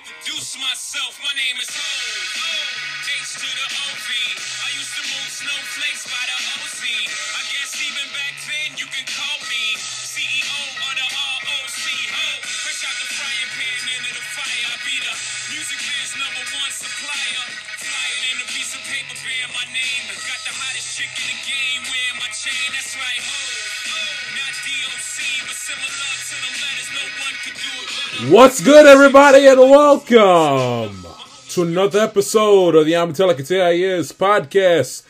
introduce myself. My name is Ho. H to the OV. I used to move snowflakes by the OZ. I guess even back then you can call me CEO of the ROC. Ho. Fresh out the frying pan into the fire. I be the music biz number one supplier. Flying in a piece of paper bearing my name. Got the hottest chick in the game wearing my chain. That's right, ho. What's good, everybody, and welcome to another episode of the Amatella Is podcast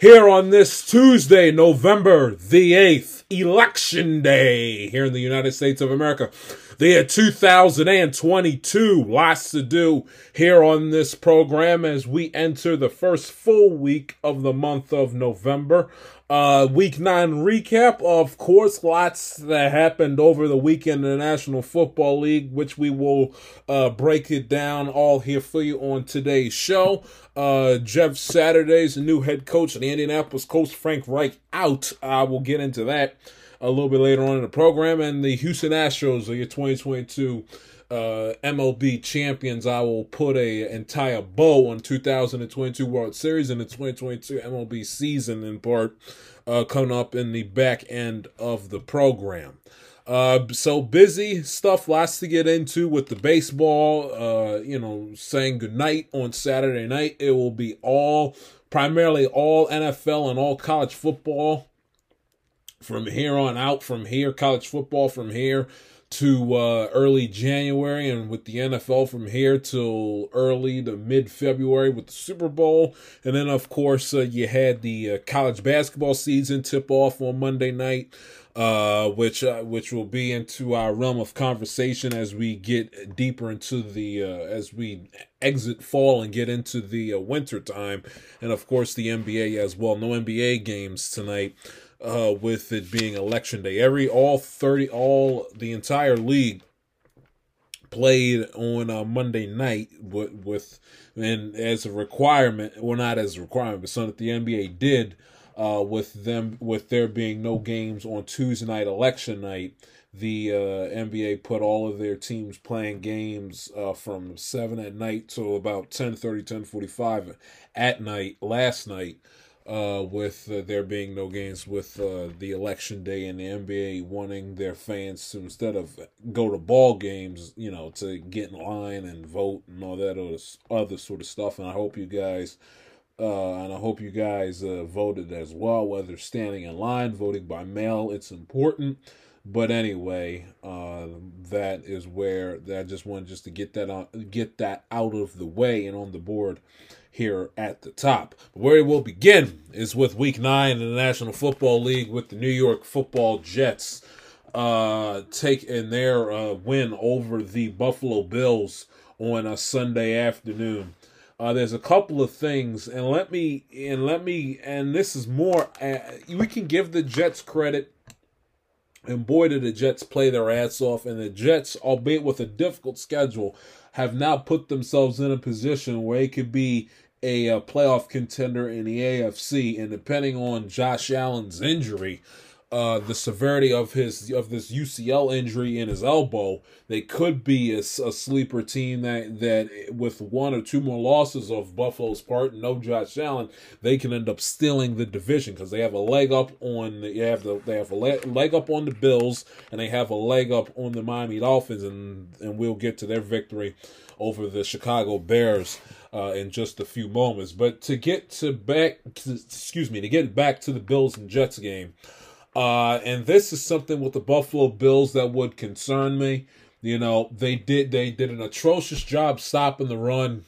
here on this Tuesday, November the 8th, Election Day here in the United States of America. The year 2022. Lots to do here on this program as we enter the first full week of the month of November. Uh, week nine recap, of course, lots that happened over the weekend in the National Football League, which we will uh, break it down all here for you on today's show. Uh, Jeff Saturday's new head coach of the Indianapolis Colts, Frank Reich, out. I will get into that a little bit later on in the program. And the Houston Astros are your 2022 uh, MLB champions. I will put a entire bow on 2022 World Series and the 2022 MLB season in part uh, coming up in the back end of the program. Uh, so busy stuff, lots to get into with the baseball. Uh, you know, saying goodnight on Saturday night. It will be all primarily all NFL and all college football from here on out. From here, college football from here to uh, early January, and with the NFL from here till early to mid February with the Super Bowl, and then of course uh, you had the uh, college basketball season tip off on Monday night. Uh, which uh, which will be into our realm of conversation as we get deeper into the uh, as we exit fall and get into the uh, winter time, and of course the NBA as well. No NBA games tonight uh, with it being election day. Every all thirty, all the entire league played on uh, Monday night with, with and as a requirement, well not as a requirement, but something that the NBA did uh, with them with there being no games on Tuesday night election night. The uh, NBA put all of their teams playing games uh, from seven at night to about 10:30, 10:45 at night last night uh, with uh, there being no games with uh, the election day and the NBA wanting their fans to instead of go to ball games, you know, to get in line and vote and all that other, other sort of stuff. And I hope you guys, uh, and I hope you guys uh, voted as well, whether standing in line, voting by mail. It's important. But anyway, uh, that is where I just wanted just to get that on, get that out of the way and on the board here at the top. Where we'll begin is with Week Nine in the National Football League with the New York Football Jets uh, taking their uh, win over the Buffalo Bills on a Sunday afternoon. Uh, there's a couple of things, and let me and let me and this is more. Uh, we can give the Jets credit and boy, did the Jets play their ass off. And the Jets, albeit with a difficult schedule, have now put themselves in a position where it could be a, a playoff contender in the AFC. And depending on Josh Allen's injury, uh, the severity of his of this UCL injury in his elbow, they could be a, a, sleeper team that that with one or two more losses of Buffalo's part, no Josh Allen, they can end up stealing the division because they have a leg up on they have the they have a leg up on the Bills and they have a leg up on the Miami Dolphins, and and we'll get to their victory over the Chicago Bears. Uh, in just a few moments, but to get to back, to, excuse me, to get back to the Bills and Jets game, uh, and this is something with the Buffalo Bills that would concern me. You know, they did they did an atrocious job stopping the run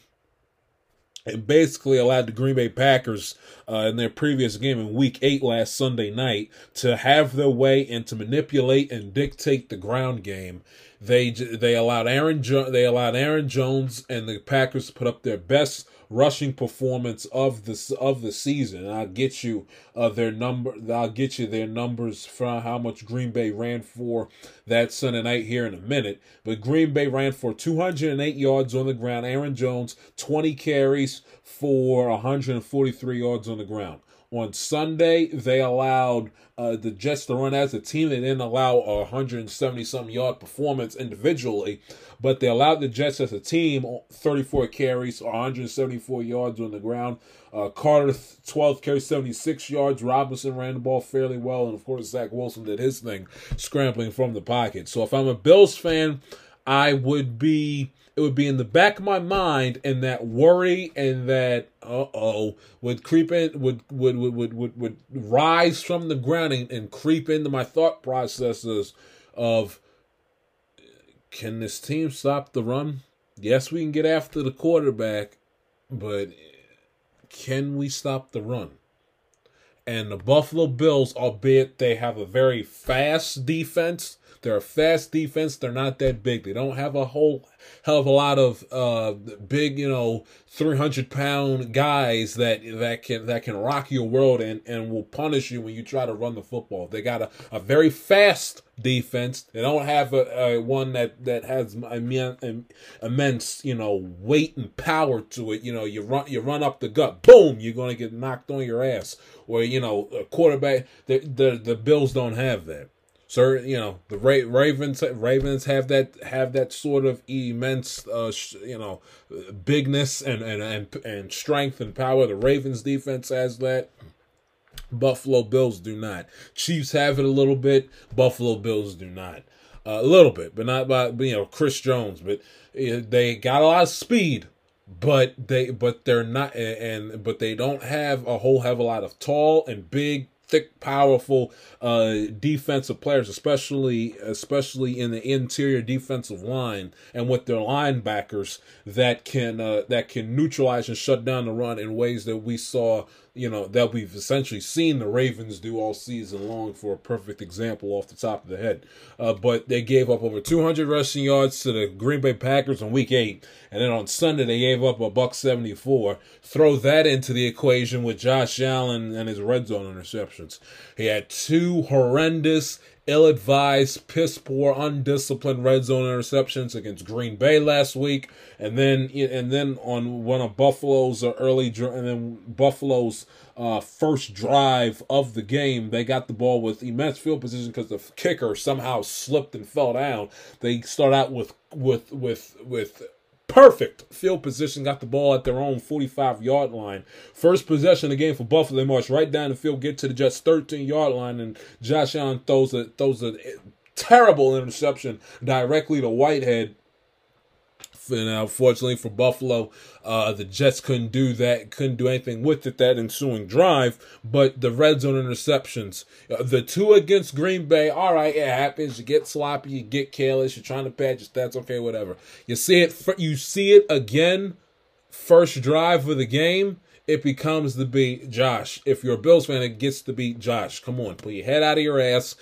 and basically allowed the Green Bay Packers uh, in their previous game in Week Eight last Sunday night to have their way and to manipulate and dictate the ground game. They they allowed Aaron jo- they allowed Aaron Jones and the Packers to put up their best rushing performance of the of the season. And I'll get you uh, their number. I'll get you their numbers for how much Green Bay ran for that Sunday night here in a minute. But Green Bay ran for 208 yards on the ground. Aaron Jones 20 carries for 143 yards on the ground. On Sunday, they allowed uh, the Jets to run as a team. They didn't allow a 170 something yard performance individually, but they allowed the Jets as a team 34 carries, 174 yards on the ground. Uh, Carter 12 carries, 76 yards. Robinson ran the ball fairly well, and of course Zach Wilson did his thing, scrambling from the pocket. So if I'm a Bills fan, I would be it would be in the back of my mind and that worry and that uh oh would creep in would would would would would, would rise from the ground and, and creep into my thought processes of can this team stop the run? Yes, we can get after the quarterback, but can we stop the run? And the Buffalo Bills, albeit they have a very fast defense, they're a fast defense. They're not that big. They don't have a whole hell of a lot of uh, big, you know, three hundred pound guys that that can that can rock your world and and will punish you when you try to run the football. They got a, a very fast defense. They don't have a, a one that that has immense, you know, weight and power to it. You know, you run you run up the gut, boom, you're gonna get knocked on your ass. Or you know, a quarterback. The the the Bills don't have that. So you know the Ra- Ravens. Ravens have that have that sort of immense, uh, sh- you know, bigness and, and and and strength and power. The Ravens defense has that. Buffalo Bills do not. Chiefs have it a little bit. Buffalo Bills do not. Uh, a little bit, but not by you know Chris Jones. But uh, they got a lot of speed, but they but they're not and but they don't have a whole have a lot of tall and big thick, powerful uh, defensive players, especially especially in the interior defensive line and with their linebackers that can uh, that can neutralize and shut down the run in ways that we saw you know, that we've essentially seen the Ravens do all season long for a perfect example off the top of the head. Uh, but they gave up over 200 rushing yards to the Green Bay Packers in week eight. And then on Sunday, they gave up a buck 74. Throw that into the equation with Josh Allen and his red zone interceptions. He had two horrendous ill-advised, piss poor, undisciplined red zone interceptions against Green Bay last week, and then and then on one of Buffalo's early and then Buffalo's uh, first drive of the game, they got the ball with immense field position because the kicker somehow slipped and fell down. They start out with with with with perfect field position, got the ball at their own 45 yard line. First possession of the game for Buffalo. They march right down the field, get to the Jets 13 yard line, and Josh Allen throws a throws a terrible interception directly to Whitehead and unfortunately for Buffalo, uh, the Jets couldn't do that, couldn't do anything with it that ensuing drive. But the red zone interceptions, uh, the two against Green Bay, all right, it happens. You get sloppy, you get careless, you're trying to pad your stats, okay, whatever. You see it, you see it again, first drive of the game. It becomes the beat Josh. If you're a Bills fan, it gets to beat Josh. Come on, put your head out of your ass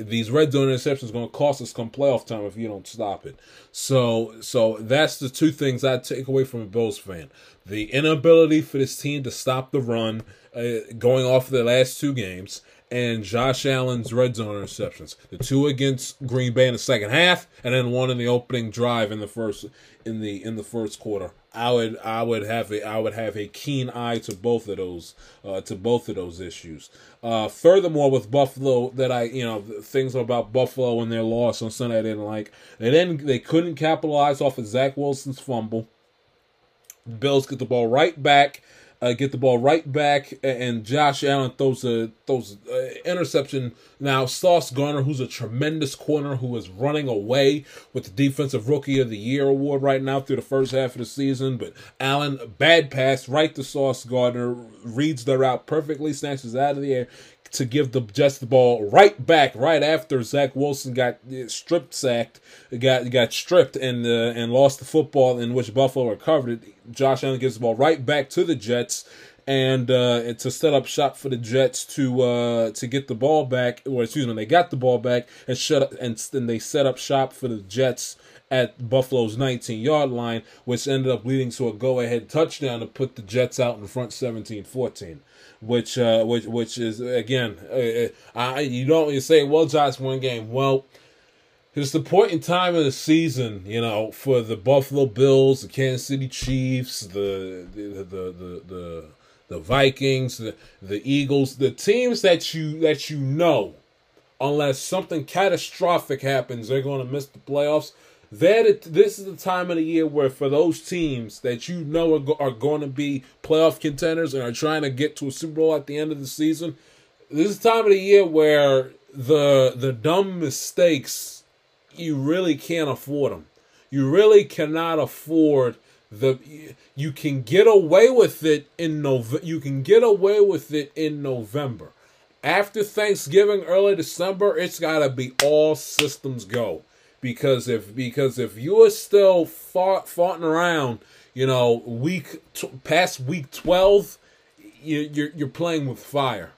these red zone interceptions going to cost us come playoff time if you don't stop it. So, so that's the two things I take away from a Bills fan: the inability for this team to stop the run, uh, going off of the last two games, and Josh Allen's red zone interceptions. The two against Green Bay in the second half, and then one in the opening drive in the first in the in the first quarter. I would I would have a I would have a keen eye to both of those uh, to both of those issues. Uh, furthermore, with Buffalo, that I you know things about Buffalo and their loss on Sunday I didn't like. They didn't they couldn't capitalize off of Zach Wilson's fumble. Bills get the ball right back uh, get the ball right back, and Josh Allen throws a throws a interception. Now Sauce Gardner, who's a tremendous corner, who is running away with the Defensive Rookie of the Year award right now through the first half of the season. But Allen, bad pass right to Sauce Gardner, reads the route perfectly, snatches it out of the air, to give the Jets the ball right back right after Zach Wilson got stripped sacked, got got stripped and uh, and lost the football in which Buffalo recovered it. Josh Allen gives the ball right back to the Jets and uh, to set up shop for the Jets to uh, to get the ball back, or excuse me, they got the ball back and shut up, and then they set up shop for the Jets at Buffalo's 19 yard line, which ended up leading to a go ahead touchdown to put the Jets out in front 17 14 which uh, which which is again, uh, I you don't you say well, Josh, one game. Well, it's the point in time of the season, you know, for the Buffalo Bills, the Kansas City Chiefs, the the the the, the the Vikings, the the Eagles, the teams that you that you know, unless something catastrophic happens, they're going to miss the playoffs. That this is the time of the year where for those teams that you know are, go, are going to be playoff contenders and are trying to get to a Super Bowl at the end of the season, this is the time of the year where the the dumb mistakes you really can't afford them. You really cannot afford the you can get away with it in Nov you can get away with it in November. After Thanksgiving, early December, it's got to be all systems go because if because if you are still fought, farting around, you know, week t- past week twelve, you, you're you're playing with fire.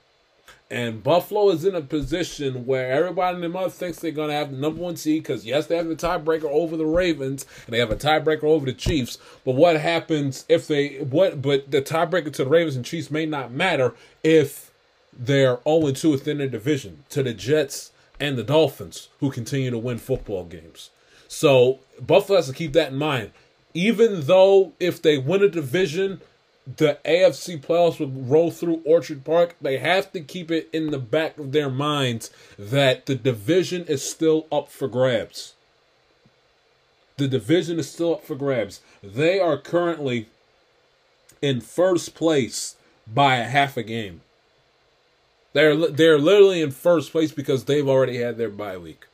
And Buffalo is in a position where everybody in the month thinks they're going to have the number one seed because, yes, they have the tiebreaker over the Ravens and they have a tiebreaker over the Chiefs. But what happens if they, what, but the tiebreaker to the Ravens and Chiefs may not matter if they're 0 2 within their division to the Jets and the Dolphins, who continue to win football games. So Buffalo has to keep that in mind. Even though if they win a division, the AFC playoffs would roll through Orchard Park, they have to keep it in the back of their minds that the division is still up for grabs. The division is still up for grabs. They are currently in first place by a half a game. They're they're literally in first place because they've already had their bye week.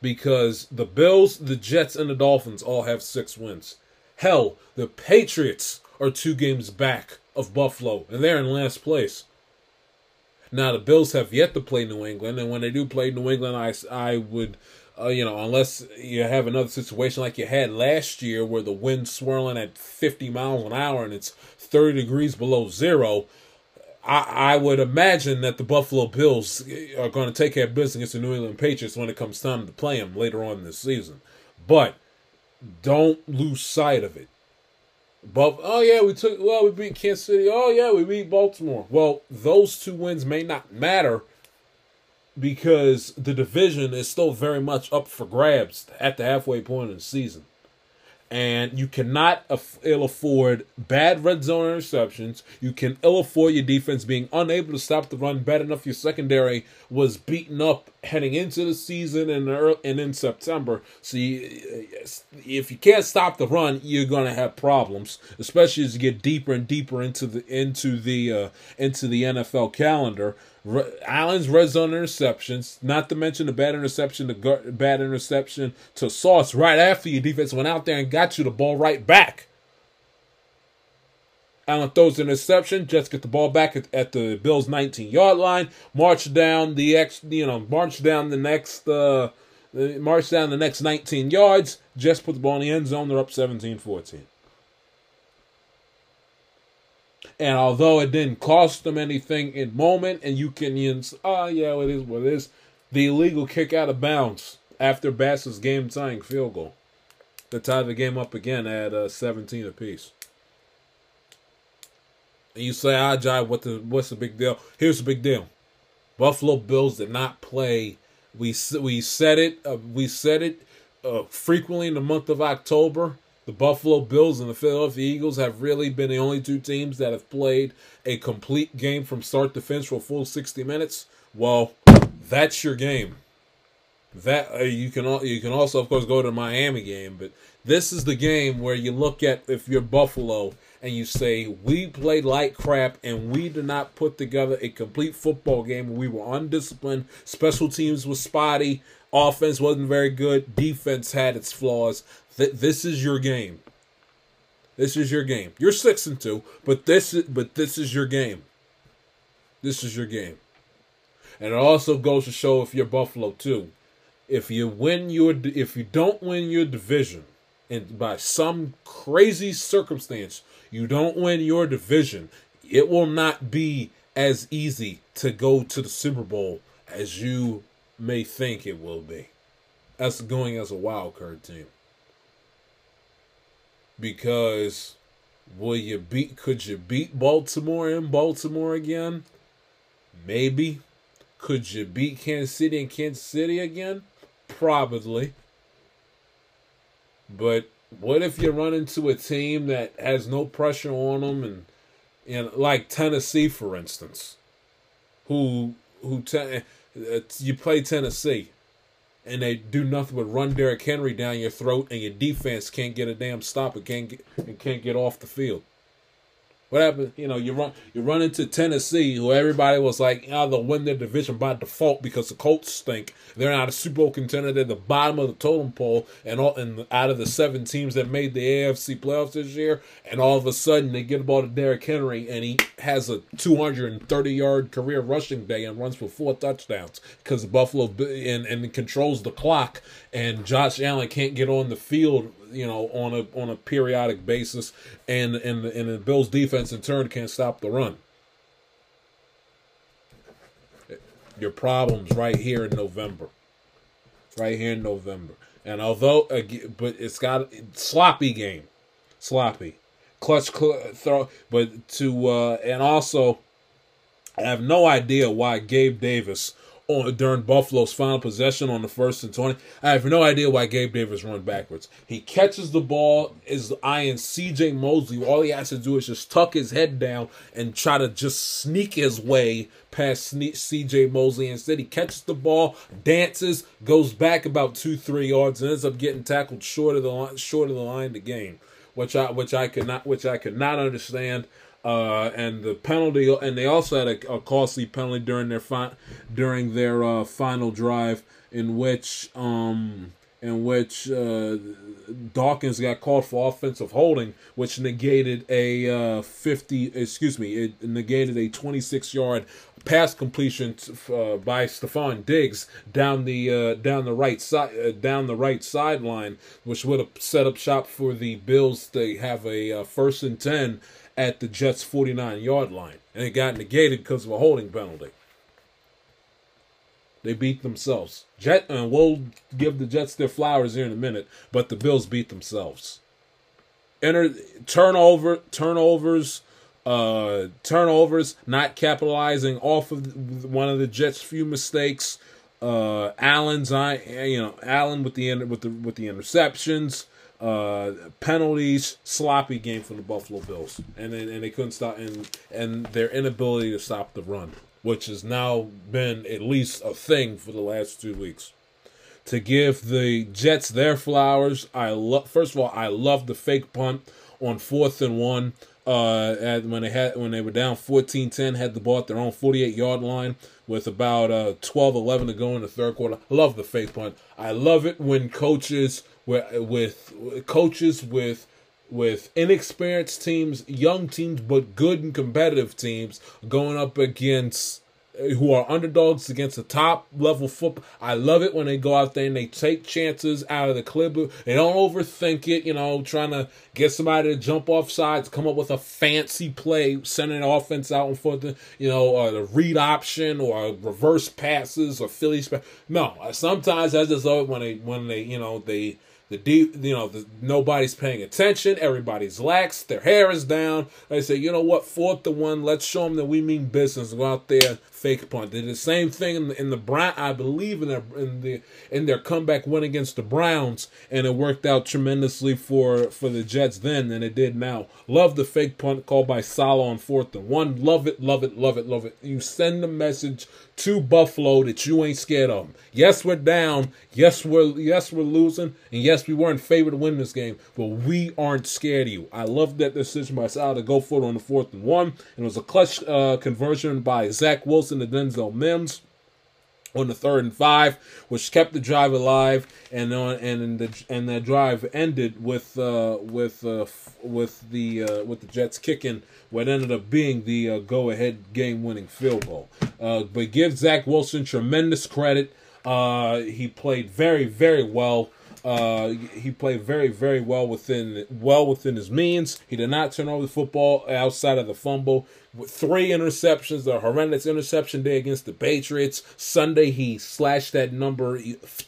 Because the Bills, the Jets, and the Dolphins all have six wins. Hell, the Patriots are two games back of Buffalo, and they're in last place. Now the Bills have yet to play New England, and when they do play New England, I I would, uh, you know, unless you have another situation like you had last year where the wind's swirling at 50 miles an hour and it's 30 degrees below zero, I, I would imagine that the Buffalo Bills eh, are going to take care of business against the New England Patriots when it comes time to play them later on this season. But don't lose sight of it. But oh yeah, we took well, we beat Kansas City. Oh yeah, we beat Baltimore. Well, those two wins may not matter because the division is still very much up for grabs at the halfway point of the season and you cannot ill afford bad red zone interceptions. You can ill afford your defense being unable to stop the run bad enough. Your secondary was beaten up heading into the season and early, and in September. So you, if you can't stop the run, you're gonna have problems, especially as you get deeper and deeper into the into the uh, into the NFL calendar. Allen's red zone interceptions, not to mention the bad interception, the bad interception to Sauce right after your defense went out there and got you the ball right back. Allen throws an interception. Jets get the ball back at, at the Bills' 19 yard line. March down the ex, you know, march down the next, uh, march down the next 19 yards. Jets put the ball in the end zone. They're up 17 14. And although it didn't cost them anything in moment, and you can use, oh yeah, it is what it is, the illegal kick out of bounds after Bass's game tying field goal. They tied the game up again at uh, 17 apiece. And you say, ah, Jai, what the, what's the big deal? Here's the big deal. Buffalo Bills did not play. We we said it. Uh, we said it uh, frequently in the month of October. The Buffalo Bills and the Philadelphia Eagles have really been the only two teams that have played a complete game from start to finish for a full 60 minutes. Well, that's your game. That uh, you can you can also of course go to the Miami game, but this is the game where you look at if you're Buffalo and you say we played like crap and we did not put together a complete football game. We were undisciplined. Special teams was spotty. Offense wasn't very good. Defense had its flaws. Th- this is your game. This is your game. You're six and two, but this is but this is your game. This is your game. And it also goes to show if you're Buffalo too. If you win your if you don't win your division and by some crazy circumstance you don't win your division, it will not be as easy to go to the Super Bowl as you may think it will be. As going as a wild card team because will you beat could you beat Baltimore in Baltimore again? Maybe. Could you beat Kansas City in Kansas City again? Probably. But what if you run into a team that has no pressure on them and know, like Tennessee, for instance, who who you play Tennessee, and they do nothing but run Derrick Henry down your throat, and your defense can't get a damn stop and can't get and can't get off the field. What happened? You know, you run you run into Tennessee, who everybody was like, ah, oh, they'll win their division by default because the Colts stink. They're not a Super Bowl contender. They're the bottom of the totem pole, and all and out of the seven teams that made the AFC playoffs this year, and all of a sudden they get the ball to Derrick Henry, and he has a 230 yard career rushing day and runs for four touchdowns because Buffalo and and controls the clock, and Josh Allen can't get on the field you know, on a on a periodic basis, and and and the Bills defense in turn can't stop the run. Your problems right here in November, right here in November, and although, but it's got sloppy game, sloppy, clutch throw, but to uh, and also, I have no idea why Gabe Davis on during Buffalo's final possession on the first and 20. I have no idea why Gabe Davis run backwards. He catches the ball, is eyeing CJ Mosley. All he has to do is just tuck his head down and try to just sneak his way past CJ Mosley. Instead, he catches the ball, dances, goes back about two, three yards, and ends up getting tackled short of the line, short of the line of the game, which I which I could not which I could not understand. Uh, and the penalty, and they also had a, a costly penalty during their fi- during their uh, final drive, in which um, in which uh, Dawkins got called for offensive holding, which negated a uh, fifty. Excuse me, it negated a twenty-six yard pass completion uh, by Stephon Diggs down the uh, down the right side uh, down the right sideline, which would have set up shop for the Bills to have a uh, first and ten at the Jets' 49 yard line, and it got negated because of a holding penalty. They beat themselves. Jet, and we'll give the Jets their flowers here in a minute, but the Bills beat themselves. Enter turnover, turnovers, uh, turnovers, not capitalizing off of one of the Jets' few mistakes. Uh, Allen's, I, you know, Allen with the with the with the interceptions uh, penalties, sloppy game from the Buffalo Bills, and and they couldn't stop and and their inability to stop the run, which has now been at least a thing for the last two weeks. To give the Jets their flowers, I love. First of all, I love the fake punt on fourth and one. Uh, at, when they had when they were down 14-10, had the ball at their own 48 yard line with about uh 12 11 to go in the third quarter. Love the fake punt. I love it when coaches with coaches with with inexperienced teams, young teams, but good and competitive teams going up against who are underdogs against the top level football. I love it when they go out there and they take chances out of the clip. They don't overthink it, you know, trying to get somebody to jump off sides, come up with a fancy play, sending the offense out in front of, you know, or the read option or reverse passes or Phillies. No, sometimes I just love it when they, when they, you know, they, the deep, you know, the, nobody's paying attention. Everybody's lax. Their hair is down. They say, you know what? Fourth to one. Let's show them that we mean business. Go out there, fake punt. They did the same thing in the, in the Brown. I believe in their in the in their comeback win against the Browns, and it worked out tremendously for for the Jets then than it did now. Love the fake punt called by Saleh on fourth and one. Love it, love it, love it, love it. You send the message to Buffalo that you ain't scared of them. Yes, we're down. Yes, we're yes we're losing, and yes, we weren't favored to win this game, but we aren't scared of you. I love that decision by Saleh to go for it on the fourth and one. And it was a clutch uh, conversion by Zach Wilson to Denzel Mims on the third and five, which kept the drive alive, and on and the and that drive ended with uh, with uh, with the uh, with the Jets kicking what ended up being the uh, go ahead game winning field goal. Uh, but give Zach Wilson tremendous credit. Uh, he played very very well. he played very very well within well within his means. He did not turn over the football outside of the fumble three interceptions, the horrendous interception day against the Patriots. Sunday, he slashed that number,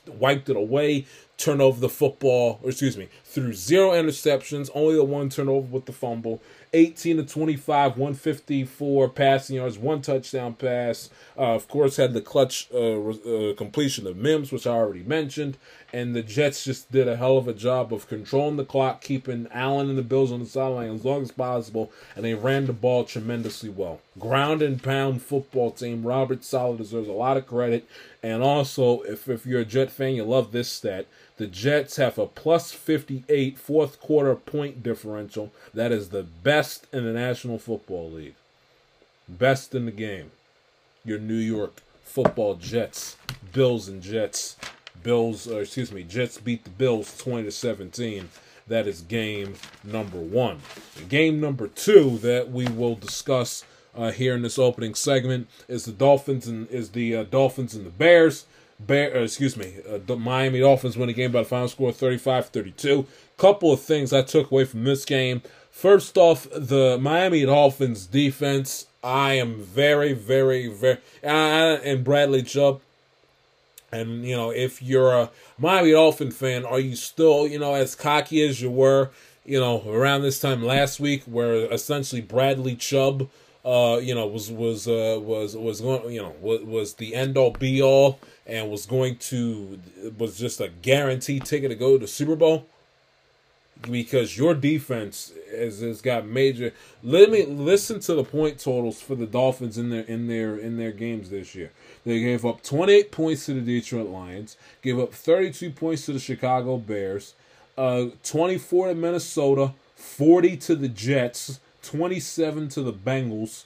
wiped it away, turned over the football, or excuse me, through zero interceptions, only the one turnover with the fumble. 18 to 25, 154 passing yards, one touchdown pass. Uh, of course, had the clutch uh, uh, completion of Mims, which I already mentioned. And the Jets just did a hell of a job of controlling the clock, keeping Allen and the Bills on the sideline as long as possible, and they ran the ball tremendously well. Ground and pound football team. Robert Saleh deserves a lot of credit. And also, if, if you're a Jet fan, you love this stat. The Jets have a plus 58 fourth quarter point differential. That is the best in the National Football League. Best in the game. Your New York football Jets, Bills and Jets. Bills, or excuse me, Jets beat the Bills 20 to 17. That is game number one. Game number two that we will discuss uh, here in this opening segment is the Dolphins and is the uh, Dolphins and the Bears. Bear, uh, excuse me, uh, the Miami Dolphins win the game by the final score 35-32. Couple of things I took away from this game. First off, the Miami Dolphins defense. I am very, very, very, uh, and Bradley Chubb. And you know, if you're a Miami Dolphin fan, are you still, you know, as cocky as you were, you know, around this time last week, where essentially Bradley Chubb, uh, you know, was was uh, was was going, you know, was, was the end all be all and was going to was just a guaranteed ticket to go to Super Bowl because your defense has, has got major. Let me listen to the point totals for the Dolphins in their in their in their games this year. They gave up 28 points to the Detroit Lions, gave up 32 points to the Chicago Bears, uh, 24 to Minnesota, 40 to the Jets, 27 to the Bengals,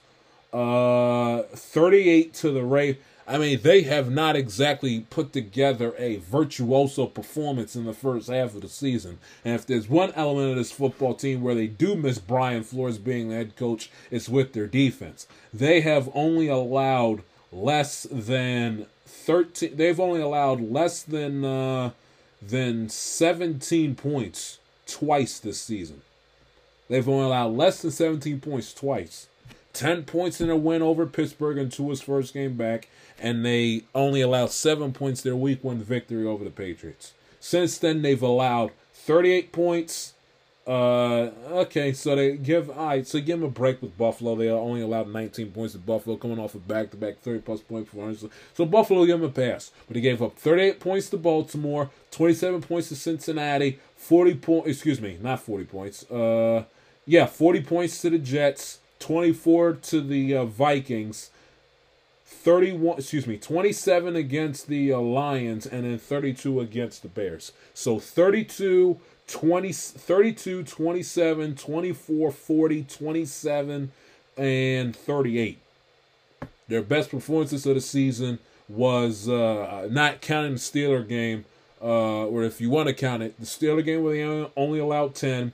uh, 38 to the Ravens. I mean, they have not exactly put together a virtuoso performance in the first half of the season. And if there's one element of this football team where they do miss Brian Flores being the head coach, it's with their defense. They have only allowed less than 13 they've only allowed less than uh than 17 points twice this season. They've only allowed less than 17 points twice. 10 points in a win over Pittsburgh in Tua's first game back, and they only allowed 7 points their week one victory over the Patriots. Since then, they've allowed 38 points. Uh, okay, so they give, all right, so give them a break with Buffalo. They only allowed 19 points to Buffalo, coming off a back to back 30 plus point performance. So Buffalo give them a pass. But he gave up 38 points to Baltimore, 27 points to Cincinnati, 40 points, excuse me, not 40 points. Uh, yeah, 40 points to the Jets, 24 to the uh, Vikings, 31, excuse me, 27 against the uh, Lions, and then 32 against the Bears. So 32, 20, 32, 27, 24, 40, 27, and 38. Their best performances of the season was uh, not counting the Steeler game, uh, or if you want to count it, the Steeler game where they only allowed 10,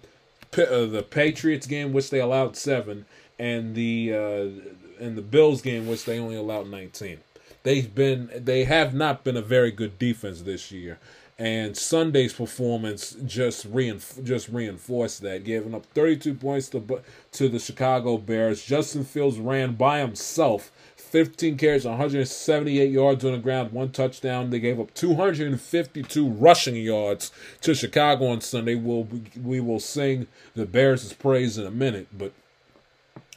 uh, the Patriots game, which they allowed 7, and the uh, and the Bills game, which they only allowed 19. They've been they have not been a very good defense this year, and Sunday's performance just reinf- just reinforced that, giving up 32 points to to the Chicago Bears. Justin Fields ran by himself. 15 carries, 178 yards on the ground, one touchdown. They gave up 252 rushing yards to Chicago on Sunday. We'll, we will sing the Bears' praise in a minute, but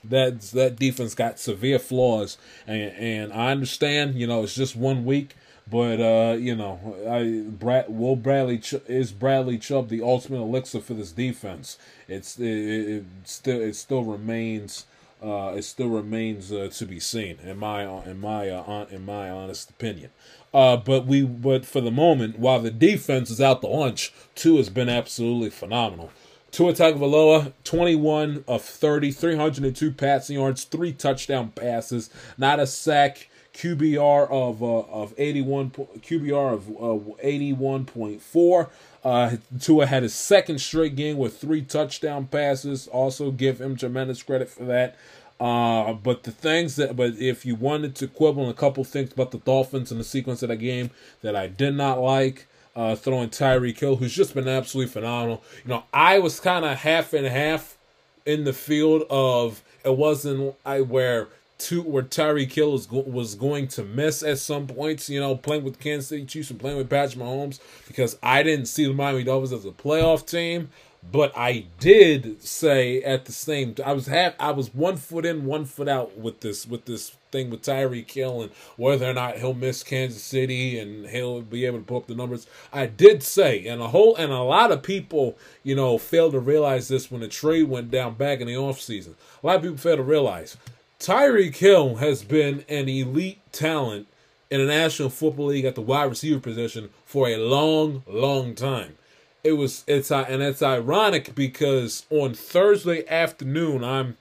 that that defense got severe flaws, and and I understand, you know, it's just one week, but uh, you know, I Brad Will Bradley is Bradley Chubb the ultimate elixir for this defense. It's it, it still it still remains. Uh, it still remains uh, to be seen, in my in my uh, in my honest opinion. Uh, but we but for the moment, while the defense is out to lunch, two has been absolutely phenomenal. Tua Tagovailoa, 21 of 30, 302 passing yards, three touchdown passes, not a sack, QBR of uh, of 81 QBR of uh, 81.4. Uh, Tua had his second straight game with three touchdown passes. Also, give him tremendous credit for that. Uh, but the things that, but if you wanted to quibble on a couple things about the Dolphins and the sequence of the game that I did not like, uh, throwing Tyreek Hill, who's just been absolutely phenomenal. You know, I was kind of half and half in the field of it wasn't I where two where Tyreek Hill was, go, was going to miss at some points, you know, playing with Kansas City Chiefs and playing with Patrick Mahomes because I didn't see the Miami Dolphins as a playoff team. But I did say at the same I was half I was one foot in, one foot out with this with this thing with Tyreek Hill and whether or not he'll miss Kansas City and he'll be able to put up the numbers. I did say, and a whole and a lot of people, you know, failed to realize this when the trade went down back in the offseason. A lot of people failed to realize Tyreek Hill has been an elite talent in the National Football League at the wide receiver position for a long, long time. It was it's and it's ironic because on Thursday afternoon I'm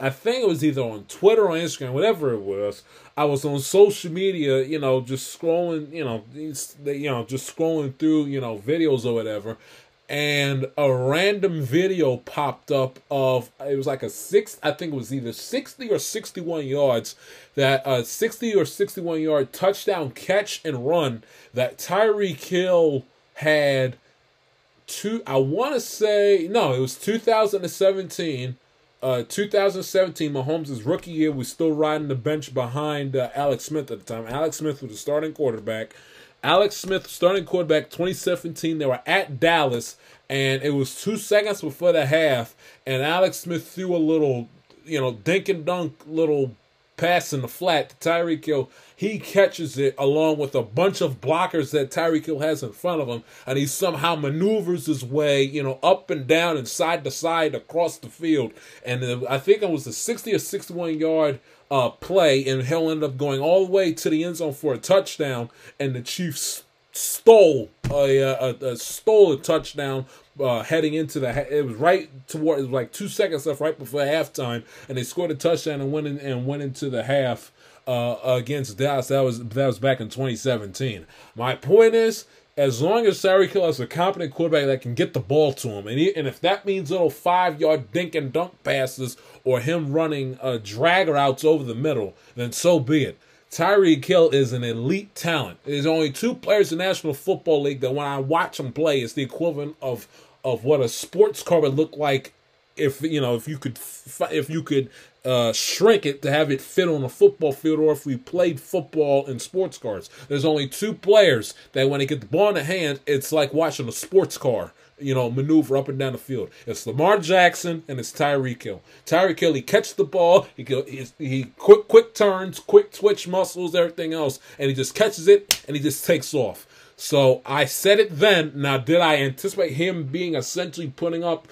I think it was either on Twitter or Instagram, whatever it was. I was on social media, you know, just scrolling, you know, you know, just scrolling through, you know, videos or whatever, and a random video popped up of it was like a six i think it was either 60 or 61 yards that a 60 or 61 yard touchdown catch and run that Tyreek kill had two i want to say no it was 2017 uh 2017 Mahomes' rookie year was still riding the bench behind uh, Alex Smith at the time. Alex Smith was the starting quarterback Alex Smith, starting quarterback 2017, they were at Dallas, and it was two seconds before the half, and Alex Smith threw a little, you know, dink and dunk little pass in the flat to Tyreek Hill. He catches it along with a bunch of blockers that Tyreek Hill has in front of him, and he somehow maneuvers his way, you know, up and down and side to side across the field. And I think it was a 60 or 61 yard uh, play, and Hill ended up going all the way to the end zone for a touchdown, and the Chiefs stole a, a, a stole a touchdown uh, heading into the it was right toward it was like two seconds left right before halftime, and they scored a touchdown and went in and went into the half uh, against Dallas. That was that was back in 2017. My point is as long as Tyreek Kill has a competent quarterback that can get the ball to him, and, he, and if that means little five yard dink and dunk passes or him running uh, drag routes over the middle, then so be it. Tyreek Kill is an elite talent. There's only two players in the National Football League that when I watch them play, it's the equivalent of of what a sports car would look like if you know if you could if you could uh, shrink it to have it fit on a football field, or if we played football in sports cars. There's only two players that when they get the ball in the hand, it's like watching a sports car, you know, maneuver up and down the field. It's Lamar Jackson and it's Tyreek Hill. Tyreek Hill, he catches the ball, he he, he quick quick turns, quick twitch muscles, everything else, and he just catches it and he just takes off. So I said it then. Now, did I anticipate him being essentially putting up?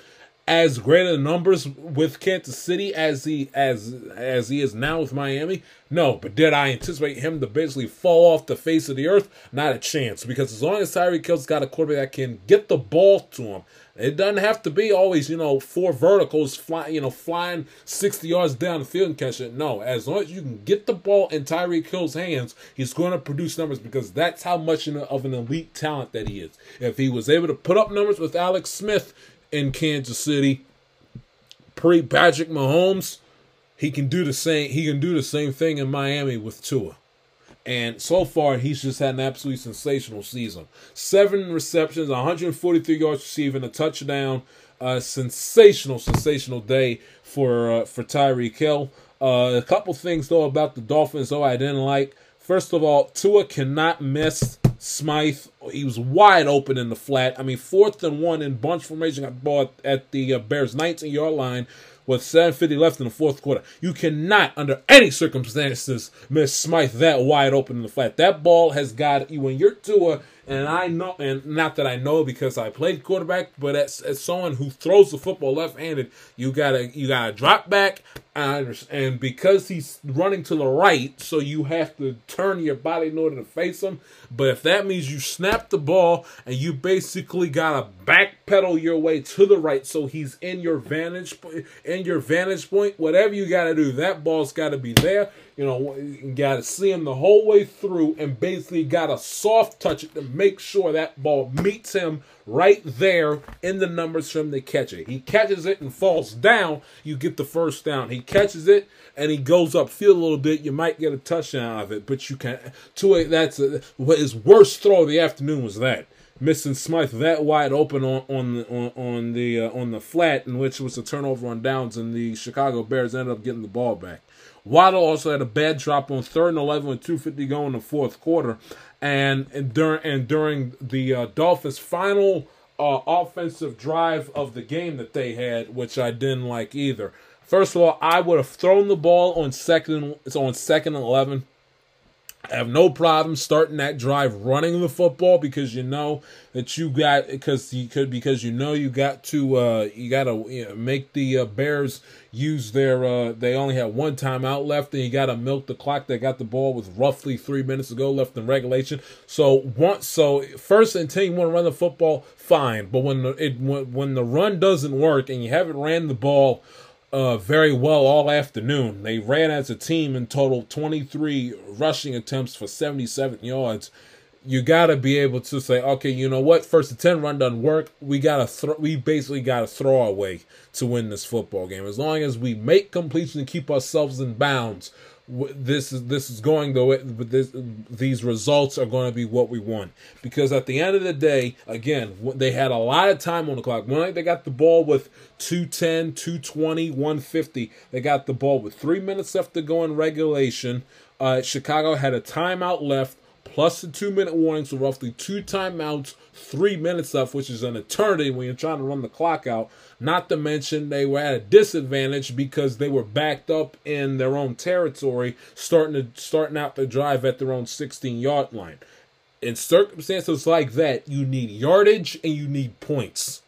As great numbers with Kansas City as he as as he is now with Miami? No, but did I anticipate him to basically fall off the face of the earth? Not a chance. Because as long as Tyreek Hill's got a quarterback that can get the ball to him, it doesn't have to be always, you know, four verticals flying, you know, flying 60 yards down the field and catch it. No, as long as you can get the ball in Tyreek Hill's hands, he's going to produce numbers because that's how much of an elite talent that he is. If he was able to put up numbers with Alex Smith, in Kansas City. Pre Patrick Mahomes, he can do the same. He can do the same thing in Miami with Tua. And so far, he's just had an absolutely sensational season. Seven receptions, 143 yards receiving, a touchdown. A sensational, sensational day for uh, for Tyreek Hill. Uh, a couple things though about the Dolphins though I didn't like. First of all, Tua cannot miss Smythe, he was wide open in the flat. I mean, fourth and one in bunch formation got ball at the uh, Bears' 19 yard line with 7.50 left in the fourth quarter. You cannot, under any circumstances, miss Smythe that wide open in the flat. That ball has got you when you're Tua and I know, and not that I know because I played quarterback, but as, as someone who throws the football left-handed, you gotta you gotta drop back, and because he's running to the right, so you have to turn your body in order to face him. But if that means you snap the ball and you basically gotta backpedal your way to the right, so he's in your vantage in your vantage point, whatever you gotta do, that ball's gotta be there. You know, you got to see him the whole way through and basically got to soft touch it to make sure that ball meets him right there in the numbers to catch it. He catches it and falls down, you get the first down. He catches it and he goes up field a little bit, you might get a touchdown out of it, but you can to it that's a, what his worst throw of the afternoon was that. missing Smythe that wide open on on the on, on the uh, on the flat, in which was a turnover on downs, and the Chicago Bears ended up getting the ball back. Waddle also had a bad drop on third and eleven with two fifty going in the fourth quarter, and and during and during the uh, Dolphins' final uh, offensive drive of the game that they had, which I didn't like either. First of all, I would have thrown the ball on second. On second and eleven. I have no problem starting that drive running the football because you know that you got because you could because you know you got to uh you got to you know, make the uh, Bears use their uh they only had one timeout left and you got to milk the clock. They got the ball with roughly three minutes to go left in regulation. So once so first and ten you want to run the football fine, but when the it when, when the run doesn't work and you haven't ran the ball uh, very well all afternoon. They ran as a team in total 23 rushing attempts for 77 yards. You got to be able to say, okay, you know what? First and 10 run doesn't work. We got to throw. We basically got to throw away to win this football game. As long as we make completion and keep ourselves in bounds, this is this is going the way but this these results are going to be what we want. Because at the end of the day again they had a lot of time on the clock. When they got the ball with 210 220 150 they got the ball with three minutes left to go in regulation. Uh, chicago had a timeout left plus the two minute warning so roughly two timeouts three minutes left which is an eternity when you're trying to run the clock out not to mention they were at a disadvantage because they were backed up in their own territory, starting to starting out the drive at their own 16 yard line. In circumstances like that, you need yardage and you need points.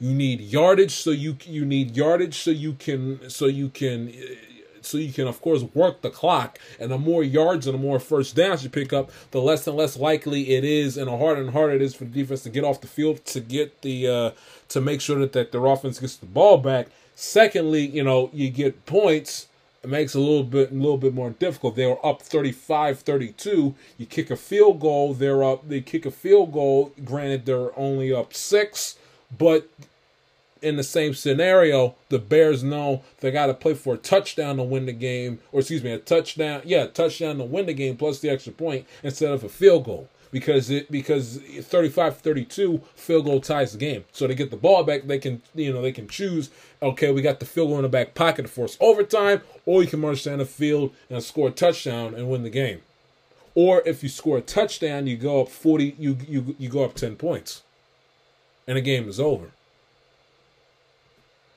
You need yardage so you you need yardage so you can so you can so you can of course work the clock. And the more yards and the more first downs you pick up the less and less likely it is and the harder and harder it is for the defense to get off the field to get the uh to make sure that, that their offense gets the ball back. Secondly you know you get points. It makes it a little bit a little bit more difficult. They were up 35-32 you kick a field goal they're up they kick a field goal granted they're only up six but in the same scenario, the Bears know they got to play for a touchdown to win the game, or excuse me, a touchdown, yeah, touchdown to win the game plus the extra point instead of a field goal because it because 35-32 field goal ties the game. So they get the ball back, they can you know they can choose. Okay, we got the field goal in the back pocket to force overtime, or you can march down the field and score a touchdown and win the game. Or if you score a touchdown, you go up forty, you you you go up ten points, and the game is over.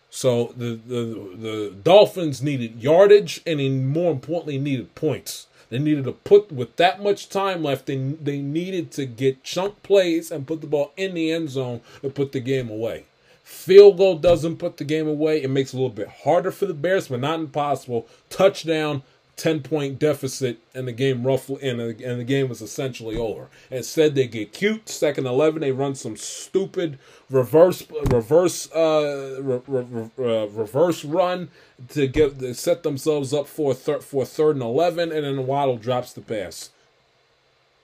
So the, the the Dolphins needed yardage and more importantly needed points. They needed to put with that much time left. They they needed to get chunk plays and put the ball in the end zone to put the game away. Field goal doesn't put the game away. It makes it a little bit harder for the Bears, but not impossible. Touchdown 10 point deficit and the game roughly and, and the game was essentially over. Instead they get cute, second 11 they run some stupid reverse reverse uh, re, re, re, reverse run to get to set themselves up for third for third and 11 and then Waddle drops the pass.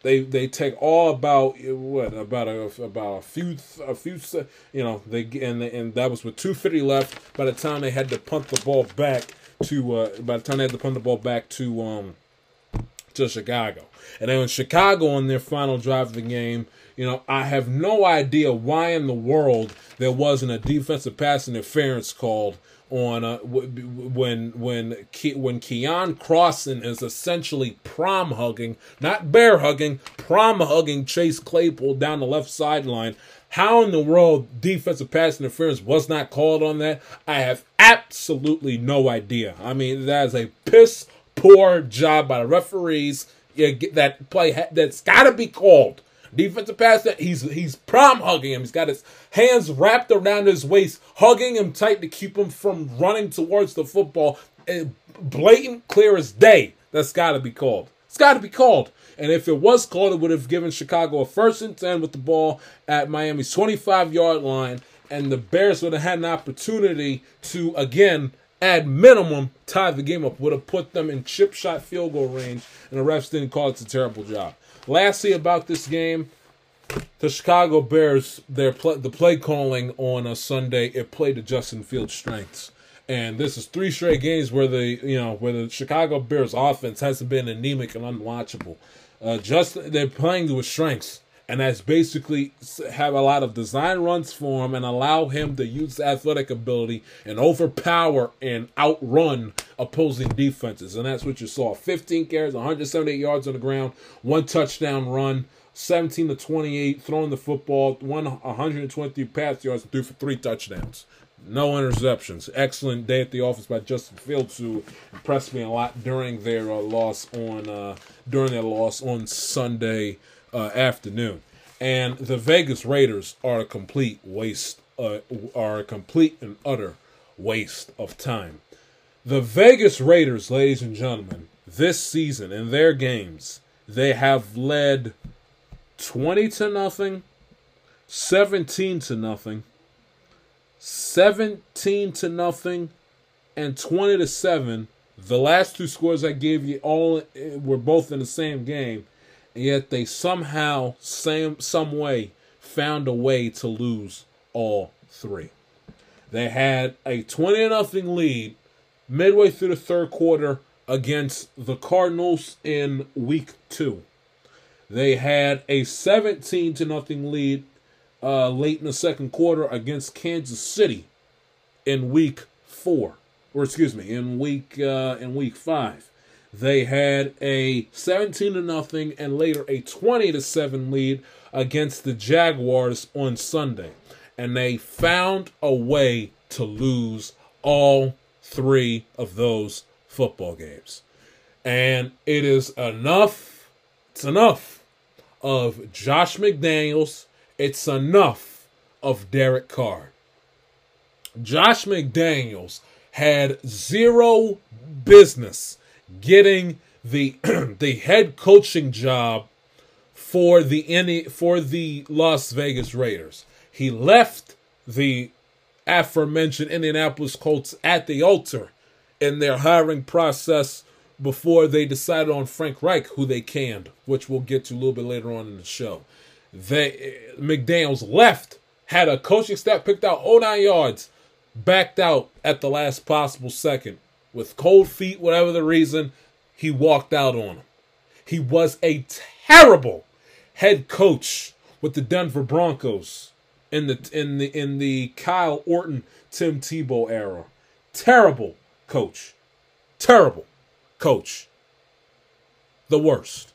They they take all about what about a about a few a few you know they and and that was with 250 left by the time they had to punt the ball back to uh, by the time they had to punt the ball back to um to Chicago. And then in Chicago on their final drive of the game, you know, I have no idea why in the world there wasn't a defensive pass interference called on uh, when when Ke- when Keion Crossen is essentially prom hugging, not bear hugging, prom hugging Chase Claypool down the left sideline. How in the world defensive pass interference was not called on that? I have absolutely no idea. I mean, that is a piss poor job by the referees. That play that's got to be called. Defensive pass that he's he's prom hugging him. He's got his hands wrapped around his waist, hugging him tight to keep him from running towards the football. Eh, blatant, clear as day. That's got to be called. It's got to be called. And if it was called, it would have given Chicago a first and 10 with the ball at Miami's 25 yard line. And the Bears would have had an opportunity to, again, at minimum, tie the game up. Would have put them in chip shot field goal range. And the refs didn't call it a terrible job. Lastly, about this game, the Chicago Bears, their play, the play calling on a Sunday, it played to Justin Fields' strengths. And this is three straight games where the you know where the Chicago Bears offense hasn't been anemic and unwatchable. Uh, just they're playing with strengths, And that's basically have a lot of design runs for him and allow him to use athletic ability and overpower and outrun opposing defenses. And that's what you saw 15 carries, 178 yards on the ground, one touchdown run. 17 to 28, throwing the football, one 123 pass yards, threw for three touchdowns. No interceptions. Excellent day at the office by Justin Fields, who impressed me a lot during their uh, loss on uh, during their loss on Sunday uh, afternoon. And the Vegas Raiders are a complete waste, uh, are a complete and utter waste of time. The Vegas Raiders, ladies and gentlemen, this season in their games, they have led 20 to nothing, 17 to nothing, 17 to nothing and 20 to 7 the last two scores i gave you all were both in the same game and yet they somehow same some way found a way to lose all three. They had a 20 to nothing lead midway through the third quarter against the cardinals in week two. They had a 17 to nothing lead uh, late in the second quarter against Kansas City in week four, or excuse me, in week uh, in week five. They had a 17 to nothing and later a 20 to 7 lead against the Jaguars on Sunday. And they found a way to lose all three of those football games. And it is enough, it's enough of Josh McDaniels it's enough of Derek Carr. Josh McDaniels had zero business getting the the head coaching job for the for the Las Vegas Raiders. He left the aforementioned Indianapolis Colts at the altar in their hiring process before they decided on Frank Reich, who they canned, which we'll get to a little bit later on in the show they eh, McDaniels left, had a coaching staff picked out oh nine yards, backed out at the last possible second with cold feet, whatever the reason, he walked out on him. He was a terrible head coach with the Denver Broncos in the in the in the Kyle Orton Tim Tebow era. Terrible coach. Terrible coach. The worst.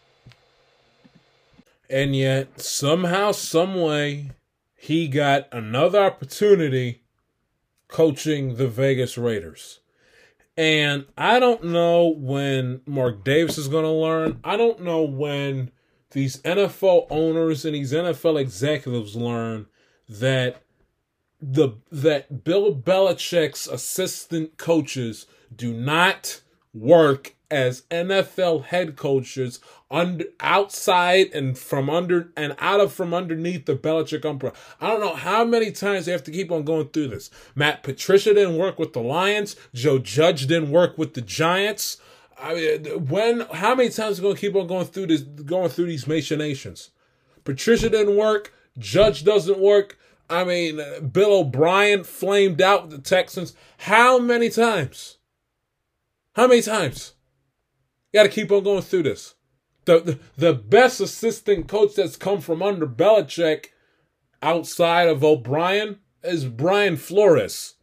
And yet, somehow, someway, he got another opportunity coaching the Vegas Raiders. And I don't know when Mark Davis is going to learn. I don't know when these NFL owners and these NFL executives learn that the that Bill Belichick's assistant coaches do not work as NFL head coaches under outside and from under and out of from underneath the Belichick umbrella. I don't know how many times they have to keep on going through this. Matt Patricia didn't work with the Lions. Joe Judge didn't work with the Giants. I mean, when how many times are going to keep on going through this going through these machinations? Patricia didn't work. Judge doesn't work. I mean, Bill O'Brien flamed out with the Texans. How many times? How many times? You got to keep on going through this. The, the, the best assistant coach that's come from under Belichick outside of O'Brien is Brian Flores.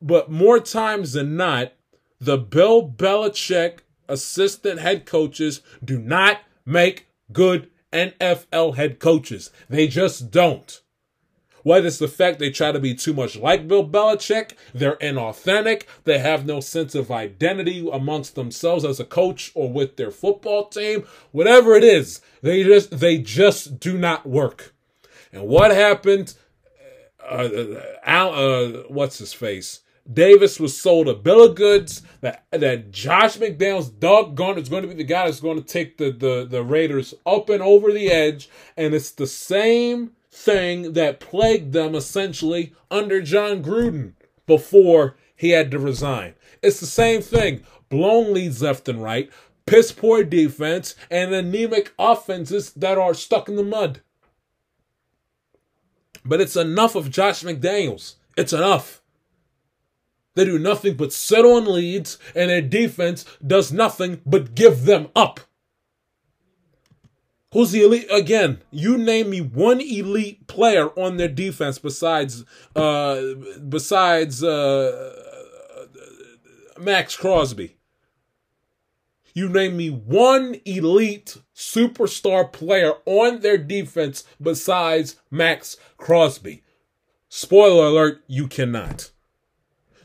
But more times than not, the Bill Belichick assistant head coaches do not make good NFL head coaches. They just don't. Whether it's the fact they try to be too much like Bill Belichick, they're inauthentic, they have no sense of identity amongst themselves as a coach or with their football team, whatever it is, they just they just do not work. And what happened? Uh, uh, uh, what's his face? Davis was sold a bill of goods that that Josh McDaniels doggone is going to be the guy that's going to take the, the, the Raiders up and over the edge. And it's the same thing that plagued them essentially under Jon Gruden before he had to resign. It's the same thing. Blown leads left and right, piss poor defense, and anemic offenses that are stuck in the mud. But it's enough of Josh McDaniels. It's enough. They do nothing but sit on leads, and their defense does nothing but give them up. Who's the elite? Again, you name me one elite player on their defense besides uh besides uh Maxx Crosby. You name me one elite superstar player on their defense besides Maxx Crosby. Spoiler alert, you cannot.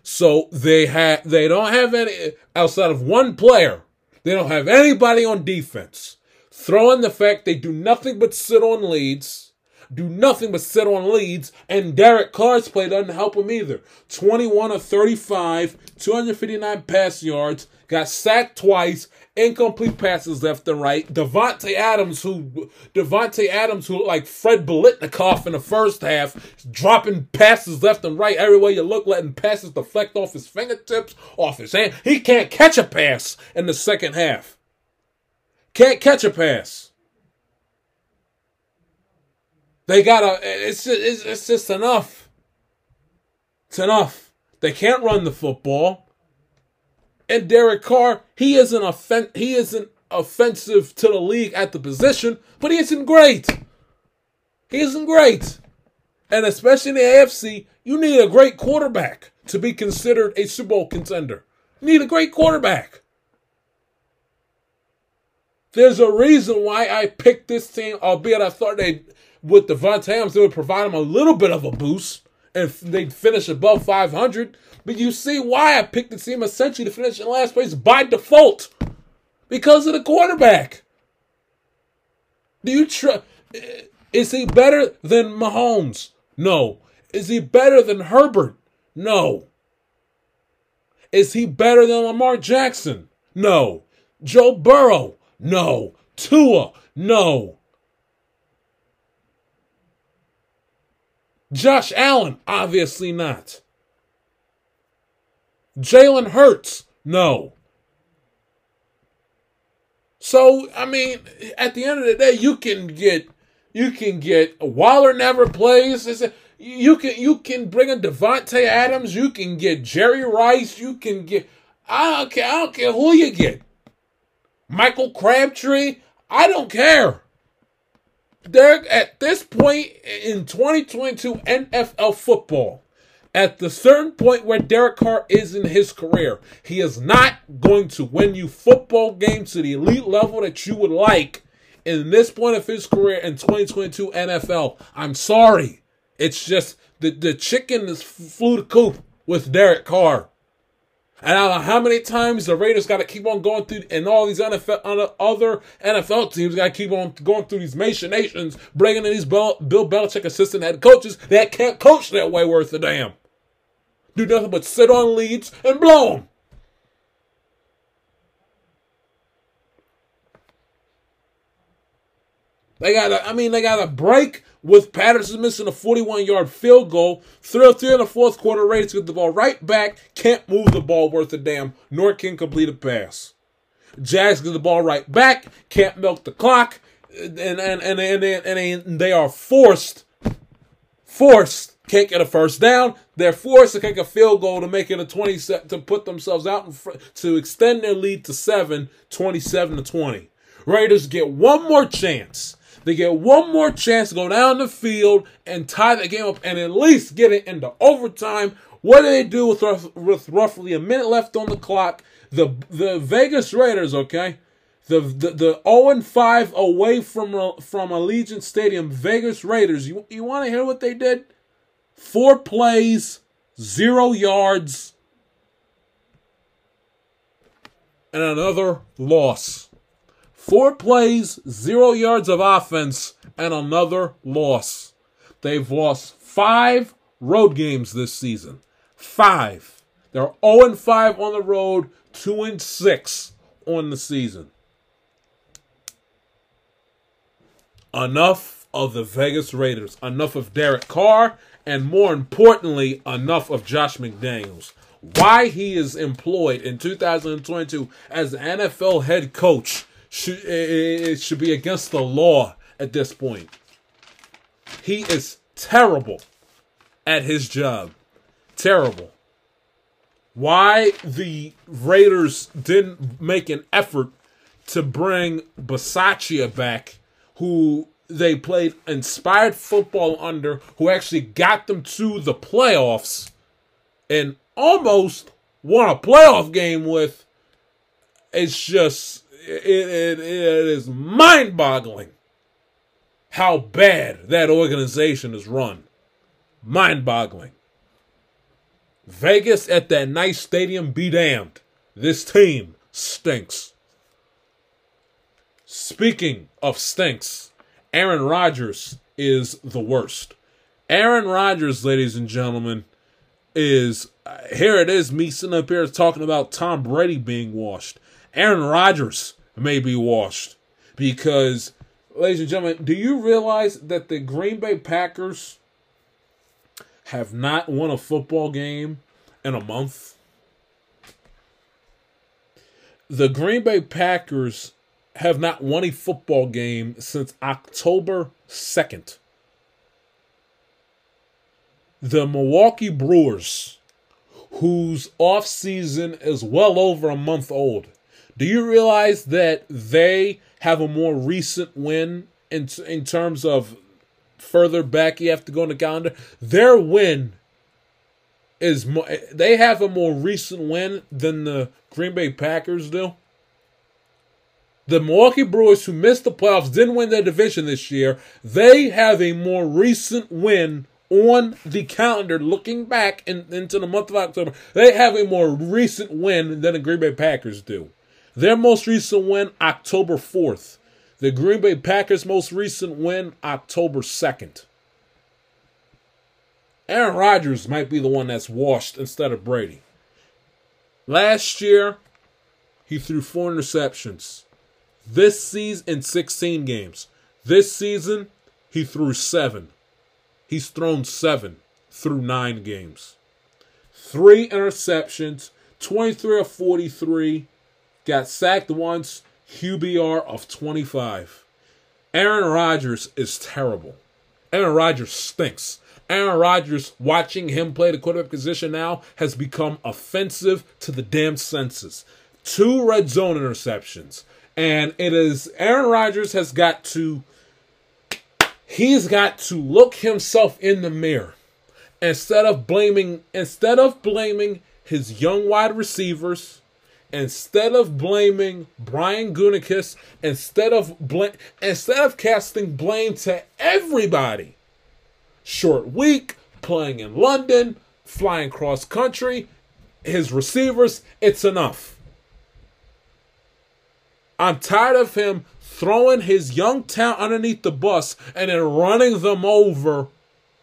So they have they don't have any outside of one player. They don't have anybody on defense. Throw in the fact they do nothing but sit on leads, do nothing but sit on leads, and Derek Carr's play doesn't help him either. 21 of 35, 259 pass yards, got sacked twice, incomplete passes left and right. Davante Adams, who Davante Adams, who like Fred Biletnikoff in the first half, dropping passes left and right everywhere you look, letting passes deflect off his fingertips, off his hand. He can't catch a pass in the second half. Can't catch a pass. They gotta. It's just, it's, it's just enough. It's enough. They can't run the football. And Derek Carr, he isn't offen- he isn't offensive to the league at the position, but he isn't great. He isn't great. And especially in the AFC, you need a great quarterback to be considered a Super Bowl contender. You need a great quarterback. There's a reason why I picked this team, albeit I thought they, with Davante Adams, they would provide them a little bit of a boost and they'd finish above 500. But you see why I picked the team essentially to finish in last place by default because of the quarterback. Do you trust? Is he better than Mahomes? No. Is he better than Herbert? No. Is he better than Lamar Jackson? No. Joe Burrow? No. Tua? No. Josh Allen? Obviously not. Jalen Hurts? No. So, I mean, at the end of the day, you can get you can get Waller never plays. You can you can bring in Davante Adams. You can get Jerry Rice. You can get I don't care. I don't care who you get. Michael Crabtree. I don't care. Derek, at this point in 2022 NFL football, at the certain point where Derek Carr is in his career, he is not going to win you football games to the elite level that you would like in this point of his career in 2022 NFL. I'm sorry. It's just the, the chicken is flew the coop with Derek Carr. And I don't know how many times the Raiders got to keep on going through, and all these NFL, other NFL teams got to keep on going through these machinations, bringing in these Bill, Bill Belichick assistant head coaches that can't coach that way worth a damn. Do nothing but sit on leads and blow them. They got to, I mean, they got to break with Patterson missing a 41 yard field goal. Thrill three in the fourth quarter, Raiders get the ball right back, can't move the ball worth a damn, nor can complete a pass. Jags get the ball right back, can't milk the clock, and and and and, and, and they are forced, forced, can't get a first down. They're forced to kick a field goal to make it a 20 set to put themselves out in front, to extend their lead to 7, 27 to 20. Raiders get one more chance they get one more chance to go down the field and tie the game up and at least get it into overtime. What do they do with, with roughly a minute left on the clock? The the Vegas Raiders, okay, the the, the 0 5 away from uh, from Allegiant Stadium, Vegas Raiders. You you want to hear what they did? Four plays, zero yards, and another loss. Four plays, zero yards of offense, and another loss. They've lost five road games this season. Five. They're 0 5 on the road, 2 and 6 on the season. Enough of the Vegas Raiders. Enough of Derek Carr, and more importantly, enough of Josh McDaniels. Why he is employed in 2022 as the NFL head coach should eh, eh, it should be against the law at this point. He is terrible at his job. Terrible. Why the Raiders didn't make an effort to bring Bisaccia back, who they played inspired football under, who actually got them to the playoffs and almost won a playoff game with. It's just it, it, it is mind-boggling how bad that organization is run. Mind-boggling. Vegas at that nice stadium be damned. This team stinks. Speaking of stinks, Aaron Rodgers is the worst. Aaron Rodgers, ladies and gentlemen, is uh, here it is, me sitting up here talking about Tom Brady being washed. Aaron Rodgers may be washed because, ladies and gentlemen, do you realize that the Green Bay Packers have not won a football game in a month? The Green Bay Packers have not won a football game since October 2nd. The Milwaukee Brewers, whose offseason is well over a month old, do you realize that they have a more recent win in, in terms of further back you have to go in the calendar? Their win is more, they have a more recent win than the Green Bay Packers do. The Milwaukee Brewers, who missed the playoffs, didn't win their division this year. They have a more recent win on the calendar looking back in, into the month of October. They have a more recent win than the Green Bay Packers do. Their most recent win, October 4th. The Green Bay Packers' most recent win, October 2nd. Aaron Rodgers might be the one that's washed instead of Brady. Last year, he threw four interceptions. This season, in 16 games. This season, he threw seven. He's thrown seven through nine games. Three interceptions, 23 of 43, got sacked once, QBR of 25. Aaron Rodgers is terrible. Aaron Rodgers stinks. Aaron Rodgers, watching him play the quarterback position now, has become offensive to the damn senses. Two red zone interceptions. And it is Aaron Rodgers has got to he's got to look himself in the mirror instead of blaming instead of blaming his young wide receivers instead of blaming Brian Gutekunst, instead of bl- instead of casting blame to everybody, short week, playing in London, flying cross country, his receivers, it's enough. I'm tired of him throwing his young talent underneath the bus and then running them over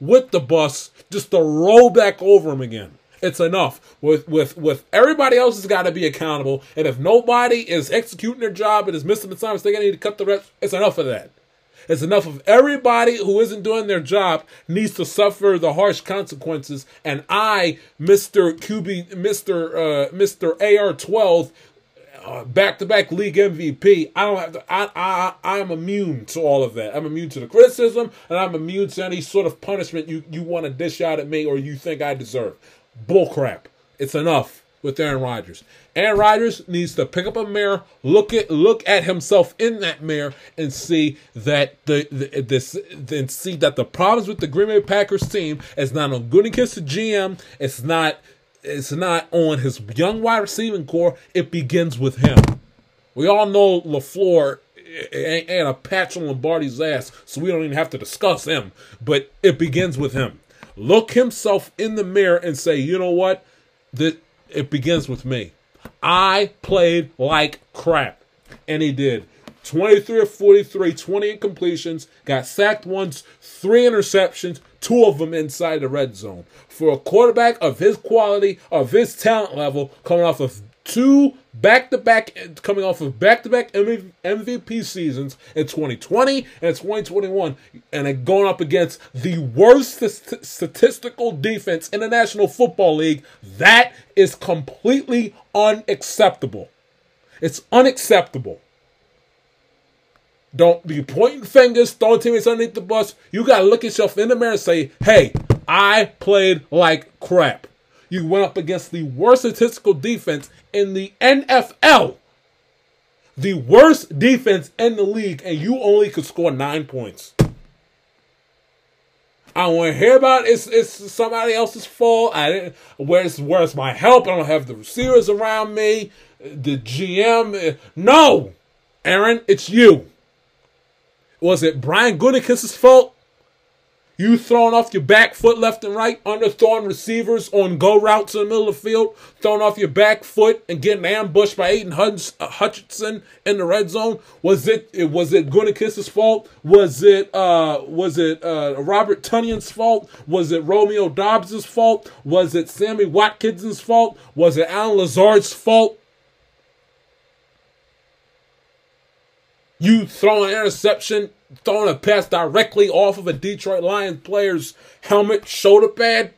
with the bus just to roll back over him again. It's enough. With with with everybody else has got to be accountable, and if nobody is executing their job and is missing the assignments, they going to need to cut the rest. It's enough of that. It's enough of everybody who isn't doing their job needs to suffer the harsh consequences. And I, Mister QB, Mister uh, Mister AR twelve, back to back league MVP. I don't have to. I I I'm immune to all of that. I'm immune to the criticism, and I'm immune to any sort of punishment you you want to dish out at me or you think I deserve. Bullcrap. It's enough with Aaron Rodgers. Aaron Rodgers needs to pick up a mirror, look at look at himself in that mirror, and see that the, the this then see that the problems with the Green Bay Packers team is not on Gutekunst the GM. It's not it's not on his young wide receiving core. It begins with him. We all know LaFleur eh, eh, ain't, ain't a patch on Lombardi's ass, so we don't even have to discuss him. But it begins with him. Look himself in the mirror and say, you know what? That it begins with me. I played like crap. And he did. 23 of 43, 20 incompletions, got sacked once, three interceptions, two of them inside the red zone. For a quarterback of his quality, of his talent level, coming off of two back to back, coming off of back to back MVP seasons in 2020 and 2021, and going up against the worst statistical defense in the National Football League, that is completely unacceptable. It's unacceptable. Don't be pointing fingers, throwing teammates underneath the bus. You got to look yourself in the mirror and say, hey, I played like crap. You went up against the worst statistical defense in the NFL. the worst defense in the league, and you only could score nine points. I want to hear about it. It's, it's somebody else's fault. I didn't. Where's Where's my help? I don't have the receivers around me. The GM. Eh, no, Aaron, it's you. Was it Brian Gutekunst's fault? You throwing off your back foot left and right, underthrowing receivers on go routes in the middle of the field, throwing off your back foot and getting ambushed by Aidan uh, Hutchinson in the red zone. Was it was it Gutekunst's fault? Was it uh was it uh Robert Tonyan's fault? Was it Romeo Doubs's fault? Was it Sammy Watkins's fault? Was it Allen Lazard's fault? You throw an interception throwing a pass directly off of a Detroit Lions player's helmet, shoulder pad,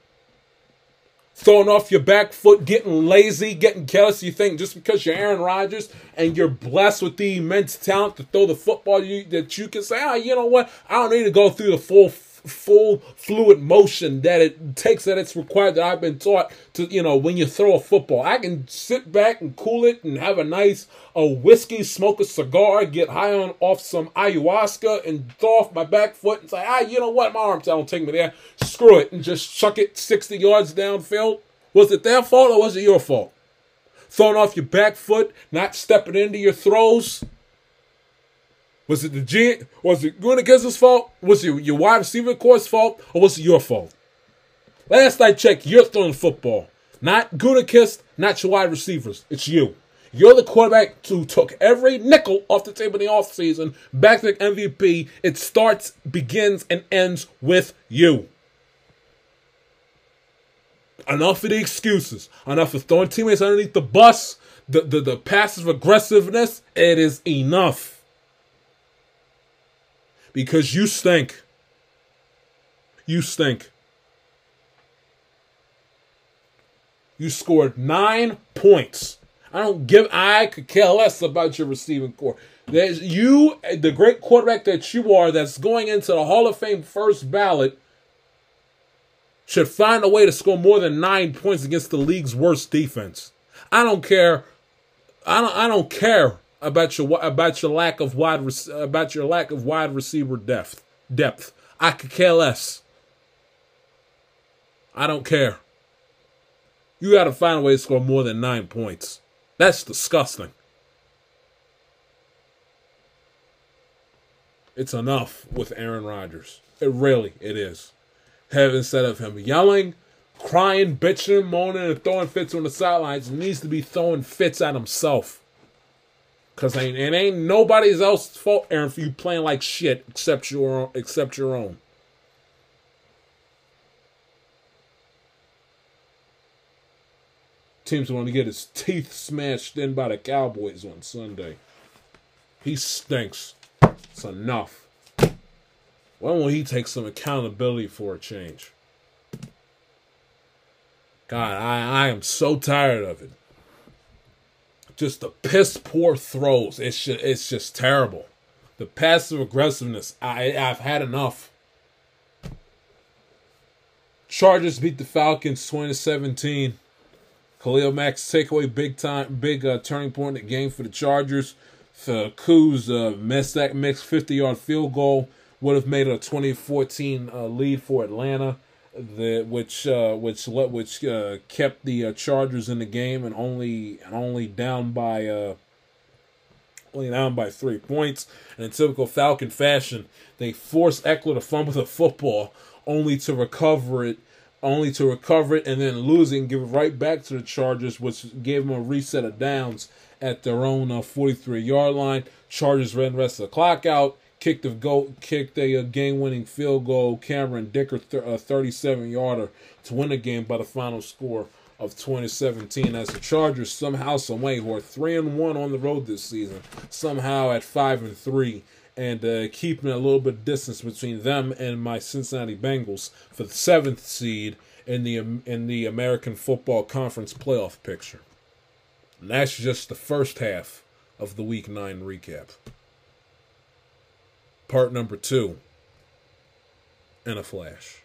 throwing off your back foot, getting lazy, getting careless. You think just because you're Aaron Rodgers and you're blessed with the immense talent to throw the football, you, that you can say, oh, you know what? I don't need to go through the full full fluid motion that it takes that it's required that I've been taught to, you know, when you throw a football. I can sit back and cool it and have a nice a whiskey, smoke a cigar, get high on off some ayahuasca and throw off my back foot and say, ah, you know what, my arms don't take me there. Screw it and just chuck it 60 yards downfield. Was it their fault or was it your fault? Throwing off your back foot, not stepping into your throws, was it the G? Was it Gutekunst's fault? Was it your wide receiver course fault, or was it your fault? Last I checked, you're throwing football, not Gutekunst, not your wide receivers. It's you. You're the quarterback who took every nickel off the table in the offseason, back to the MVP. It starts, begins, and ends with you. Enough of the excuses. Enough of throwing teammates underneath the bus. The, the, the passive aggressiveness. It is enough because you stink. You stink. You scored nine points. I don't give. I could care less about your receiving core. There's you, the great quarterback that you are, that's going into the Hall of Fame first ballot, should find a way to score more than nine points against the league's worst defense. I don't care. I don't. I don't care about your about your lack of wide about your lack of wide receiver depth. Depth. I could care less. I don't care. You got to find a way to score more than nine points. That's disgusting. It's enough with Aaron Rodgers. It really it is. Have instead of him yelling, crying, bitching, moaning, and throwing fits on the sidelines, he needs to be throwing fits at himself. Cause ain't it ain't nobody's else's fault, Aaron, for you playing like shit except your own, except your own. Team's going to get his teeth smashed in by the Cowboys on Sunday. He stinks. It's enough. When will he take some accountability for a change? God, I, I am so tired of it just the piss poor throws. It's just, it's just terrible. The passive aggressiveness. I I've had enough. Chargers beat the Falcons 2017. Khalil Mack's takeaway, big time, big uh, turning point in the game for the Chargers. The Koo's uh, missed that mixed 50 yard field goal would have made a 2014 uh, lead for Atlanta the which uh, which which uh, kept the uh, Chargers in the game and only and only down by uh, only down by three points. And in typical Falcon fashion, they forced Ekeler to fumble the football only to recover it, only to recover it and then losing, give it right back to the Chargers, which gave them a reset of downs at their own 43 yard line. Chargers ran the rest of the clock out kicked a goal, kicked a, a game-winning field goal. Cameron Dicker, th- a 37-yarder to win the game by the final score of 2017. As the Chargers somehow, some way, who are three and one on the road this season, somehow at five and three, and uh, keeping a little bit of distance between them and my Cincinnati Bengals for the seventh seed in the in the American Football Conference playoff picture. And that's just the first half of the Week Nine recap part number two in a flash.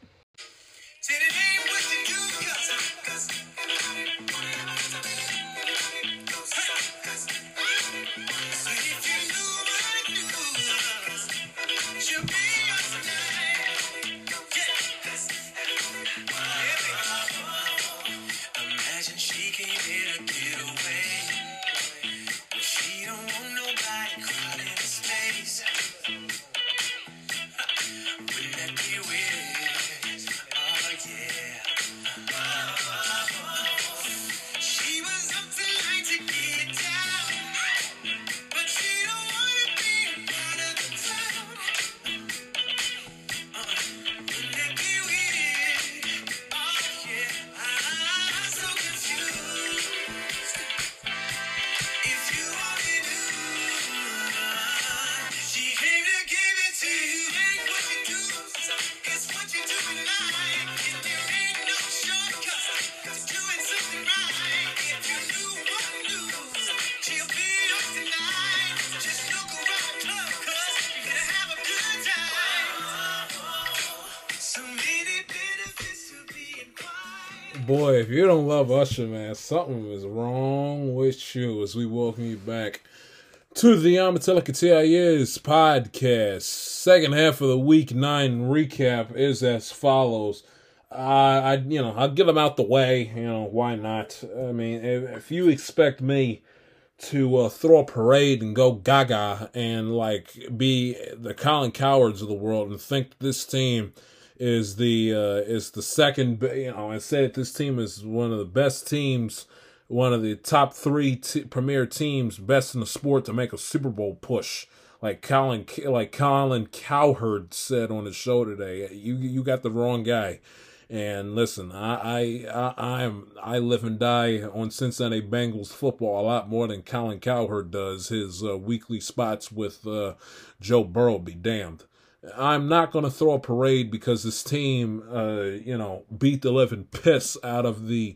Boy, if you don't love Usher, man, something is wrong with you. As we welcome you back to the Amatelica TIS podcast. Second half of the week nine recap is as follows. I, I, you know, I'll get them out the way. You know, why not? I mean, if, if you expect me to uh, throw a parade and go gaga and like be the Colin Cowherds of the world and think this team is the uh, is the second you know I said this team is one of the best teams one of the top three t- premier teams best in the sport to make a Super Bowl push like Colin like Colin Cowherd said on his show today you you got the wrong guy and listen, I, I I am I live and die on Cincinnati Bengals football a lot more than Colin Cowherd does his uh, weekly spots with uh, Joe Burrow. Be damned. I'm not going to throw a parade because this team, uh, you know, beat the living piss out of the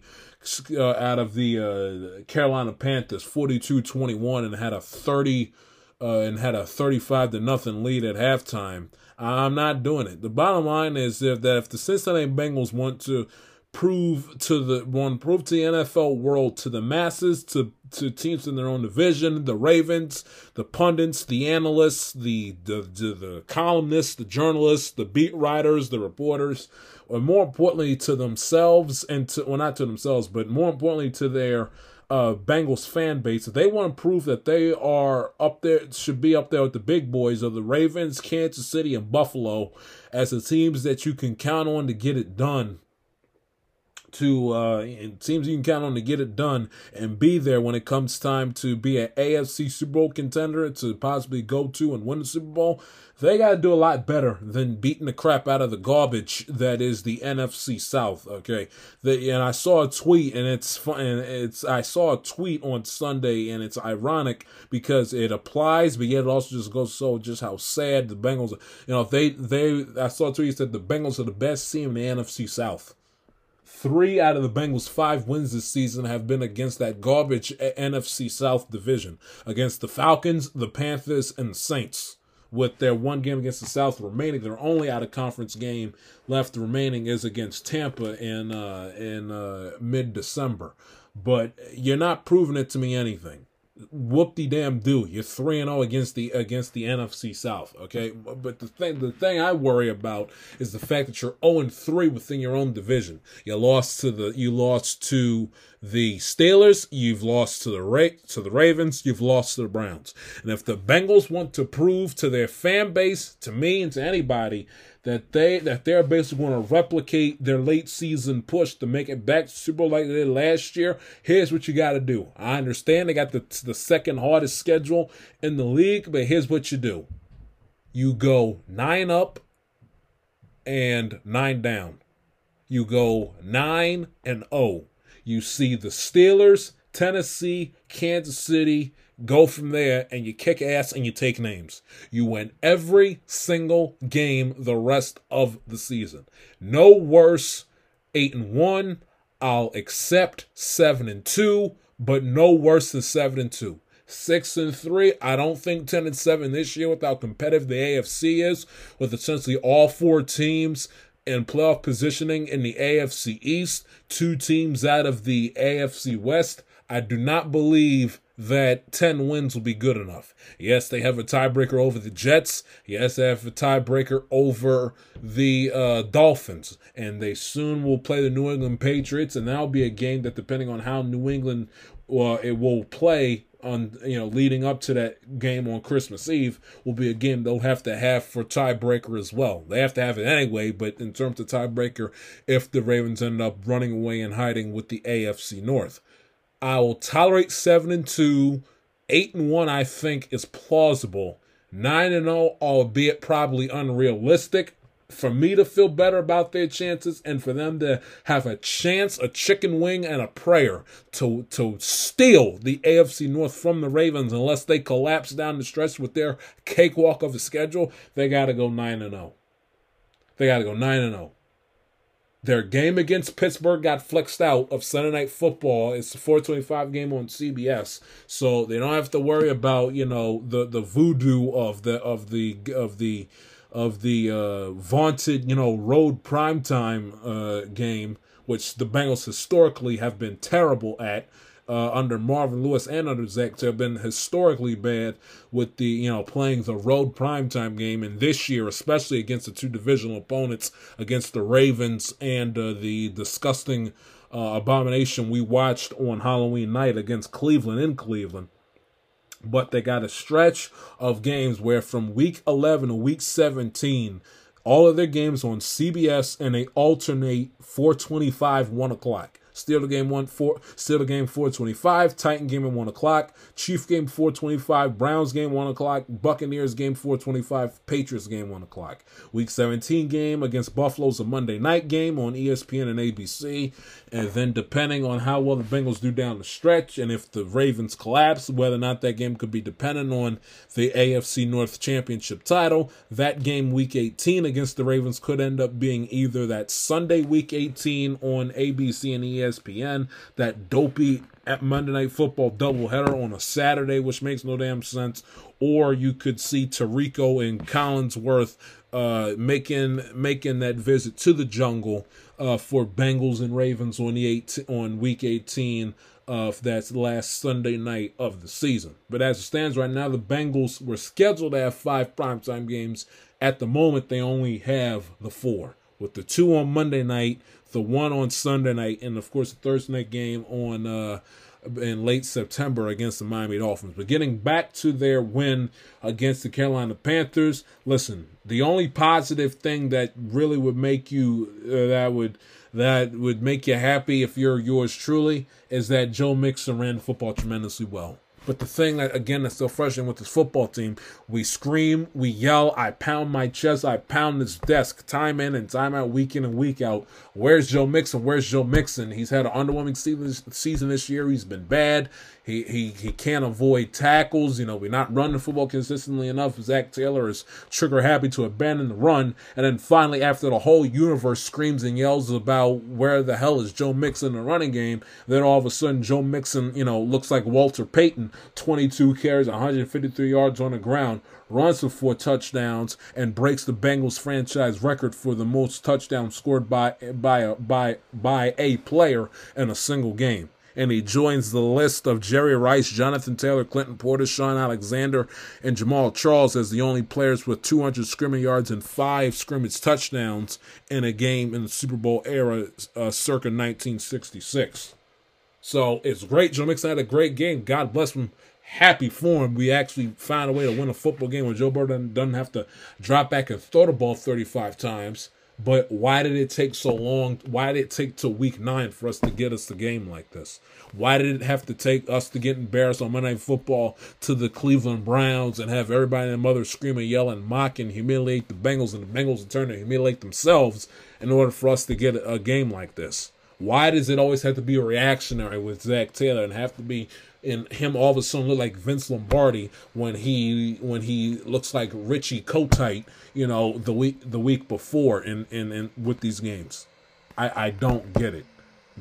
uh, out of the uh, Carolina Panthers 42-21 and had a 30 uh, and had a 35 to nothing lead at halftime. I'm not doing it. The bottom line is if that if the Cincinnati Bengals want to prove to the to prove to the NFL world, to the masses, to to teams in their own division, the Ravens, the pundits, the analysts, the the the, the columnists, the journalists, the beat writers, the reporters, or more importantly to themselves and to well not to themselves, but more importantly to their uh, Bengals fan base. They want to prove that they are up there, should be up there with the big boys of the Ravens, Kansas City, and Buffalo as the teams that you can count on to get it done. To uh, it seems you can count on to get it done and be there when it comes time to be an AFC Super Bowl contender to possibly go to and win the Super Bowl. They got to do a lot better than beating the crap out of the garbage that is the NFC South. Okay, the, and I saw a tweet, and it's fun. It's I saw a tweet on Sunday, and it's ironic because it applies, but yet it also just goes so just how sad the Bengals. Are. You know, they they I saw a tweet that said the Bengals are the best team in the NFC South. Three out of the Bengals' five wins this season have been against that garbage NFC South division, against the Falcons, the Panthers, and the Saints. With their one game against the South remaining, their only out of conference game left remaining is against Tampa in uh, in uh, mid December. But you're not proving it to me anything whoop de damn do. You're three and zero against the against the NFC South. Okay, but the thing the thing I worry about is the fact that you're zero and three within your own division. You lost to the you lost to the Steelers. You've lost to the Ra- to the Ravens. You've lost to the Browns. And if the Bengals want to prove to their fan base, to me and to anybody that they that they're basically going to replicate their late season push to make it back to Super Bowl like they did last year. Here's what you got to do. I understand they got the the second hardest schedule in the league, but here's what you do: you go nine up and nine down. You go nine and zero. You see the Steelers, Tennessee, Kansas City, go from there and you kick ass and you take names. You win every single game the rest of the season. No worse 8 and 1. I'll accept 7 and 2, but no worse than 7 and 2. 6 and 3. I don't think 10 and 7 this year with how competitive the AFC is with essentially all four teams in playoff positioning in the AFC East, two teams out of the AFC West. I do not believe that 10 wins will be good enough. Yes, they have a tiebreaker over the Jets. Yes, they have a tiebreaker over the uh, Dolphins. And they soon will play the New England Patriots. And that'll be a game that, depending on how New England uh, it will play on you know leading up to that game on Christmas Eve will be a game they'll have to have for tiebreaker as well. They have to have it anyway, but in terms of tiebreaker, if the Ravens end up running away and hiding with the AFC North. I will tolerate seven and two. Eight and one, I think, is plausible. Nine and zero, albeit probably unrealistic. For me to feel better about their chances, and for them to have a chance, a chicken wing, and a prayer to to steal the AFC North from the Ravens, unless they collapse down the stretch with their cakewalk of a schedule, they got to go nine and zero. They got to go nine and zero. Their game against Pittsburgh got flexed out of Sunday Night Football. It's a 425 game on CBS, so they don't have to worry about you know the the voodoo of the of the of the of the uh, vaunted you know road primetime uh, game, which the Bengals historically have been terrible at uh, under Marvin Lewis and under Zach to have been historically bad with the you know playing the road primetime game, and this year especially against the two divisional opponents against the Ravens and uh, the disgusting uh, abomination we watched on Halloween night against Cleveland in Cleveland. But they got a stretch of games where from week 11 to week 17, all of their games on CBS and they alternate 425, 1 o'clock. Steeler game one four. Steeler game four twenty five. Titan game at one o'clock. Chief game four twenty five. Browns game one o'clock. Buccaneers game four twenty five. Patriots game one o'clock. Week seventeen game against Buffalo's a Monday night game on ESPN and ABC. And then depending on how well the Bengals do down the stretch and if the Ravens collapse, whether or not that game could be dependent on the AFC North Championship title. That game week eighteen against the Ravens could end up being either that Sunday week eighteen on ABC and ESPN ESPN, that dopey at Monday Night Football doubleheader on a Saturday, which makes no damn sense. Or you could see Tirico and Collinsworth uh, making making that visit to the jungle uh, for Bengals and Ravens on the eight on week 18 of that last Sunday night of the season. But as it stands right now, the Bengals were scheduled to have five primetime games. At the moment, they only have the four, with the two on Monday night the one on Sunday night, and of course the Thursday night game on uh, in late September against the Miami Dolphins. But getting back to their win against the Carolina Panthers, listen, the only positive thing that really would make you uh, that would that would make you happy if you're yours truly is that Joe Mixon ran football tremendously well. But the thing that again that's so frustrating with this football team, we scream, we yell, I pound my chest, I pound this desk time in and time out, week in and week out. Where's Joe Mixon? Where's Joe Mixon? He's had an underwhelming season this year. He's been bad. He he he can't avoid tackles. You know, we're not running the football consistently enough. Zach Taylor is trigger happy to abandon the run, and then finally, after the whole universe screams and yells about where the hell is Joe Mixon in the running game, then all of a sudden Joe Mixon, you know, looks like Walter Payton, 22 carries, 153 yards on the ground, runs for four touchdowns, and breaks the Bengals franchise record for the most touchdowns scored by by a, by by a player in a single game and he joins the list of Jerry Rice, Jonathan Taylor, Clinton Portis, Shaun Alexander, and Jamaal Charles as the only players with 200 scrimmage yards and five scrimmage touchdowns in a game in the Super Bowl era, uh, circa 1966. So it's great. Joe Mixon had a great game. God bless him. Happy for him. We actually found a way to win a football game where Joe Burrow doesn't have to drop back and throw the ball 35 times. But why did it take so long? Why did it take till week nine for us to get us the game like this? Why did it have to take us to get embarrassed on Monday Night Football to the Cleveland Browns and have everybody and mother screaming, yelling, mock, and humiliate the Bengals, and the Bengals in turn to humiliate themselves in order for us to get a game like this? Why does it always have to be reactionary with Zach Taylor and have to be and him all of a sudden look like Vince Lombardi when he when he looks like Richie Kotite, you know, the week the week before in in, in with these games. I, I don't get it.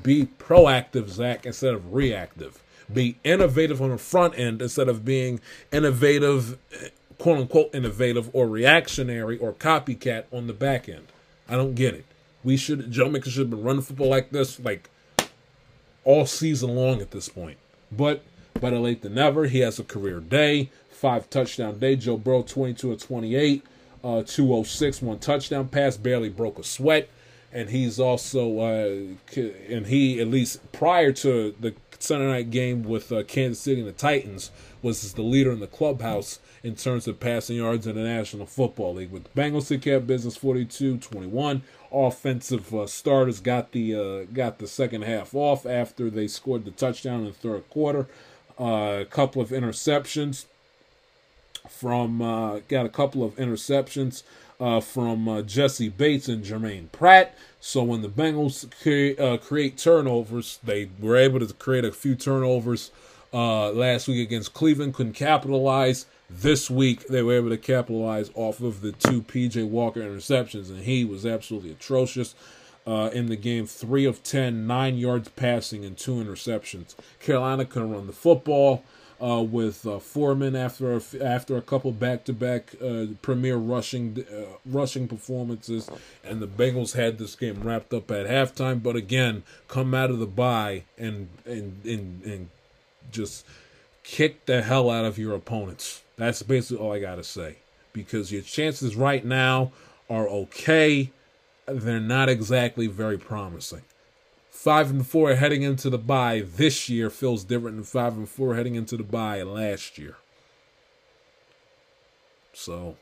Be proactive, Zach, instead of reactive. Be innovative on the front end instead of being innovative, quote unquote innovative or reactionary or copycat on the back end. I don't get it. We should Joe Mixon should have been running football like this like all season long at this point. But better late than never. He has a career day, five touchdown day. Joe Burrow, 22 of 28, uh, 206, one touchdown pass, barely broke a sweat. And he's also, uh, and he, at least prior to the Sunday night game with uh, Kansas City and the Titans, was the leader in the clubhouse in terms of passing yards in the National Football League. With the Bengals care of business 42-21. Offensive uh, starters got the uh, got the second half off after they scored the touchdown in the third quarter. A couple of interceptions from uh, got a couple of interceptions uh, from uh, Jessie Bates and Germaine Pratt. So when the Bengals create, uh, create turnovers, they were able to create a few turnovers uh, last week against Cleveland. Couldn't capitalize. This week they were able to capitalize off of the two PJ Walker interceptions, and he was absolutely atrocious. Uh, in the game, three of 10, nine yards passing, and two interceptions. Carolina couldn't run the football uh, with uh, Foreman after a, after a couple back to back premier rushing uh, rushing performances, and the Bengals had this game wrapped up at halftime. But again, come out of the bye and and and, and just kick the hell out of your opponents. That's basically all I got to say. Because your chances right now are okay. They're not exactly very promising. Five and four heading into the bye this year feels different than five and four heading into the bye last year. So,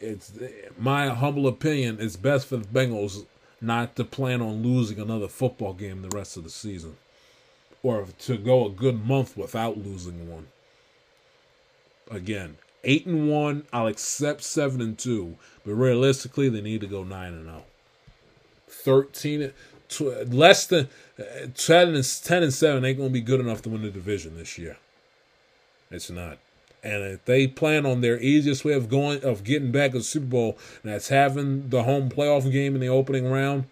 it's my humble opinion. It's best for the Bengals not to plan on losing another football game the rest of the season, or to go a good month without losing one again, eight and one. I'll accept seven and two, but realistically, they need to go nine and zero. Oh. Thirteen, tw- less than uh, 10 and ten and seven ain't gonna be good enough to win the division this year. It's not. And if they plan on their easiest way of going of getting back to the Super Bowl, and that's having the home playoff game in the opening round,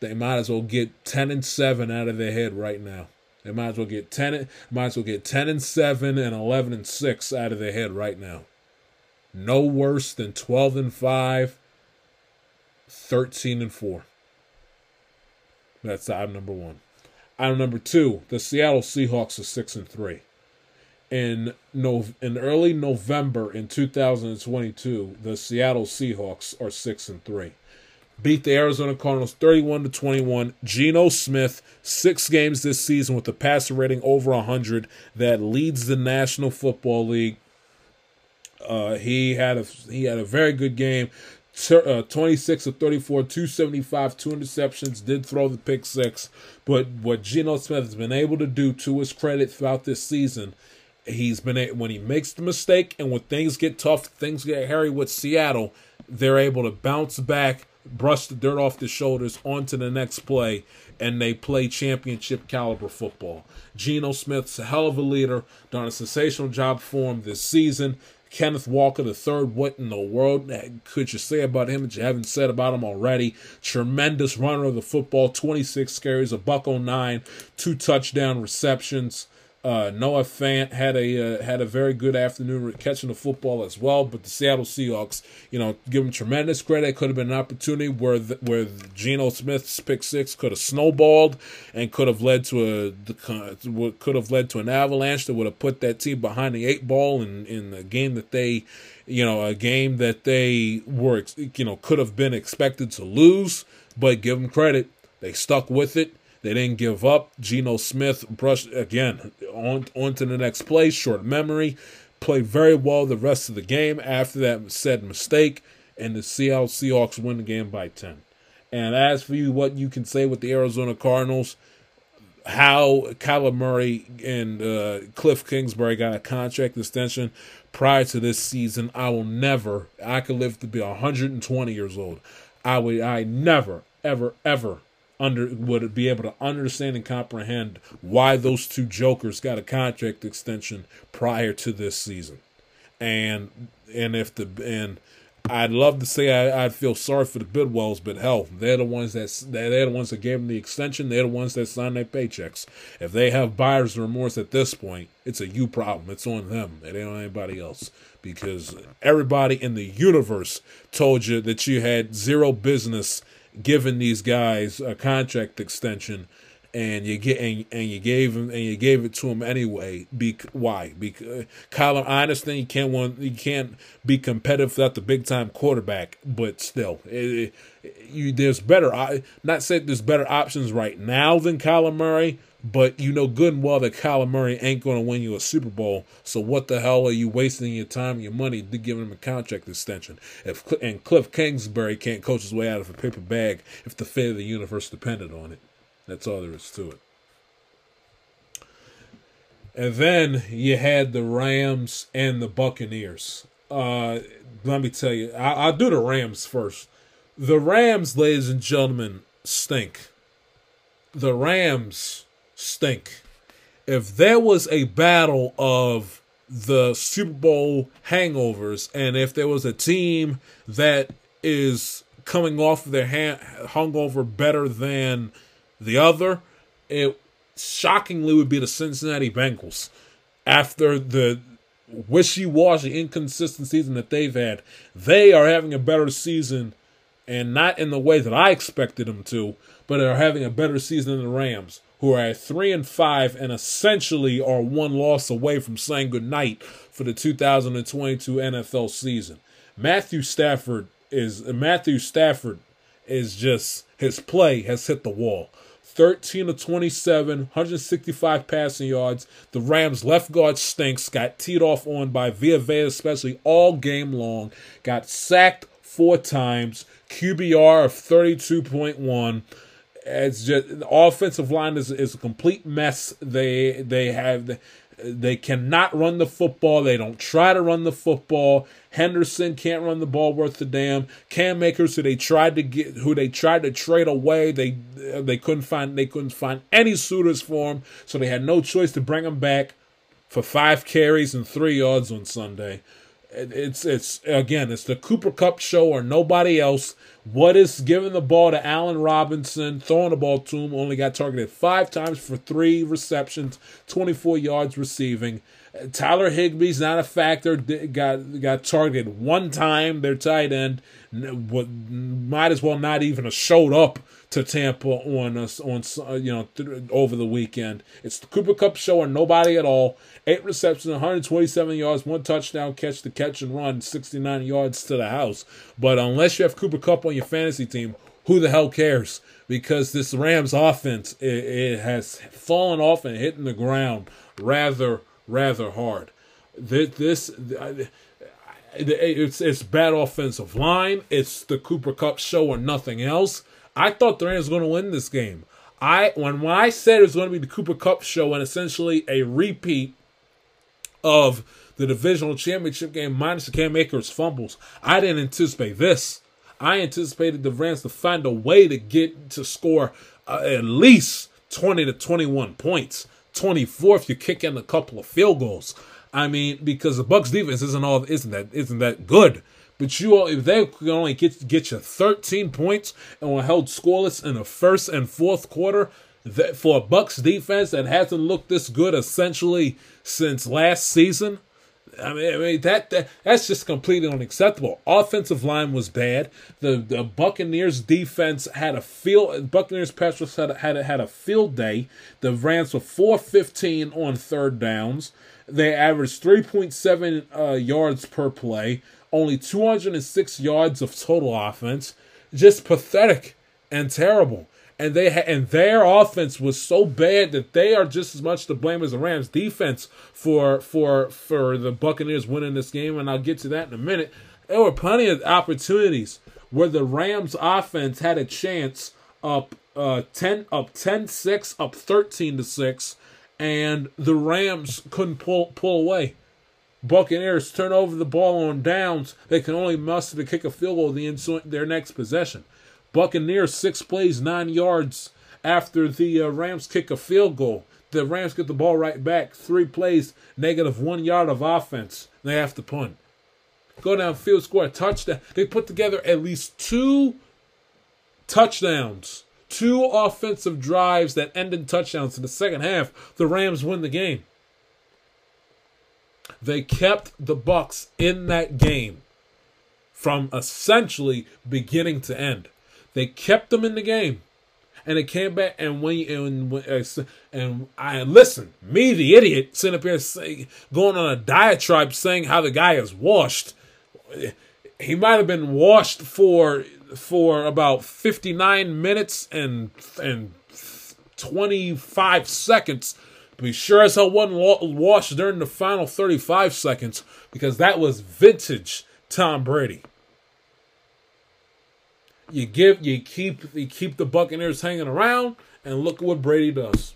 they might as well get ten and seven out of their head right now. They might as well get ten. Might as well get ten and seven and eleven and six out of their head right now. No worse than twelve and five. 13 and 4. That's item number one. Item number two, the Seattle Seahawks are six and three. In no in early November in 2022, the Seattle Seahawks are six and three beat the Arizona Cardinals 31 to 21. Geno Smith, six games this season with a passer rating over 100 that leads the National Football League. Uh, he had a he had a very good game. Uh, 26 of 34, 275, two interceptions, did throw the pick six. But what Geno Smith has been able to do to his credit throughout this season, he's been when he makes the mistake and when things get tough, things get hairy with Seattle, they're able to bounce back brush the dirt off their shoulders onto the next play, and they play championship caliber football. Geno Smith's a hell of a leader, done a sensational job for him this season. Kenneth Walker the third, what in the world could you say about him that you haven't said about him already? Tremendous runner of the football, 26 carries, a buck 09, two touchdown receptions. Uh, Noah Fant had a uh, had a very good afternoon catching the football as well, but the Seattle Seahawks, you know, give them tremendous credit. It could have been an opportunity where the, where Geno Smith's pick six could have snowballed and could have led to a could have led to an avalanche that would have put that team behind the eight ball in in the game that they, you know, a game that they were you know could have been expected to lose. But give them credit, they stuck with it they didn't give up. Geno Smith brushed again on, on to the next play. Short memory. Played very well the rest of the game after that said mistake. And the Seattle Seahawks win the game by 10. And as for you, what you can say with the Arizona Cardinals, how Kyler Murray and uh, Cliff Kingsbury got a contract extension prior to this season, I will never, I could live to be 120 years old. I would, I never, ever, ever under would be able to understand and comprehend why those two jokers got a contract extension prior to this season. And and if the and I'd love to say I, would feel sorry for the Bidwells, but hell, they're the ones that they're the ones that gave them the extension. They're the ones that signed their paychecks. If they have buyer's remorse at this point, it's a you problem. It's on them. It ain't on anybody else because everybody in the universe told you that you had zero business giving these guys a contract extension and you get and, and you gave him and you gave it to him anyway. Be why? Because I understand you can't want you can't be competitive without the big time quarterback, but still, it, it, you there's better. I not saying there's better options right now than Kyler Murray, but you know good and well that Kyler Murray ain't going to win you a Super Bowl. So what the hell are you wasting your time, and your money, to giving him a contract extension? If and Cliff Kingsbury can't coach his way out of a paper bag if the fate of the universe depended on it. That's all there is to it. And then you had the Rams and the Buccaneers. Uh, let me tell you, I, I'll do the Rams first. The Rams, ladies and gentlemen, stink. The Rams stink. If there was a battle of the Super Bowl hangovers, and if there was a team that is coming off of their hand, hungover better than the other, it shockingly would be the Cincinnati Bengals. After the wishy-washy, inconsistent season that they've had, they are having a better season, and not in the way that I expected them to, but are having a better season than the Rams, who are at three and five and essentially are one loss away from saying goodnight for the 2022 NFL season. Matthew Stafford is Matthew Stafford is just his play has hit the wall. 13 to 27, 165 passing yards. The Rams left guard stinks, got teed off on by Villa especially all game long, got sacked four times, QBR of 32.1. It's just the offensive line is, is a complete mess. They they have they cannot run the football. They don't try to run the football. Henderson can't run the ball worth a damn. Cam Akers, who they tried to get, who they tried to trade away, they they couldn't find they couldn't find any suitors for him, so they had no choice to bring him back for five carries and three yards on Sunday. It's it's again, it's the Cooper Kupp show or nobody else. What is giving the ball to Allen Robinson, throwing the ball to him, only got targeted five times for three receptions, 24 yards receiving. Tyler Higbee's not a factor. Got got targeted one time. Their tight end what might as well not even have showed up to Tampa on us on uh, you know over the weekend. It's the Cooper Kupp show and nobody at all. Eight receptions, 127 yards, one touchdown catch to catch and run, 69 yards to the house. But unless you have Cooper Kupp on your fantasy team, who the hell cares? Because this Rams offense it, it has fallen off and hitting the ground rather rather hard. This, it's it's bad offensive line. It's the Cooper Kupp show or nothing else. I thought the Rams were going to win this game. I when when I said it was going to be the Cooper Kupp show and essentially a repeat of the divisional championship game minus the Cam Akers fumbles, I didn't anticipate this. I anticipated the Rams to find a way to get to score uh, at least 20 to 21 points. 24 if you kick in a couple of field goals. I mean, because the Bucks defense isn't all isn't that isn't that good. But you all, if they can only get get you 13 points and were held scoreless in the first and fourth quarter, that for a Bucks defense that hasn't looked this good essentially since last season, I mean, I mean that, that that's just completely unacceptable. Offensive line was bad. The the Buccaneers defense had a field. Buccaneers pass had a, had had a field day. The Rams were four fifteen on third downs. They averaged three point seven uh, yards per play. Only two hundred and six yards of total offense. Just pathetic and terrible and they ha- and their offense was so bad that they are just as much to blame as the Rams defense for for for the Buccaneers winning this game and I'll get to that in a minute. There were plenty of opportunities where the Rams offense had a chance up uh 10 up 10-6 up 13 to 6 and the Rams couldn't pull pull away. Buccaneers turn over the ball on downs. They can only muster to kick a field goal the their next possession. Buccaneers six plays, nine yards after the uh, Rams kick a field goal. The Rams get the ball right back. Three plays, negative one yard of offense. They have to punt. Go downfield, score a touchdown. They put together at least two touchdowns, two offensive drives that end in touchdowns in the second half. The Rams win the game. They kept the Bucks in that game from essentially beginning to end. They kept them in the game. and it came back. And when and uh, and I listen, me the idiot, sitting up here saying, going on a diatribe saying how the guy is washed. He might have been washed for for about fifty nine minutes and and twenty five seconds. He sure as hell wasn't washed during the final thirty five seconds because that was vintage Tom Brady you give you keep you keep the Buccaneers hanging around, and look what Brady does.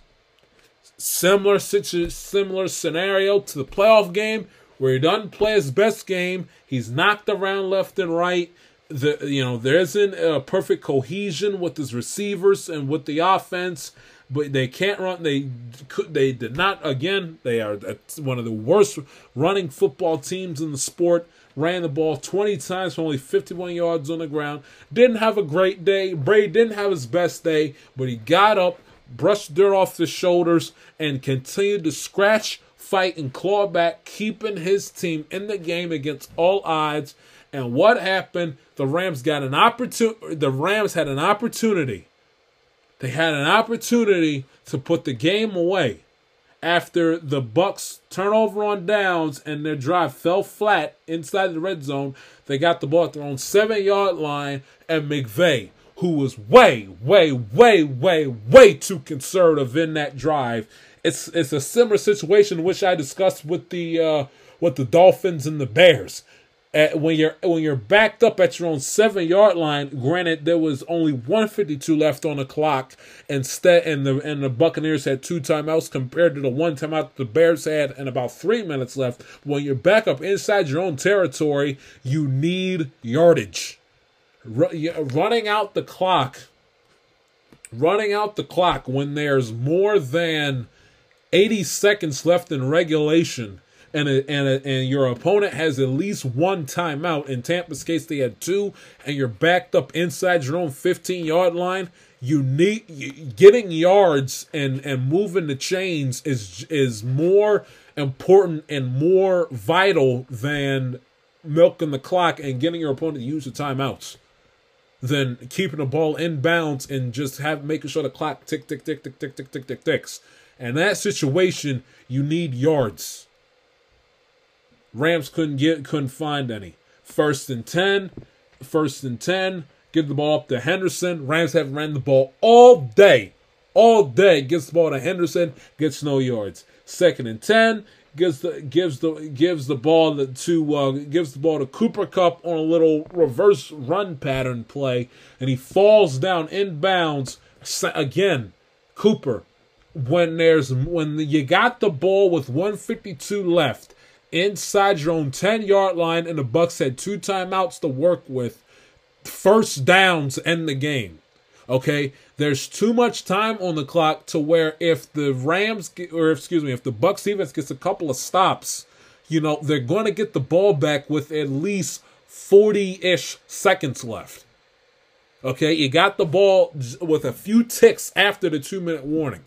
Similar situ, similar scenario to the playoff game where he doesn't play his best game. He's knocked around left and right. The you know there isn't a perfect cohesion with his receivers and with the offense, but they can't run. They could. They did not. Again, they are one of the worst running football teams in the sport ran the ball 20 times for only 51 yards on the ground. Didn't have a great day. Brady didn't have his best day, but he got up, brushed dirt off his shoulders, and continued to scratch, fight, and claw back, keeping his team in the game against all odds. And what happened? The Rams got an opportunity. The Rams had an opportunity. They had an opportunity to put the game away after the Bucks turnover on downs and their drive fell flat inside the red zone. They got the ball at their own seven yard line, and McVay, who was way, way, way, way, way too conservative in that drive. It's it's a similar situation which I discussed with the uh, with the Dolphins and the Bears. At, when you're when you're backed up at your own seven yard line, granted there was only 152 left on the clock, instead and the and the Buccaneers had two timeouts compared to the one timeout the Bears had and about three minutes left. When you're back up inside your own territory, you need yardage. Yeah, running out the clock, running out the clock when there's more than 80 seconds left in regulation and a, and a, and your opponent has at least one timeout. In Tampa's case, they had two, and you're backed up inside your own 15 yard line. You need getting yards and and moving the chains is is more important and more vital than milking the clock and getting your opponent to use the timeouts than keeping the ball in bounds and just have making sure the clock tick tick tick tick tick tick tick tick ticks. And that situation, you need yards. Rams couldn't get couldn't find any. First and ten, first and ten. Give the ball up to Henderson. Rams have ran the ball all day, all day. Gets the ball to Henderson, gets no yards. Second and ten. Gives the gives the gives the ball to uh, gives the ball to Cooper Kupp on a little reverse run pattern play, and he falls down inbounds again. Cooper, when there's when you got the ball with 152 left inside your own 10 yard line and the bucks had two timeouts to work with. First downs end the game okay? There's too much time on the clock to where if the rams or excuse me if the bucks defense gets a couple of stops you know they're going to get the ball back with at least 40-ish seconds left okay? You got the ball with a few ticks after the two minute warning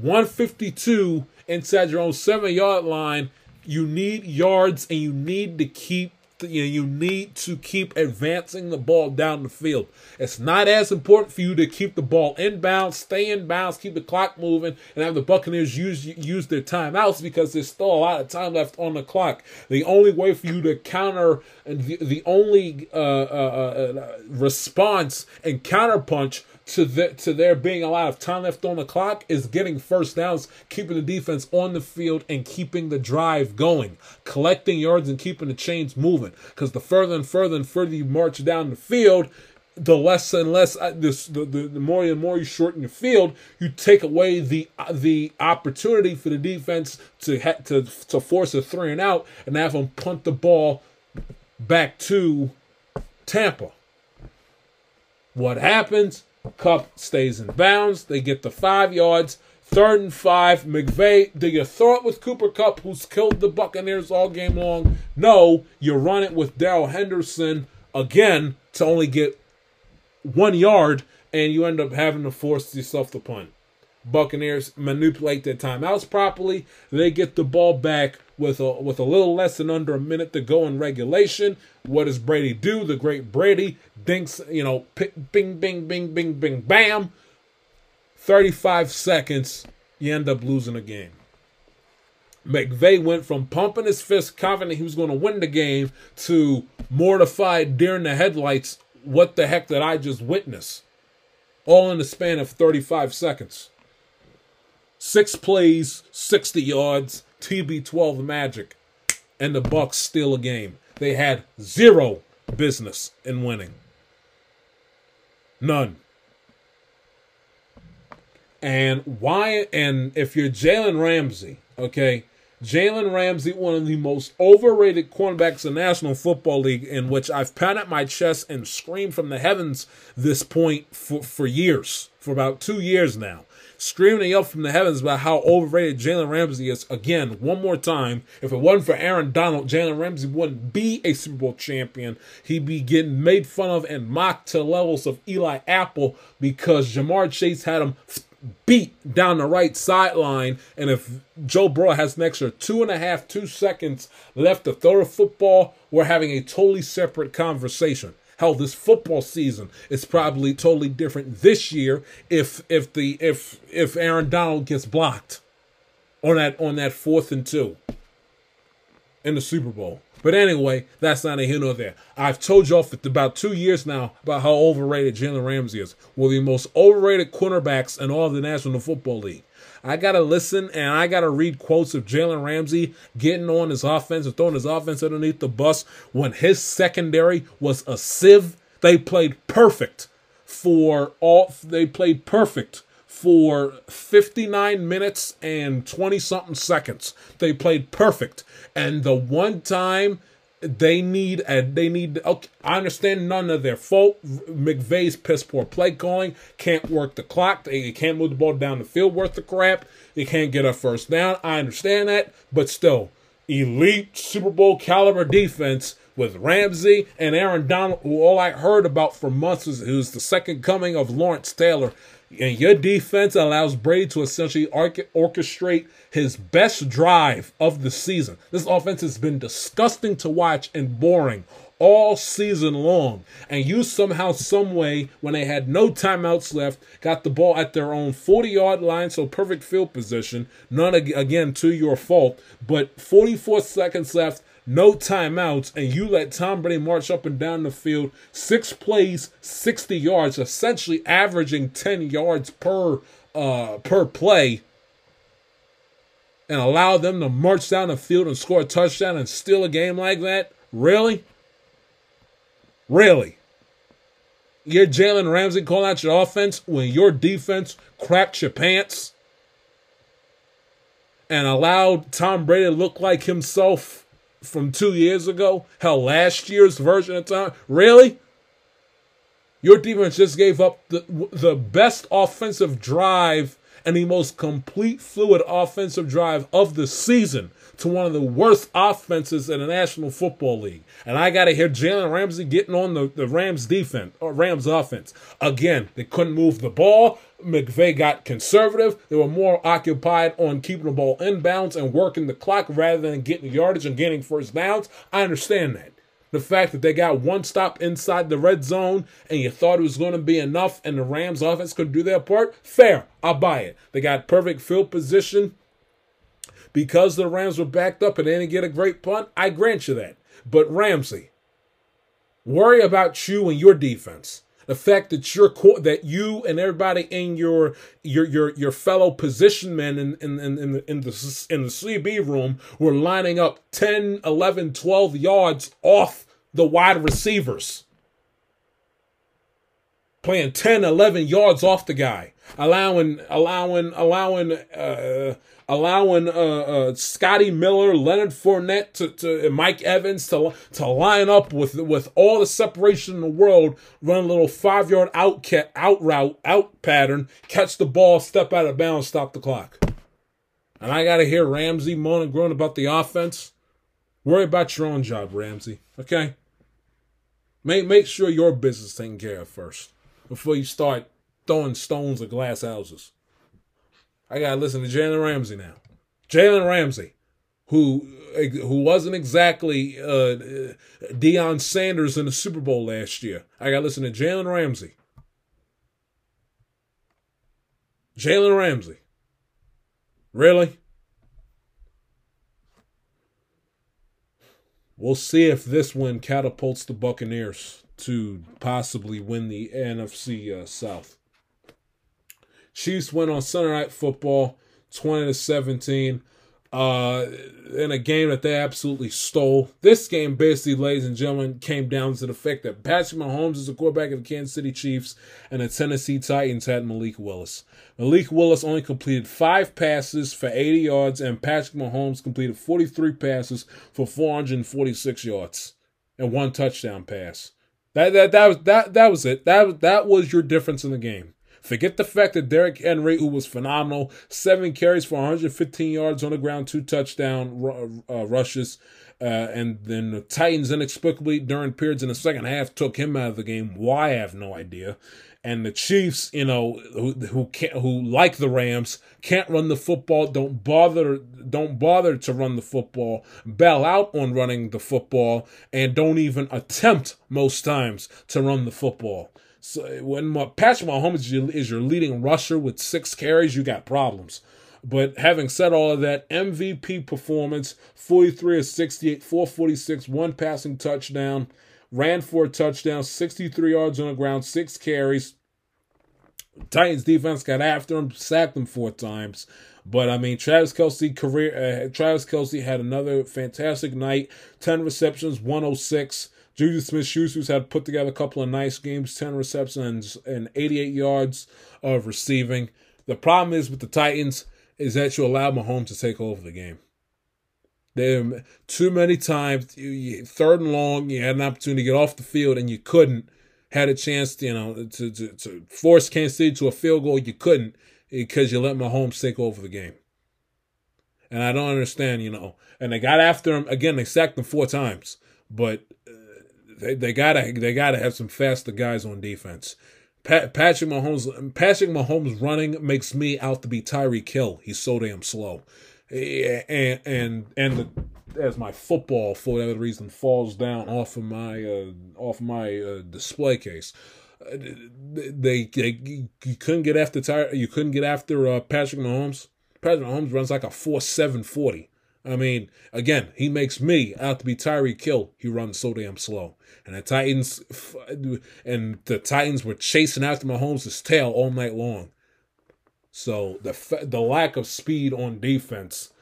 152 inside your own seven yard line you need yards and you need to keep you know, you need to keep advancing the ball down the field. It's not as important for you to keep the ball in bounds, stay in bounds, keep the clock moving, and have the Buccaneers use use their timeouts because there's still a lot of time left on the clock. The only way for you to counter and the, the only uh, uh, uh, response and counterpunch to the, to there being a lot of time left on the clock is getting first downs, keeping the defense on the field, and keeping the drive going, collecting yards and keeping the chains moving. Because the further and further and further you march down the field, the less and less uh, this the, the, the more and more you shorten your field, you take away the uh, the opportunity for the defense to ha- to to force a three and out and have them punt the ball back to Tampa. What happens? Kupp stays in bounds. They get the five yards. Third and five. McVay, do you throw it with Cooper Kupp, who's killed the Buccaneers all game long? No, you run it with Darrell Henderson again to only get one yard, and you end up having to force yourself to punt. Buccaneers manipulate their timeouts properly. They get the ball back with a with a little less than under a minute to go in regulation. What does Brady do? The great Brady dinks, you know, bing, bing, bing, bing, bing, bam. 35 seconds, you end up losing a game. McVay went from pumping his fist, confident he was going to win the game, to mortified during the headlights. What the heck did I just witness? All in the span of 35 seconds. Six plays, 60 yards, TB12 magic, and the Bucks steal a game. They had zero business in winning. None. And why? And if you're Jalen Ramsey, okay, Jalen Ramsey, one of the most overrated cornerbacks in the National Football League, in which I've pounded my chest and screamed from the heavens this point for, for years, for about two years now. Screaming up from the heavens about how overrated Jalen Ramsey is. Again, one more time. If it wasn't for Aaron Donald, Jalen Ramsey wouldn't be a Super Bowl champion. He'd be getting made fun of and mocked to levels of Eli Apple because Ja'Marr Chase had him beat down the right sideline. And if Joe Burrow has an extra two and a half, two seconds left to throw the football, we're having a totally separate conversation. Hell, this football season is probably totally different this year if if the if if Aaron Donald gets blocked on that on that fourth and two in the Super Bowl. But anyway, that's not a here nor there. I've told y'all for about two years now about how overrated Jalen Ramsey is. One of the most overrated cornerbacks in all of the National Football League. I gotta listen and I gotta read quotes of Jalen Ramsey getting on his offense and throwing his offense underneath the bus when his secondary was a sieve. They played perfect for all. They played perfect for 59 minutes and 20 something seconds. They played perfect. And the one time they need a, they need okay, I understand none of their fault. McVay's piss poor play calling can't work the clock. They can't move the ball down the field worth the crap. They can't get a first down. I understand that, but still, elite Super Bowl caliber defense with Ramsey and Aaron Donald, who all I heard about for months was who's the second coming of Lawrence Taylor. And your defense allows Brady to essentially orchestrate his best drive of the season. This offense has been disgusting to watch and boring all season long. And you somehow, some way, when they had no timeouts left, got the ball at their own 40 yard line, so perfect field position. None again to your fault, but 44 seconds left no timeouts, and you let Tom Brady march up and down the field, six plays, 60 yards, essentially averaging 10 yards per uh, per play, and allow them to march down the field and score a touchdown and steal a game like that? Really? Really? You're Jalen Ramsey calling out your offense when your defense crapped your pants and allowed Tom Brady to look like himself from two years ago? Hell, last year's version of Tom? Really? Your defense just gave up the, the best offensive drive and the most complete fluid offensive drive of the season to one of the worst offenses in the National Football League. And I got to hear Jalen Ramsey getting on the, the Rams defense or Rams offense. Again, they couldn't move the ball. McVay got conservative. They were more occupied on keeping the ball inbounds and working the clock rather than getting yardage and getting first downs. I understand that. The fact that they got one stop inside the red zone and you thought it was going to be enough and the Rams offense could do their part, fair. I'll buy it. They got perfect field position because the Rams were backed up and they didn't get a great punt. I grant you that. But Ramsey, worry about you and your defense. The fact that you're that you and everybody in your your your your fellow position men in in in, in the in the in the CB room were lining up 10, 11, 12 yards off the wide receivers. Playing 10, 11 yards off the guy, allowing allowing allowing uh allowing uh, uh, Scotty Miller, Leonard Fournette, to, to Mike Evans to to line up with with all the separation in the world, run a little five yard out out route out pattern, catch the ball, step out of bounds, stop the clock. And I got to hear Ramsey moaning, groan about the offense. Worry about your own job, Ramsey. Okay. Make make sure your business is taken care of first before you start throwing stones at glass houses. I gotta listen to Jalen Ramsey now. Jalen Ramsey, who who wasn't exactly uh, Deion Sanders in the Super Bowl last year. I gotta listen to Jalen Ramsey. Jalen Ramsey. Really? We'll see if this win catapults the Buccaneers to possibly win the NFC uh, South. Chiefs win on Sunday Night Football, twenty to seventeen uh, in a game that they absolutely stole. This game, basically, ladies and gentlemen, came down to the fact that Patrick Mahomes is the quarterback of the Kansas City Chiefs, and the Tennessee Titans had Malik Willis. Malik Willis only completed five passes for 80 yards, and Patrick Mahomes completed 43 passes for 446 yards and one touchdown pass. That that that was that that was it. That that was your difference in the game. Forget the fact that Derrick Henry, who was phenomenal, seven carries for 115 yards on the ground, two touchdown uh, rushes. Uh, and then the Titans inexplicably during periods in the second half took him out of the game. Why I have no idea. And the Chiefs, you know, who who can't, who like the Rams, can't run the football. Don't bother, don't bother to run the football. Bail out on running the football, and don't even attempt most times to run the football. So when Patrick Mahomes is your, is your leading rusher with six carries, you got problems. But having said all of that, MVP performance 43 of 68, 446, one passing touchdown, ran for a touchdown, 63 yards on the ground, six carries. Titans defense got after him, sacked him four times. But I mean, Travis Kelce career. Uh, Travis Kelce had another fantastic night. Ten receptions, 106. Juju Smith Schuster's had put together a couple of nice games, 10 receptions and 88 yards of receiving. The problem is with the Titans is that you allow Mahomes to take over the game. There too many times, third and long, you had an opportunity to get off the field and you couldn't. Had a chance, to, you know, to, to, to force Kansas City to a field goal, you couldn't because you let Mahomes take over the game. And I don't understand, you know. And they got after him again. They sacked him four times, but uh, they, they gotta they gotta have some faster guys on defense. Pat, Patrick Mahomes Patrick Mahomes running makes me out to be Tyreek Hill. He's so damn slow, and and and the, as my football for whatever reason falls down off of my uh, off my uh, display case. Uh, they, they you couldn't get after Ty, you couldn't get after uh, Patrick Mahomes. Patrick Mahomes runs like a four seven forty. I mean, again, he makes me out to be Tyreek Hill. He runs so damn slow. And the Titans and the Titans were chasing after Mahomes' tail all night long. So the the lack of speed on defense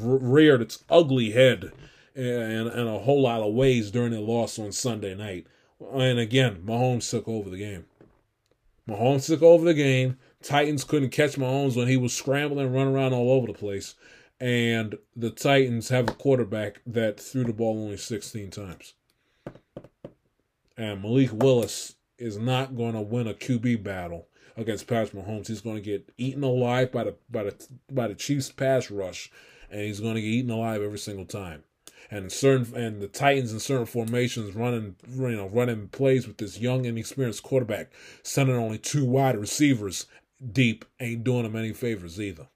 reared its ugly head in, in a whole lot of ways during the loss on Sunday night. And again, Mahomes took over the game. Mahomes took over the game. Titans couldn't catch Mahomes when he was scrambling and running around all over the place and the Titans have a quarterback that threw the ball only 16 times. And Malik Willis is not going to win a QB battle against Patrick Mahomes. He's going to get eaten alive by the by the by the Chiefs pass rush, and he's going to get eaten alive every single time. And certain and the Titans in certain formations running you know running plays with this young inexperienced quarterback, sending only two wide receivers deep ain't doing him any favors either.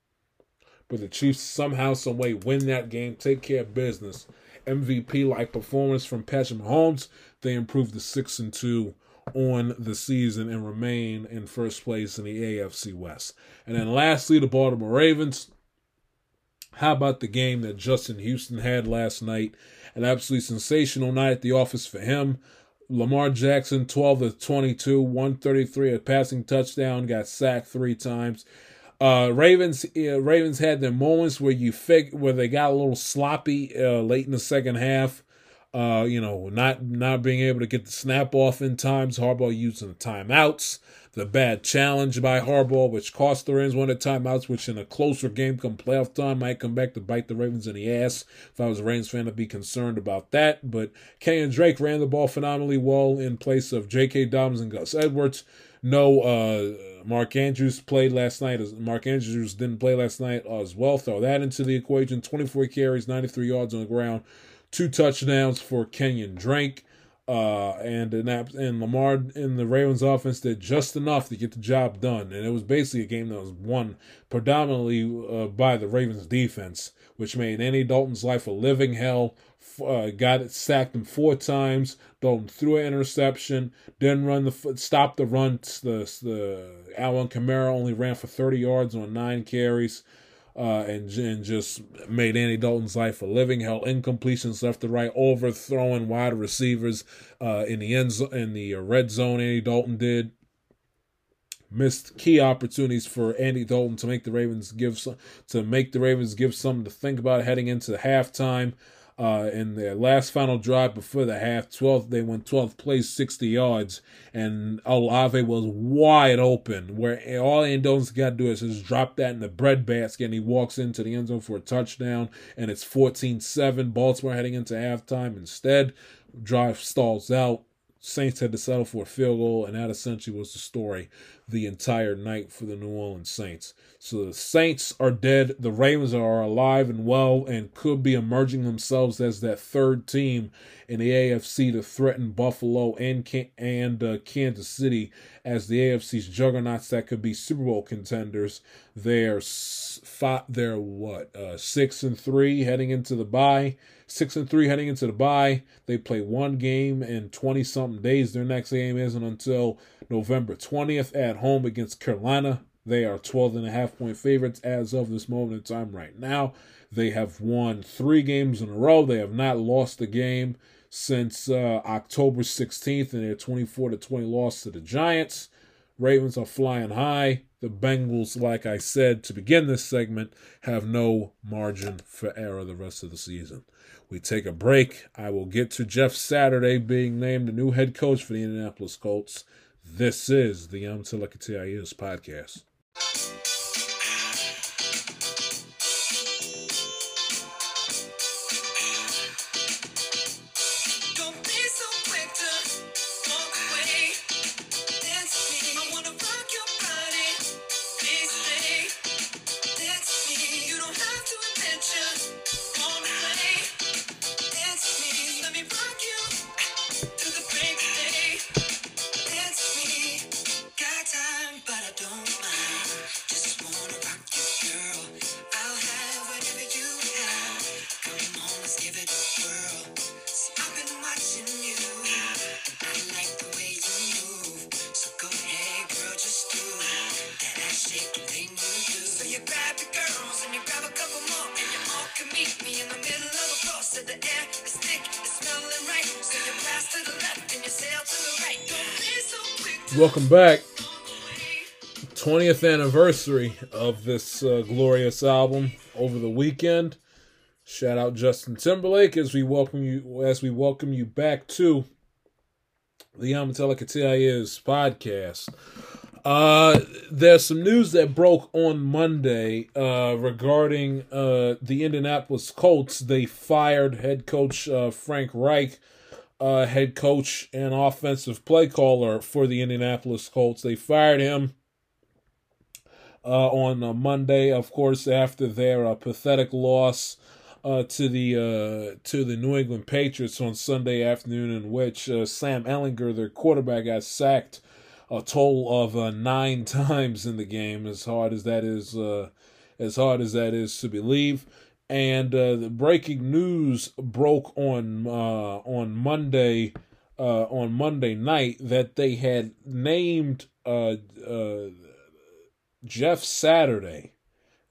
But the Chiefs somehow, some way win that game, take care of business. MVP like performance from Patrick Mahomes. They improve to six and two on the season and remain in first place in the AFC West. And then lastly, the Baltimore Ravens. How about the game that Justin Houston had last night? An absolutely sensational night at the office for him. Lamar Jackson, 12 to 22, 133, a passing touchdown, got sacked three times. Uh, Ravens uh, Ravens had their moments where you fig- where they got a little sloppy uh, late in the second half. Uh, you know, not not being able to get the snap off in times. Harbaugh using the timeouts. The bad challenge by Harbaugh, which cost the Ravens one of the timeouts, which in a closer game come playoff time might come back to bite the Ravens in the ass. If I was a Ravens fan, I'd be concerned about that. But Kenyan Drake ran the ball phenomenally well in place of J.K. Dobbins and Gus Edwards. No, uh, Mark Andrews played last night. Mark Andrews didn't play last night as well. Throw that into the equation. 24 carries, 93 yards on the ground, two touchdowns for Kenyan Drake. Uh, and and Lamar in the Ravens offense did just enough to get the job done, and it was basically a game that was won predominantly uh, by the Ravens defense, which made Andy Dalton's life a living hell. Uh, got it sacked him four times. Dalton threw an interception, didn't run the stop the run. The the Alvin Kamara only ran for thirty yards on nine carries uh, and, and just made Andy Dalton's life a living hell. Incompletions left to right, overthrowing wide receivers uh, in the end zone, in the red zone. Andy Dalton did missed key opportunities for Andy Dalton to make the Ravens give some, to make the Ravens give something to think about heading into halftime. Uh, in their last final drive before the half, 12th they went 12th place, 60 yards, and Olave was wide open. Where all Andone's got to do is just drop that in the bread basket, and he walks into the end zone for a touchdown, and it's 14-7. Baltimore heading into halftime. Instead, drive stalls out. Saints had to settle for a field goal, and that essentially was the story the entire night for the New Orleans Saints. So the Saints are dead. The Ravens are alive and well and could be emerging themselves as that third team in the AFC to threaten Buffalo and and uh, Kansas City as the AFC's juggernauts that could be Super Bowl contenders. They're five, they're what uh, six and three heading into the bye. Six and three heading into the bye. They play one game in twenty something days. Their next game isn't until November twentieth at home against Carolina. They are 12 and a half point favorites as of this moment in time right now. They have won three games in a row. They have not lost a game since uh, October 16th in their 24 to 20 loss to the Giants. Ravens are flying high. The Bengals, like I said to begin this segment, have no margin for error the rest of the season. We take a break. I will get to Jeff Saturday being named the new head coach for the Indianapolis Colts. This is the Yom Telekatiayus podcast. Welcome back. 20th anniversary of this uh, glorious album over the weekend. Shout out Justin Timberlake as we welcome you as we welcome you back to the Amatella is podcast. Uh, there's some news that broke on Monday uh, regarding uh, the Indianapolis Colts. They fired head coach uh, Frank Reich uh, head coach and offensive play caller for the Indianapolis Colts. They fired him uh, on uh, Monday, of course, after their uh, pathetic loss uh, to the uh, to the New England Patriots on Sunday afternoon, in which uh, Sam Ehlinger, their quarterback, got sacked a total of uh, nine times in the game. As hard as that is, uh, as hard as that is to believe and uh, the breaking news broke on uh, on Monday uh, on Monday night that they had named uh, uh, Jeff Saturday.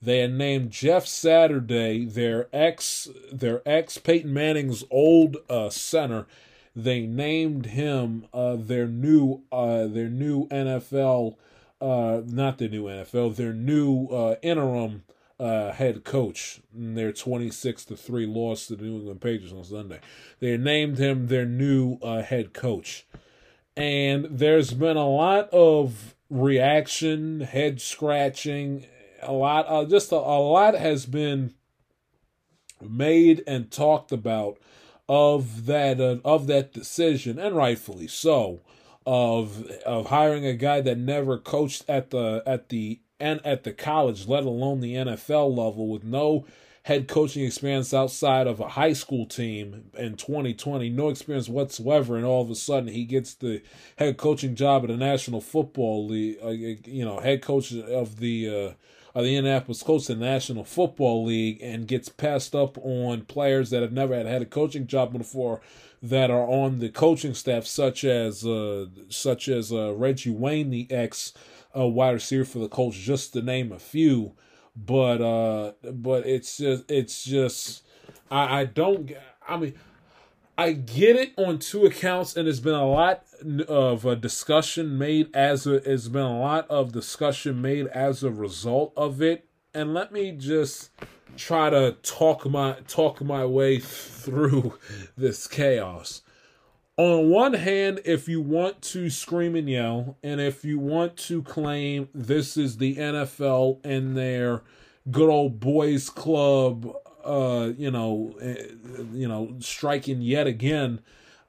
They had named Jeff Saturday their ex their ex Peyton Manning's old uh, center. They named him their new their new NFL not the new NFL their new interim uh, head coach in their 26 to 3 loss to the New England Patriots on Sunday. They named him their new uh, head coach. And there's been a lot of reaction, head scratching, a lot, uh, just a, a lot has been made and talked about of that uh, of that decision, and rightfully so, of of hiring a guy that never coached at the at the and at the college, let alone the NFL level, with no head coaching experience outside of a high school team in 2020, no experience whatsoever, and all of a sudden he gets the head coaching job at the National Football League, uh, you know, head coach of the uh, of the Indianapolis Colts, the National Football League, and gets passed up on players that have never had, had a coaching job before that are on the coaching staff, such as uh, such as uh, Reggie Wayne, the ex uh, wide receiver for the Colts, just to name a few. But uh but it's just it's just I I don't I mean I get it on two accounts and there's been a lot of a discussion made as a it's been a lot of discussion made as a result of it. And let me just try to talk my talk my way through this chaos on one hand, if you want to scream and yell, and if you want to claim this is the NFL and their good old boys club, uh, you know, uh, you know, striking yet again,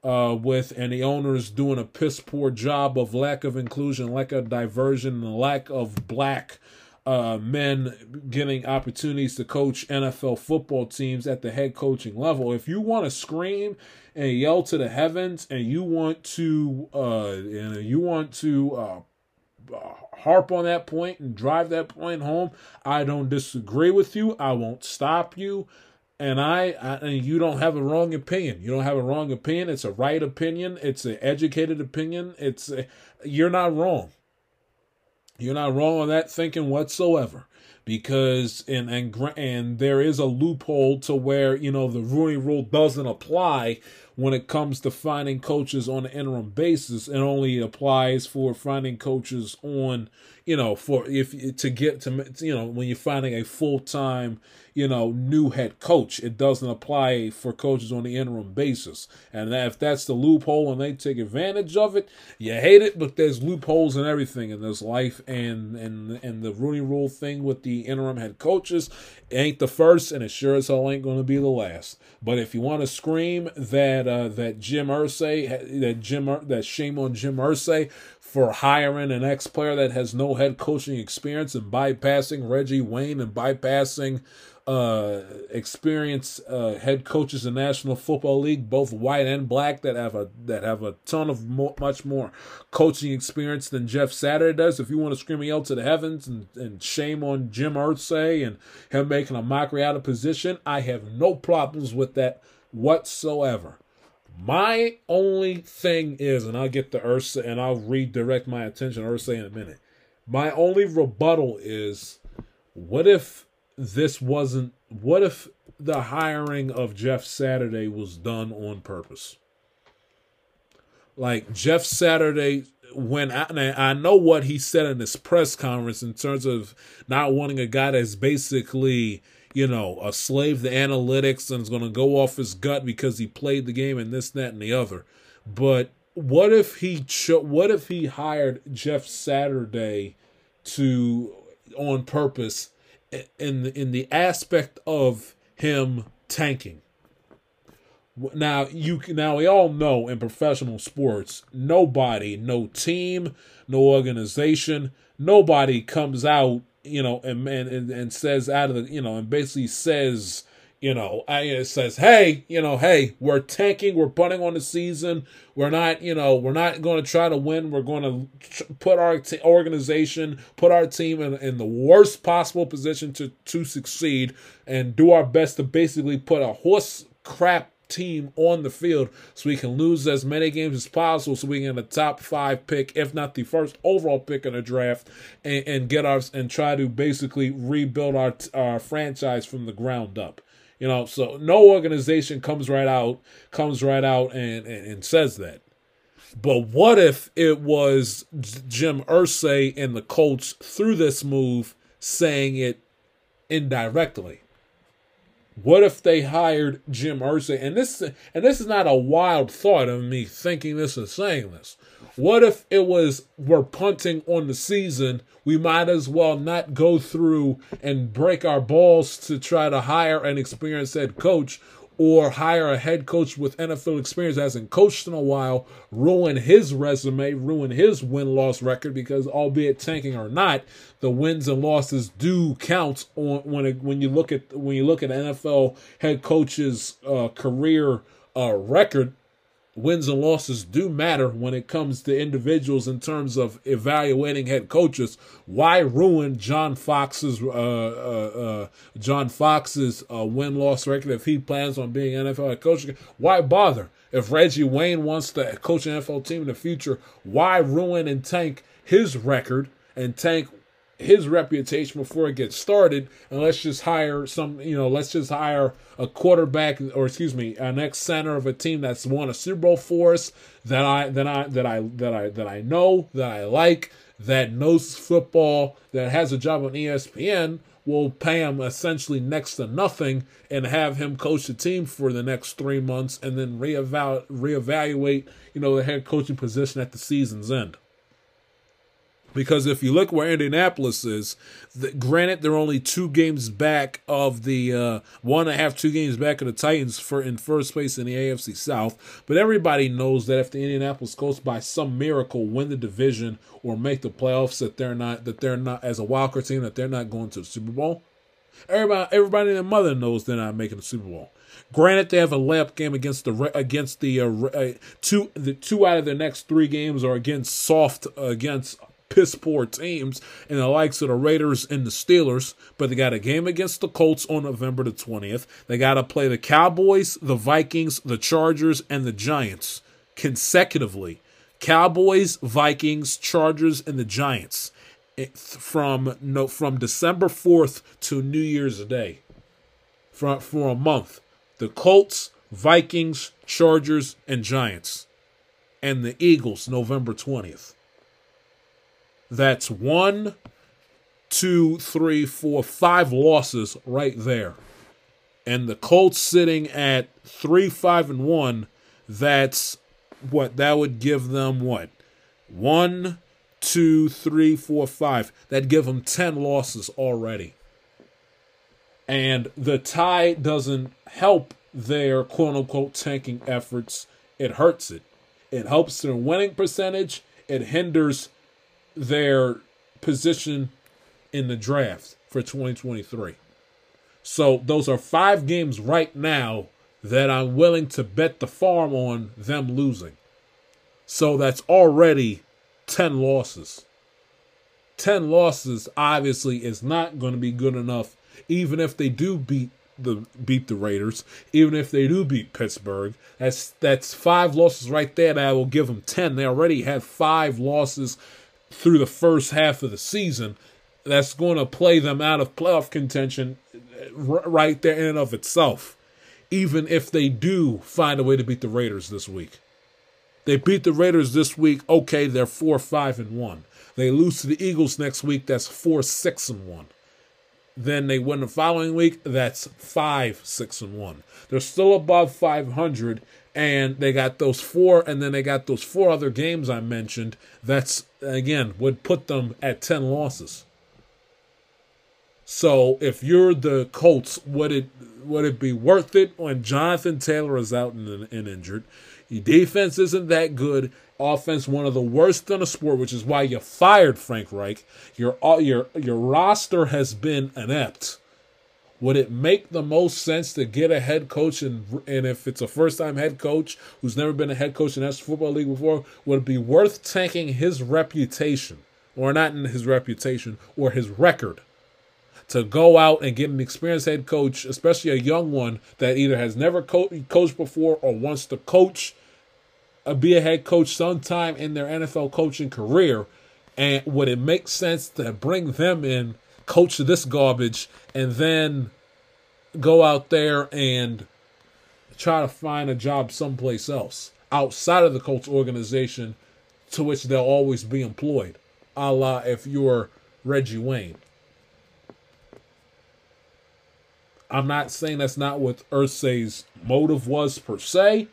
uh, with and the owners doing a piss poor job of lack of inclusion, lack of diversion, and lack of black uh, men getting opportunities to coach NFL football teams at the head coaching level. If you want to scream and yell to the heavens, and you want to, uh, and you want to uh, harp on that point and drive that point home, I don't disagree with you. I won't stop you. And I, I, and you don't have a wrong opinion. You don't have a wrong opinion. It's a right opinion. It's an educated opinion. It's a, you're not wrong. You're not wrong on that thinking whatsoever. Because and and and there is a loophole to where you know the Rooney Rule doesn't apply when it comes to finding coaches on an interim basis. It only applies for finding coaches on, you know, for if to get to, you know, when you're finding a full time, you know, new head coach. It doesn't apply for coaches on the interim basis. And if that's the loophole and they take advantage of it, you hate it, but there's loopholes in everything in this life. And and and the Rooney Rule thing with the interim head coaches ain't the first, and it sure as hell ain't going to be the last. But if you want to scream that uh, that Jim Irsay, that Jim, that shame on Jim Irsay for hiring an ex player that has no head coaching experience and bypassing Reggie Wayne and bypassing uh, experienced uh, head coaches in National Football League, both white and black, that have a that have a ton of much more coaching experience than Jeff Saturday does. If you want to scream yell to the heavens and, and shame on Jim Irsay and him making a mockery out of position, I have no problems with that whatsoever. My only thing is, and I'll get to Irsay and I'll redirect my attention to Irsay in a minute. My only rebuttal is, what if this wasn't what if the hiring of Jeff Saturday was done on purpose? Like Jeff Saturday when I, I know what he said in this press conference in terms of not wanting a guy that's basically, you know, a slave to analytics and is going to go off his gut because he played the game and this, that, and the other. But what if he cho- what if he hired Jeff Saturday to on purpose in in the aspect of him tanking. Now you now we all know in professional sports, nobody, no team, no organization, nobody comes out, you know, and and and says out of the, you know, and basically says you know, it says, hey, you know, hey, we're tanking, we're putting on the season, we're not, you know, we're not going to try to win, we're going to put our t- organization, put our team in, in the worst possible position to to succeed, and do our best to basically put a horse crap team on the field so we can lose as many games as possible so we can get a top five pick, if not the first overall pick in the draft, and, and get our and try to basically rebuild our our franchise from the ground up. You know, so no organization comes right out, comes right out and, and, and says that. But what if it was Jim Irsay and the Colts through this move saying it indirectly? What if they hired Jim Irsay? And this and this is not a wild thought of me thinking this and saying this. What if it was we're punting on the season? We might as well not go through and break our balls to try to hire an experienced head coach or hire a head coach with NFL experience that hasn't coached in a while, ruin his resume, ruin his win loss record because, albeit tanking or not, the wins and losses do count on when it, when you look at when you look at NFL head coach's uh, career uh, record wins and losses do matter when it comes to individuals in terms of evaluating head coaches. Why ruin John Fox's uh, uh, uh, John Fox's uh, win loss record if he plans on being NFL head coach? Why bother? If Reggie Wayne wants to coach an NFL team in the future, why ruin and tank his record and tank his reputation before it gets started and let's just hire some you know let's just hire a quarterback or excuse me an ex center of a team that's won a super bowl for us that i that i that i that i that i know that i like that knows football that has a job on espn will pay him essentially next to nothing and have him coach the team for the next three months and then reevaluate reevaluate you know the head coaching position at the season's end because if you look where Indianapolis is, the, granted they're only two games back of the uh, one and a half, two games back of the Titans for in first place in the AFC South. But everybody knows that if the Indianapolis Colts by some miracle win the division or make the playoffs, that they're not that they're not as a wildcard team that they're not going to the Super Bowl. Everybody, everybody and their mother knows they're not making the Super Bowl. Granted, they have a layup game against the against the uh, uh, two the two out of their next three games are against soft against piss poor teams and the likes of the Raiders and the Steelers, but they got a game against the Colts on November the 20th. They got to play the Cowboys, the Vikings, the Chargers, and the Giants consecutively. Cowboys, Vikings, Chargers, and the Giants from no from December 4th to New Year's Day. For, for a month. The Colts, Vikings, Chargers, and Giants. And the Eagles, November 20th. That's one, two, three, four, five losses right there. And the Colts sitting at three, five, and one. That's what that would give them what? One, two, three, four, five. That'd give them 10 losses already. And the tie doesn't help their quote unquote tanking efforts, it hurts it. It helps their winning percentage, it hinders their position in the draft for 2023. So those are five games right now that I'm willing to bet the farm on them losing. So that's already 10 losses. 10 losses obviously is not going to be good enough even if they do beat the beat the Raiders, even if they do beat Pittsburgh. That's that's five losses right there that I will give them 10. They already have 5 losses through the first half of the season that's going to play them out of playoff contention uh, right there in and of itself. Even if they do find a way to beat the Raiders this week. They beat the Raiders this week, okay, they're 4 5 and 1. They lose to the Eagles next week, that's 4 6 and 1. Then they win the following week, that's 5 6 and 1. They're still above 500 and they got those four and then they got those four other games I mentioned that's again would put them at 10 losses. So if you're the Colts, would it would it be worth it when Jonathan Taylor is out and, and injured? Your defense isn't that good. Offense, one of the worst in the sport, which is why you fired Frank Reich. Your your your roster has been inept would it make the most sense to get a head coach and and if it's a first time head coach who's never been a head coach in National Football League before, would it be worth tanking his reputation, or not in his reputation, or his record, to go out and get an experienced head coach, especially a young one that either has never co- coached before or wants to coach, uh, be a head coach sometime in their NFL coaching career, and would it make sense to bring them in? Coach this garbage, and then go out there and try to find a job someplace else outside of the Colts organization to which they'll always be employed. A la if you're Reggie Wayne. I'm not saying that's not what Irsay's motive was per se,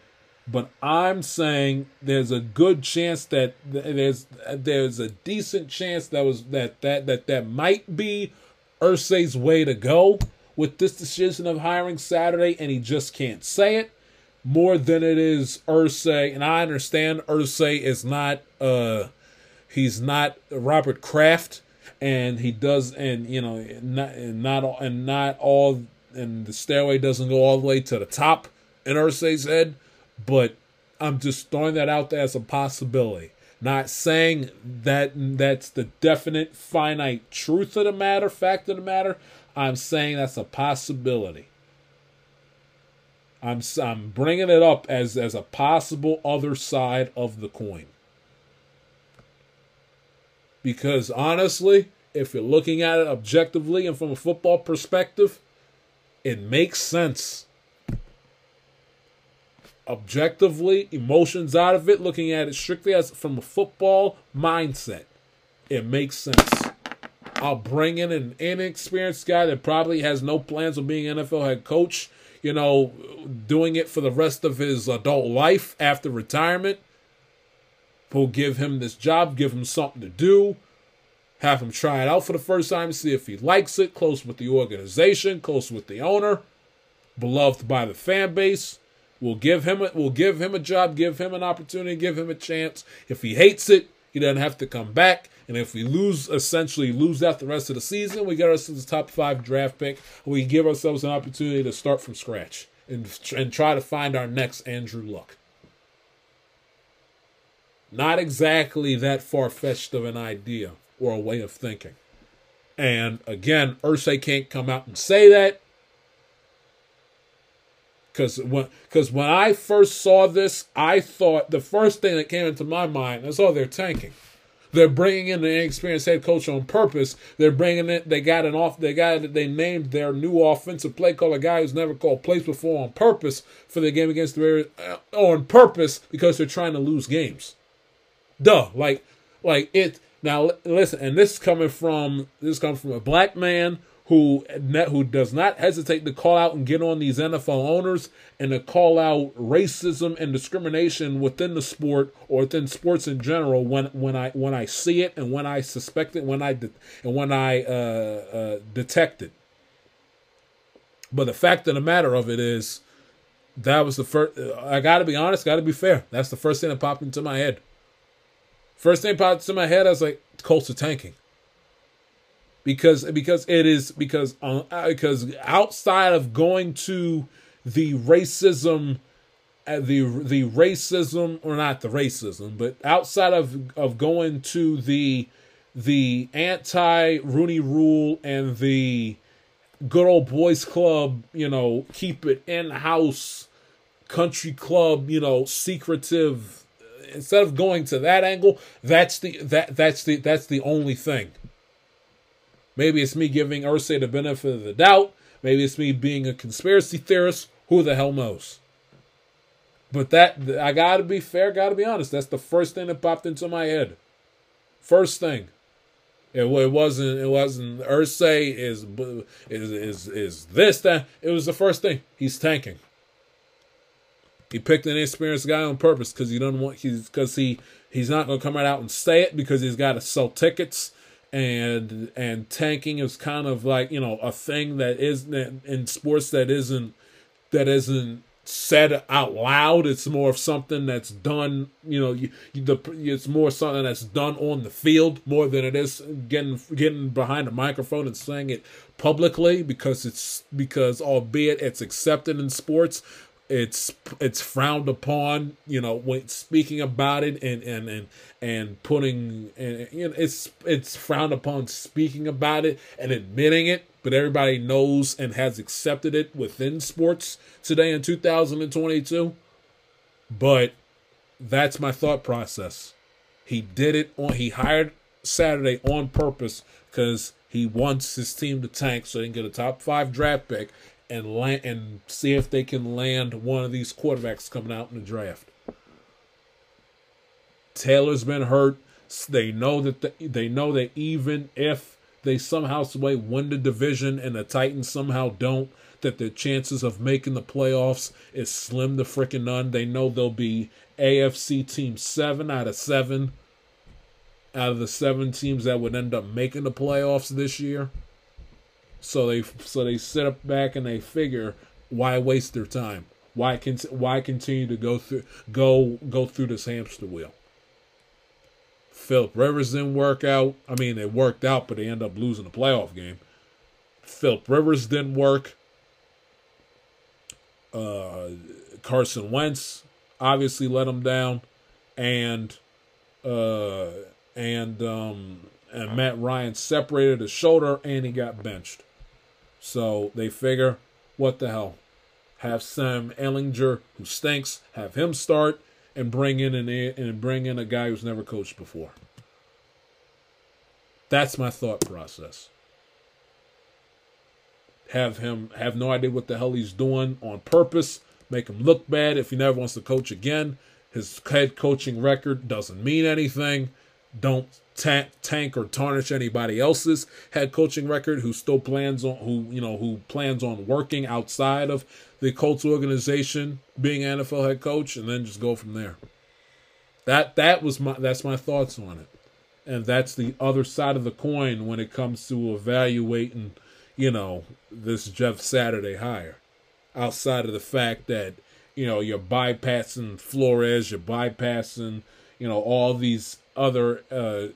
but I'm saying there's a good chance that there's there's a decent chance that was that that that that might be Irsay's way to go with this decision of hiring Saturday, and he just can't say it more than it is Irsay. And I understand Irsay is not uh he's not Robert Kraft, and he does, and you know, not and not all, and not all, and the stairway doesn't go all the way to the top in Irsay's head, but I'm just throwing that out there as a possibility. Not saying that that's the definite, finite truth of the matter, fact of the matter. I'm saying that's a possibility. I'm I'm bringing it up as as a possible other side of the coin. Because honestly, if you're looking at it objectively and from a football perspective, it makes sense. Objectively, emotions out of it, looking at it strictly as from a football mindset, it makes sense. I'll bring in an inexperienced guy that probably has no plans of being NFL head coach, you know, doing it for the rest of his adult life after retirement. We'll give him this job, give him something to do, have him try it out for the first time, see if he likes it, close with the organization, close with the owner, beloved by the fan base. We'll give him a, we'll give him a job, give him an opportunity, give him a chance. If he hates it, he doesn't have to come back. And if we lose, essentially lose out the rest of the season, we get ourselves a top five draft pick. We give ourselves an opportunity to start from scratch and and try to find our next Andrew Luck. Not exactly that far fetched of an idea or a way of thinking. And again, Irsay can't come out and say that because when because when I first saw this, I thought the first thing that came into my mind is, oh, they're tanking. They're bringing in an inexperienced head coach on purpose. They're bringing it. They got an off. They got. They named their new offensive play caller, a guy who's never called plays before, on purpose for the game against the Bears. Uh, on purpose because they're trying to lose games. Duh. Like, like it. Now listen, and this is coming from this is coming from a black man who who does not hesitate to call out and get on these NFL owners and to call out racism and discrimination within the sport or within sports in general when when I when I see it and when I suspect it when I de- and when I uh, uh, detect it. But the fact of the matter of it is, that was the first. I got to be honest, got to be fair. That's the first thing that popped into my head. First thing popped into my head, I was like, Colts are tanking because because it is because uh, because outside of going to the racism uh, the the racism or not the racism but outside of of going to the the anti Rooney rule and the good old boys club you know keep it in house country club you know secretive instead of going to that angle that's the that that's the that's the only thing Maybe it's me giving Irsay the benefit of the doubt. Maybe it's me being a conspiracy theorist. Who the hell knows? But that I gotta be fair, gotta be honest. That's the first thing that popped into my head. First thing. It, it wasn't. It wasn't. Irsay is is is is this that. It was the first thing. He's tanking. He picked an experienced guy on purpose because he doesn't want. He's because he he's not gonna come right out and say it because he's got to sell tickets and and tanking is kind of like you know a thing that isn't in sports that isn't that isn't said out loud. It's more of something that's done you know you, the it's more something that's done on the field more than it is getting getting behind a microphone and saying it publicly because it's because albeit it's accepted in sports it's it's frowned upon you know when speaking about it and and and and putting and you know it's it's frowned upon speaking about it and admitting it but everybody knows and has accepted it within sports today in 2022 but that's my thought process. He did it on he hired saturday on purpose because he wants his team to tank so they can get a top five draft pick and land and see if they can land one of these quarterbacks coming out in the draft. Taylor's been hurt. They know that the, they know that even if they somehow sway win the division and the Titans somehow don't, that their chances of making the playoffs is slim to freaking none. They know they'll be AFC team seven out of seven out of the seven teams that would end up making the playoffs this year. So they so they sit up back and they figure why waste their time? Why can why continue to go through go go through this hamster wheel? Philip Rivers didn't work out. I mean, it worked out, but they end up losing the playoff game. Philip Rivers didn't work. Uh, Carson Wentz obviously let him down, and uh, and um, and Matt Ryan separated his shoulder and he got benched. So they figure, what the hell? Have Sam Ehlinger, who stinks, have him start and bring in an and bring in a guy who's never coached before. That's my thought process. Have him have no idea what the hell he's doing on purpose, make him look bad if he never wants to coach again. His head coaching record doesn't mean anything. Don't tank, tank or tarnish anybody else's head coaching record who still plans on who you know who plans on working outside of the Colts organization, being NFL head coach, and then just go from there. That that was my that's my thoughts on it, and that's the other side of the coin when it comes to evaluating, you know, this Jeff Saturday hire. Outside of the fact that you know you're bypassing Flores, you're bypassing you know all these other uh,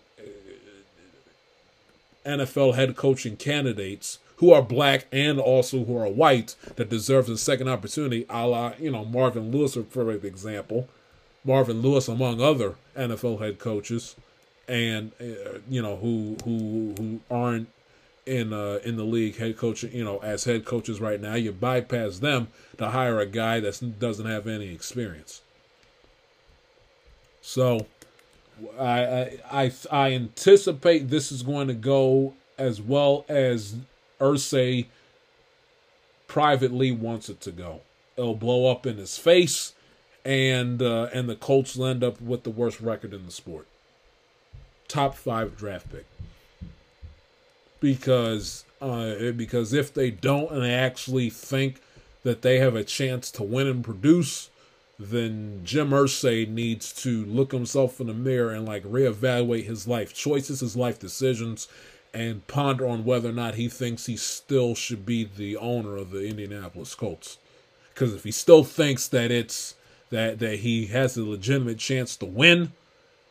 NFL head coaching candidates who are black and also who are white that deserves a second opportunity, a la, you know, Marvin Lewis, for example. Marvin Lewis, among other NFL head coaches, and uh, you know who who who aren't in uh, in the league head coach, you know, as head coaches right now. You bypass them to hire a guy that doesn't have any experience. So, I, I I anticipate this is going to go as well as Irsay privately wants it to go. It'll blow up in his face, and uh, and the Colts will end up with the worst record in the sport. Top five draft pick. Because uh, because if they don't and they actually think that they have a chance to win and produce, then Jim Irsay needs to look himself in the mirror and like reevaluate his life choices, his life decisions, and ponder on whether or not he thinks he still should be the owner of the Indianapolis Colts. Because if he still thinks that it's that that he has a legitimate chance to win,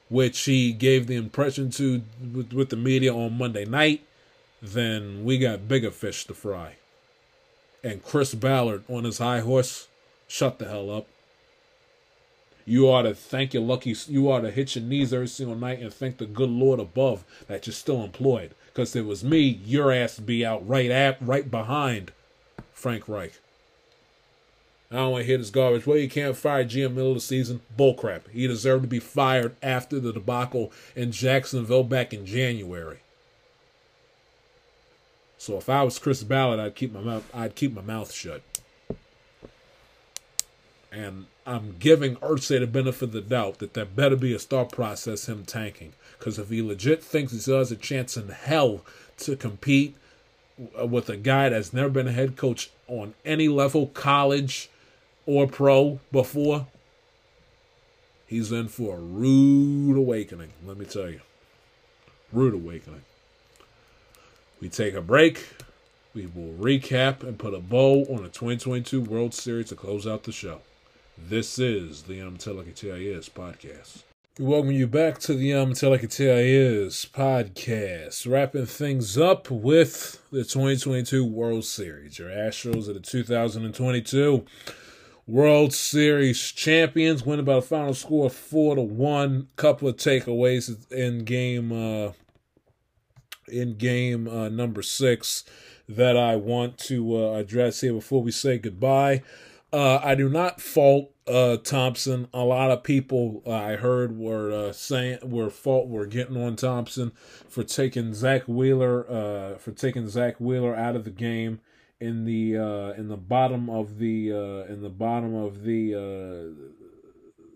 which he gave the impression to with, with the media on Monday night, then we got bigger fish to fry. And Chris Ballard on his high horse, shut the hell up. You ought to thank your lucky. You ought to hit your knees every single night and thank the good Lord above that you're still employed. Because it was me, your ass would be out right at, right behind Frank Reich. I don't want to hear this garbage. Well, you can't fire GM middle of the season. Bullcrap. He deserved to be fired after the debacle in Jacksonville back in January. So if I was Chris Ballard, I'd keep my mouth. I'd keep my mouth shut. And I'm giving Irsay the benefit of the doubt that there better be a start process him tanking. Because if he legit thinks he still has a chance in hell to compete uh, with a guy that's never been a head coach on any level, college or pro before, he's in for a rude awakening, let me tell you. Rude awakening. We take a break. We will recap and put a bow on the 2022 World Series to close out the show. This is the Um Tell Like It Is podcast. We welcome you back to the Um Tell Like It Is podcast. Wrapping things up with the 2022 World Series. Your Astros are the 2022 World Series champions, winning by a final score of four to one. Couple of takeaways in game uh, in game uh, number six that I want to uh, address here before we say goodbye. Uh, I do not fault uh, Thomson. A lot of people uh, I heard were uh, saying were fault were getting on Thomson for taking Zack Wheeler uh, for taking Zack Wheeler out of the game in the uh, in the bottom of the in the bottom of the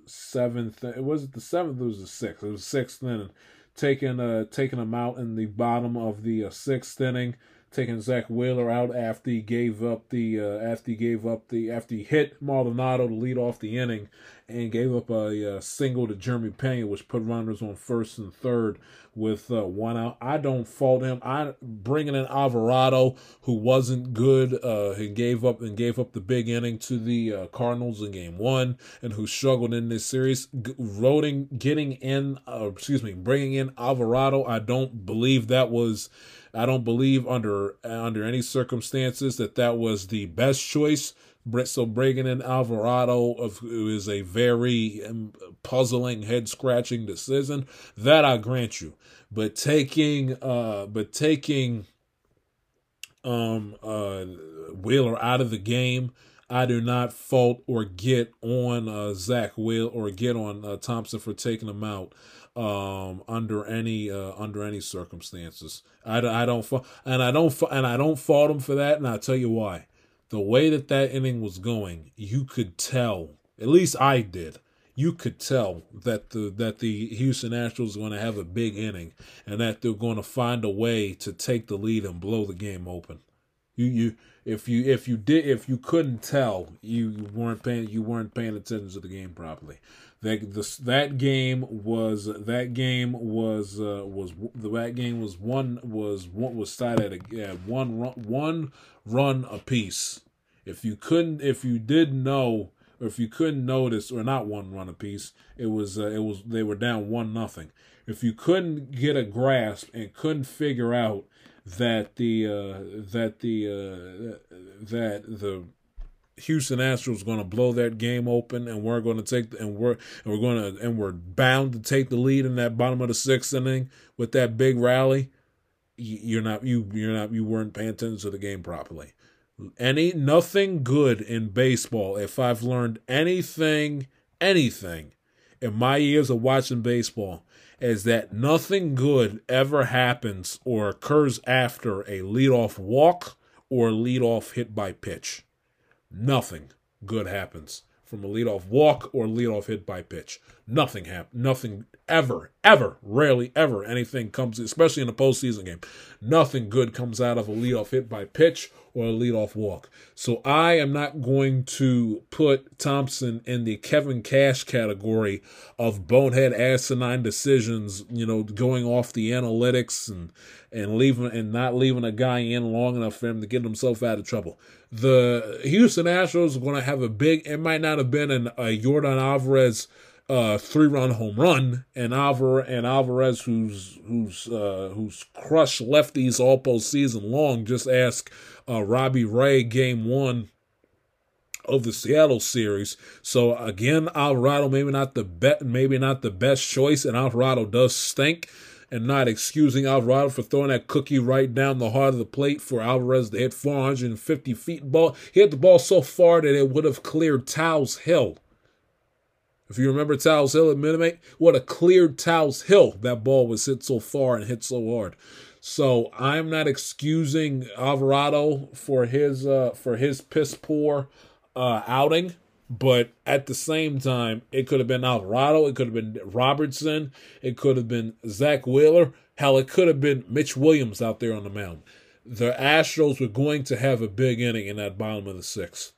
seventh. It was it the seventh. It was the sixth. It was sixth inning. Taking uh taking him out in the bottom of the sixth inning taking Zack Wheeler out after he gave up the uh, after he gave up the after he hit Maldonado to lead off the inning and gave up a, a single to Jeremy Pena, which put runners on first and third with uh, one out. I don't fault him. I bringing in Alvarado, who wasn't good, uh, gave up and gave up the big inning to the uh, Cardinals in Game One, and who struggled in this series. G- voting, getting in, uh, excuse me, bringing in Alvarado. I don't believe that was. I don't believe under under any circumstances that that was the best choice. So bringing in Alvarado of is a very um, puzzling, head scratching decision. That I grant you, but taking uh, but taking um uh Wheeler out of the game. I do not fault or get on uh, Zach Will or get on uh, Thomson for taking him out um, under any uh, under any circumstances. I, I don't and I don't and I don't fault him for that. And I'll tell you why. The way that that inning was going, you could tell. At least I did. You could tell that the that the Houston Astros are going to have a big inning, and that they're going to find a way to take the lead and blow the game open. You you if you if you did if you couldn't tell, you weren't paying you weren't paying attention to the game properly. That this that game was that game was uh, was that game was one was what was started at, a, at one run one run apiece. If you couldn't if you didn't know or if you couldn't notice or not one run apiece, it was uh, it was they were down one nothing. If you couldn't get a grasp and couldn't figure out that the uh, that the uh, that the Houston Astros going to blow that game open, and we're going to take the, and we're and we're going to and we're bound to take the lead in that bottom of the sixth inning with that big rally. You're not you you're not you weren't paying attention to the game properly. Any nothing good in baseball. If I've learned anything, anything in my years of watching baseball, is that nothing good ever happens or occurs after a leadoff walk or leadoff hit by pitch nothing good happens from a leadoff walk or leadoff hit by pitch. Nothing happen. Nothing ever, ever, rarely ever anything comes, especially in a postseason game. Nothing good comes out of a leadoff hit by pitch or a leadoff walk. So I am not going to put Thomson in the Kevin Cash category of bonehead asinine decisions, you know, going off the analytics and and leaving and not leaving a guy in long enough for him to get himself out of trouble. The Houston Astros are going to have a big. It might not have been an, a Yordan Alvarez uh, three run home run, and Alvarez and Alvarez, who's who's uh, who's crushed lefties all postseason long. Just ask uh, Robbie Ray, game one of the Seattle series. So again, Alvarado maybe not the bet, maybe not the best choice, and Alvarado does stink. And not excusing Alvarado for throwing that cookie right down the heart of the plate for Alvarez to hit 450 feet ball. He hit the ball so far that it would have cleared Tal's Hill. If you remember Tal's Hill at Minute what a cleared Tal's Hill that ball was hit so far and hit so hard. So I'm not excusing Alvarado for his uh, for his piss poor uh, outing, but at the same time, it could have been Alvarado, it could have been Robertson, it could have been Zack Wheeler, hell, it could have been Mitch Williams out there on the mound. The Astros were going to have a big inning in that bottom of the sixth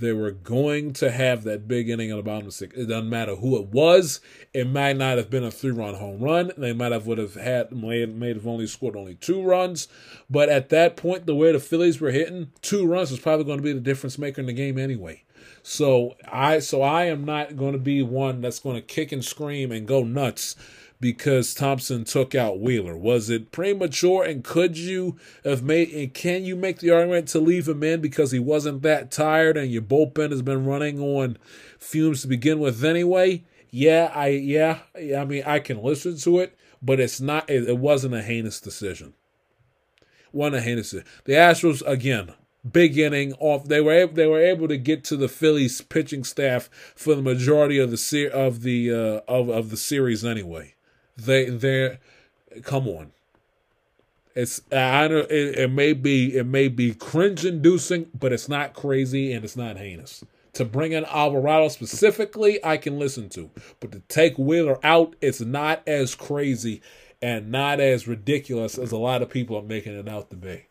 they were going to have that big inning on the bottom of the sixth. It doesn't matter who it was. It might not have been a three-run home run. They might have would have had may, may have only scored only two runs. But at that point, the way the Phillies were hitting, two runs was probably going to be the difference maker in the game anyway. So I so I am not going to be one that's going to kick and scream and go nuts because Thomson took out Wheeler? Was it premature? And could you have made and can you make the argument to leave him in because he wasn't that tired and your bullpen has been running on fumes to begin with anyway? Yeah, I yeah, I mean I can listen to it, but it's not it, it wasn't a heinous decision. One a heinous decision. The Astros again, big inning off. They were able, they were able to get to the Phillies pitching staff for the majority of the of the uh, of of the series anyway. They they come on. It's I don't it, it may be it may be cringe inducing, but it's not crazy and it's not heinous. To bring in Alvarado specifically, I can listen to, but to take Wheeler out, it's not as crazy and not as ridiculous as a lot of people are making it out to be.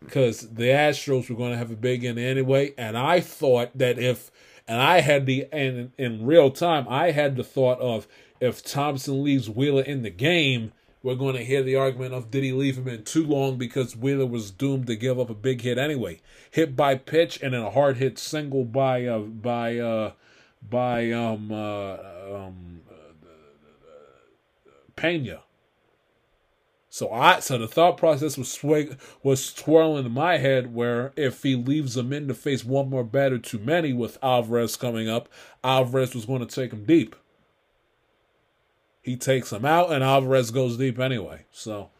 because the Astros were going to have a big in anyway, and I thought that if and I had the and in real time I had the thought of if Thomson leaves Wheeler in the game, we're going to hear the argument of did he leave him in too long because Wheeler was doomed to give up a big hit anyway, hit by pitch and then a hard hit single by uh by uh by um uh, um Pena. So I so the thought process was swing was swirling in my head where if he leaves him in to face one more batter too many with Alvarez coming up, Alvarez was going to take him deep. He takes him out and Alvarez goes deep anyway. So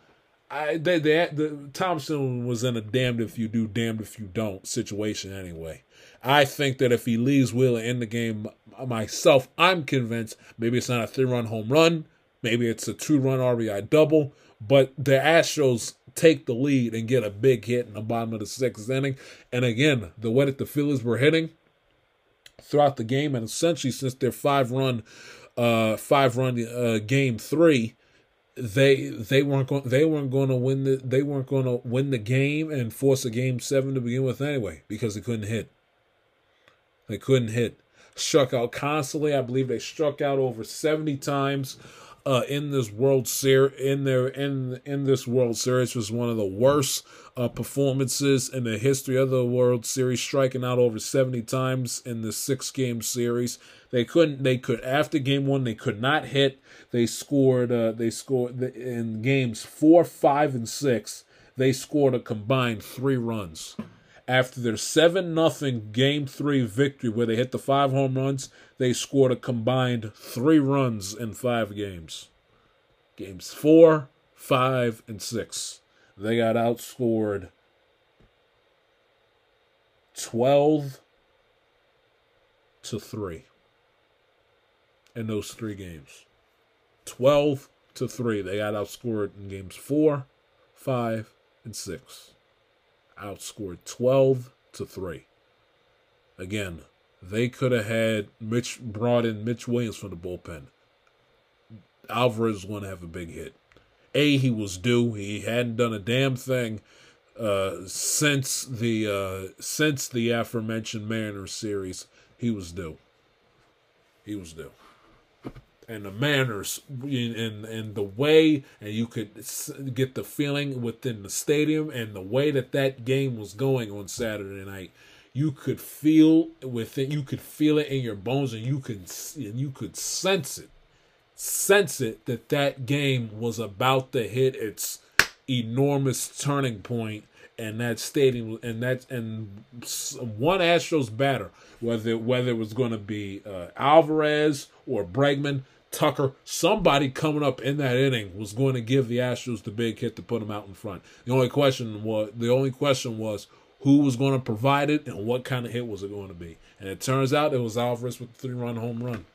I they, they the Thomson was in a damned if you do, damned if you don't situation anyway. I think that if he leaves Wheeler in the game myself, I'm convinced maybe it's not a three run home run, maybe it's a two run RBI double but the Astros take the lead and get a big hit in the bottom of the sixth inning. And again, the way that the Phillies were hitting throughout the game, and essentially since their five run, uh, five run uh, game three, they they weren't going they weren't going to win the they weren't going to win the game and force a game seven to begin with anyway because they couldn't hit. They couldn't hit. Struck out constantly. I believe they struck out over seventy times uh, in this World Series in their in in this World Series was one of the worst uh, performances in the history of the World Series, striking out over seventy times in the six game series. They couldn't. They could after game one. They could not hit. They scored. Uh, they scored in games four, five, and six. They scored a combined three runs after their 7 nothing game 3 victory where they hit the 5 home runs they scored a combined 3 runs in 5 games games 4 5 and 6 they got outscored 12 to 3 in those 3 games 12 to 3 they got outscored in games 4 5 and 6 outscored 12 to 3. Again, they could have had Mitch brought in Mitch Williams from the bullpen. Alvarez was going to have a big hit. A, he was due. He hadn't done a damn thing uh, since the uh, since the aforementioned Mariners series. He was due. He was due and the manners and and the way and you could get the feeling within the stadium and the way that that game was going on Saturday night you could feel within you could feel it in your bones and you could and you could sense it sense it that that game was about to hit its enormous turning point and that stadium and that and one Astros batter whether whether it was going to be uh, Alvarez or Bregman Tucker, somebody coming up in that inning was going to give the Astros the big hit to put them out in front. The only question was the only question was who was going to provide it and what kind of hit was it going to be. And it turns out it was Alvarez with a three-run home run.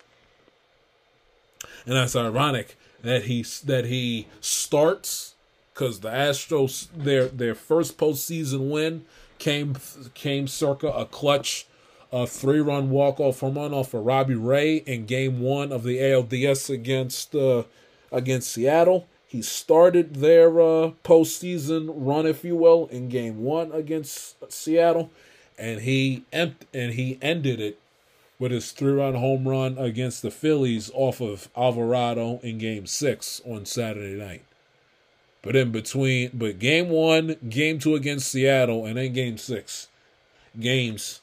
And that's ironic that he that he starts because the Astros their their first postseason win came came circa a clutch a three run walk off home run off of Robbie Ray in game one of the ALDS against uh, against Seattle. He started their uh, postseason run, if you will, in game one against Seattle, and he and he ended it with his three run home run against the Phillies off of Alvarado in game six on Saturday night. But in between, but game one, game two against Seattle, and then game six, games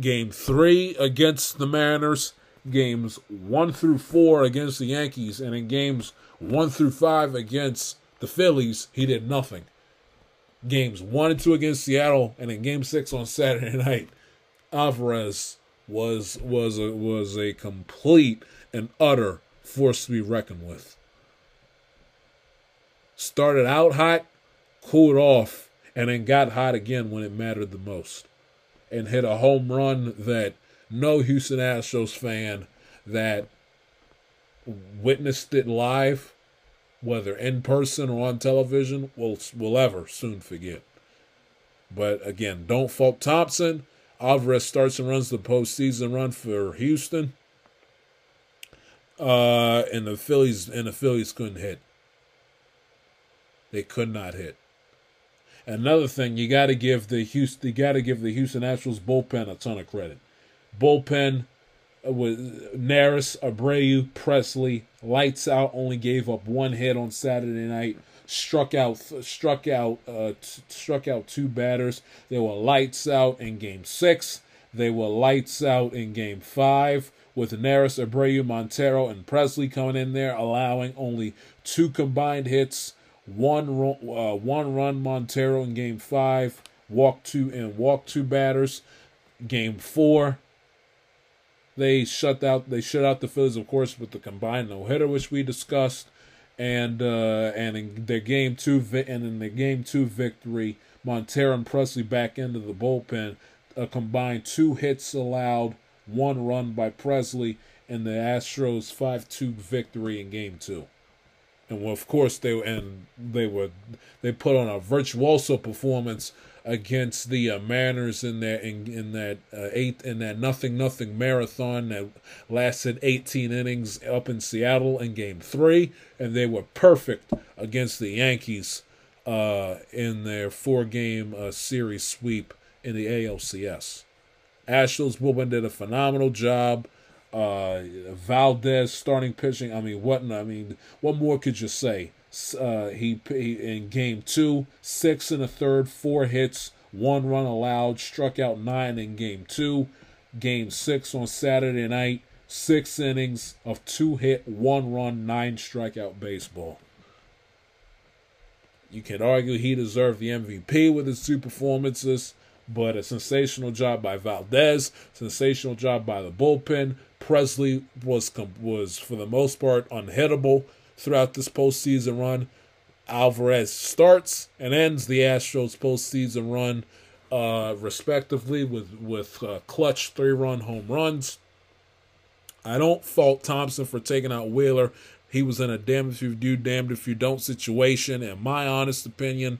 game three against the Mariners, games one through four against the Yankees, and in games one through five against the Phillies, he did nothing. Games one and two against Seattle, and in game six on Saturday night, Alvarez was was a, was a complete and utter force to be reckoned with. Started out hot, cooled off, and then got hot again when it mattered the most and hit a home run that no Houston Astros fan that witnessed it live, whether in person or on television, will will ever soon forget. But again, don't fault Thomson. Alvarez starts and runs the postseason run for Houston. Uh, and the Phillies and the Phillies couldn't hit. They could not hit. Another thing, you got to give the Houston, you got to give the Houston Astros bullpen a ton of credit. Bullpen with Neris, Abreu, Pressly, lights out. Only gave up one hit on Saturday night. Struck out, struck out, uh, t- struck out two batters. They were lights out in Game Six. They were lights out in Game Five with Neris, Abreu, Montero, and Pressly coming in there, allowing only two combined hits. One run, uh, one run Montero in Game Five, walk two and walk two batters. Game Four, they shut out they shut out the Phillies, of course, with the combined no hitter, which we discussed, and uh, and in their game two vi- and in the game two victory, Montero and Pressly back into the bullpen, a combined two hits allowed, one run by Pressly, and the Astros five two victory in game two. And well, of course they and they were they put on a virtuoso performance against the uh, Mariners in that in, in that uh, eight in that nothing nothing marathon that lasted 18 innings up in Seattle in Game Three, and they were perfect against the Yankees uh, in their four game uh, series sweep in the ALCS. Astros bullpen did a phenomenal job. Uh, Valdez starting pitching. I mean, what? I mean, what more could you say? Uh, he, he in game two, six in the third, four hits, one run allowed, struck out nine in game two. Game six on Saturday night, six innings of two hit, one run, nine strikeout baseball. You can argue he deserved the MVP with his two performances, but a sensational job by Valdez, sensational job by the bullpen. Pressly was was for the most part unhittable throughout this postseason run. Alvarez starts and ends the Astros postseason run, uh, respectively, with with uh, clutch three run home runs. I don't fault Thomson for taking out Wheeler. He was in a damned if you do, damned if you don't situation, in my honest opinion.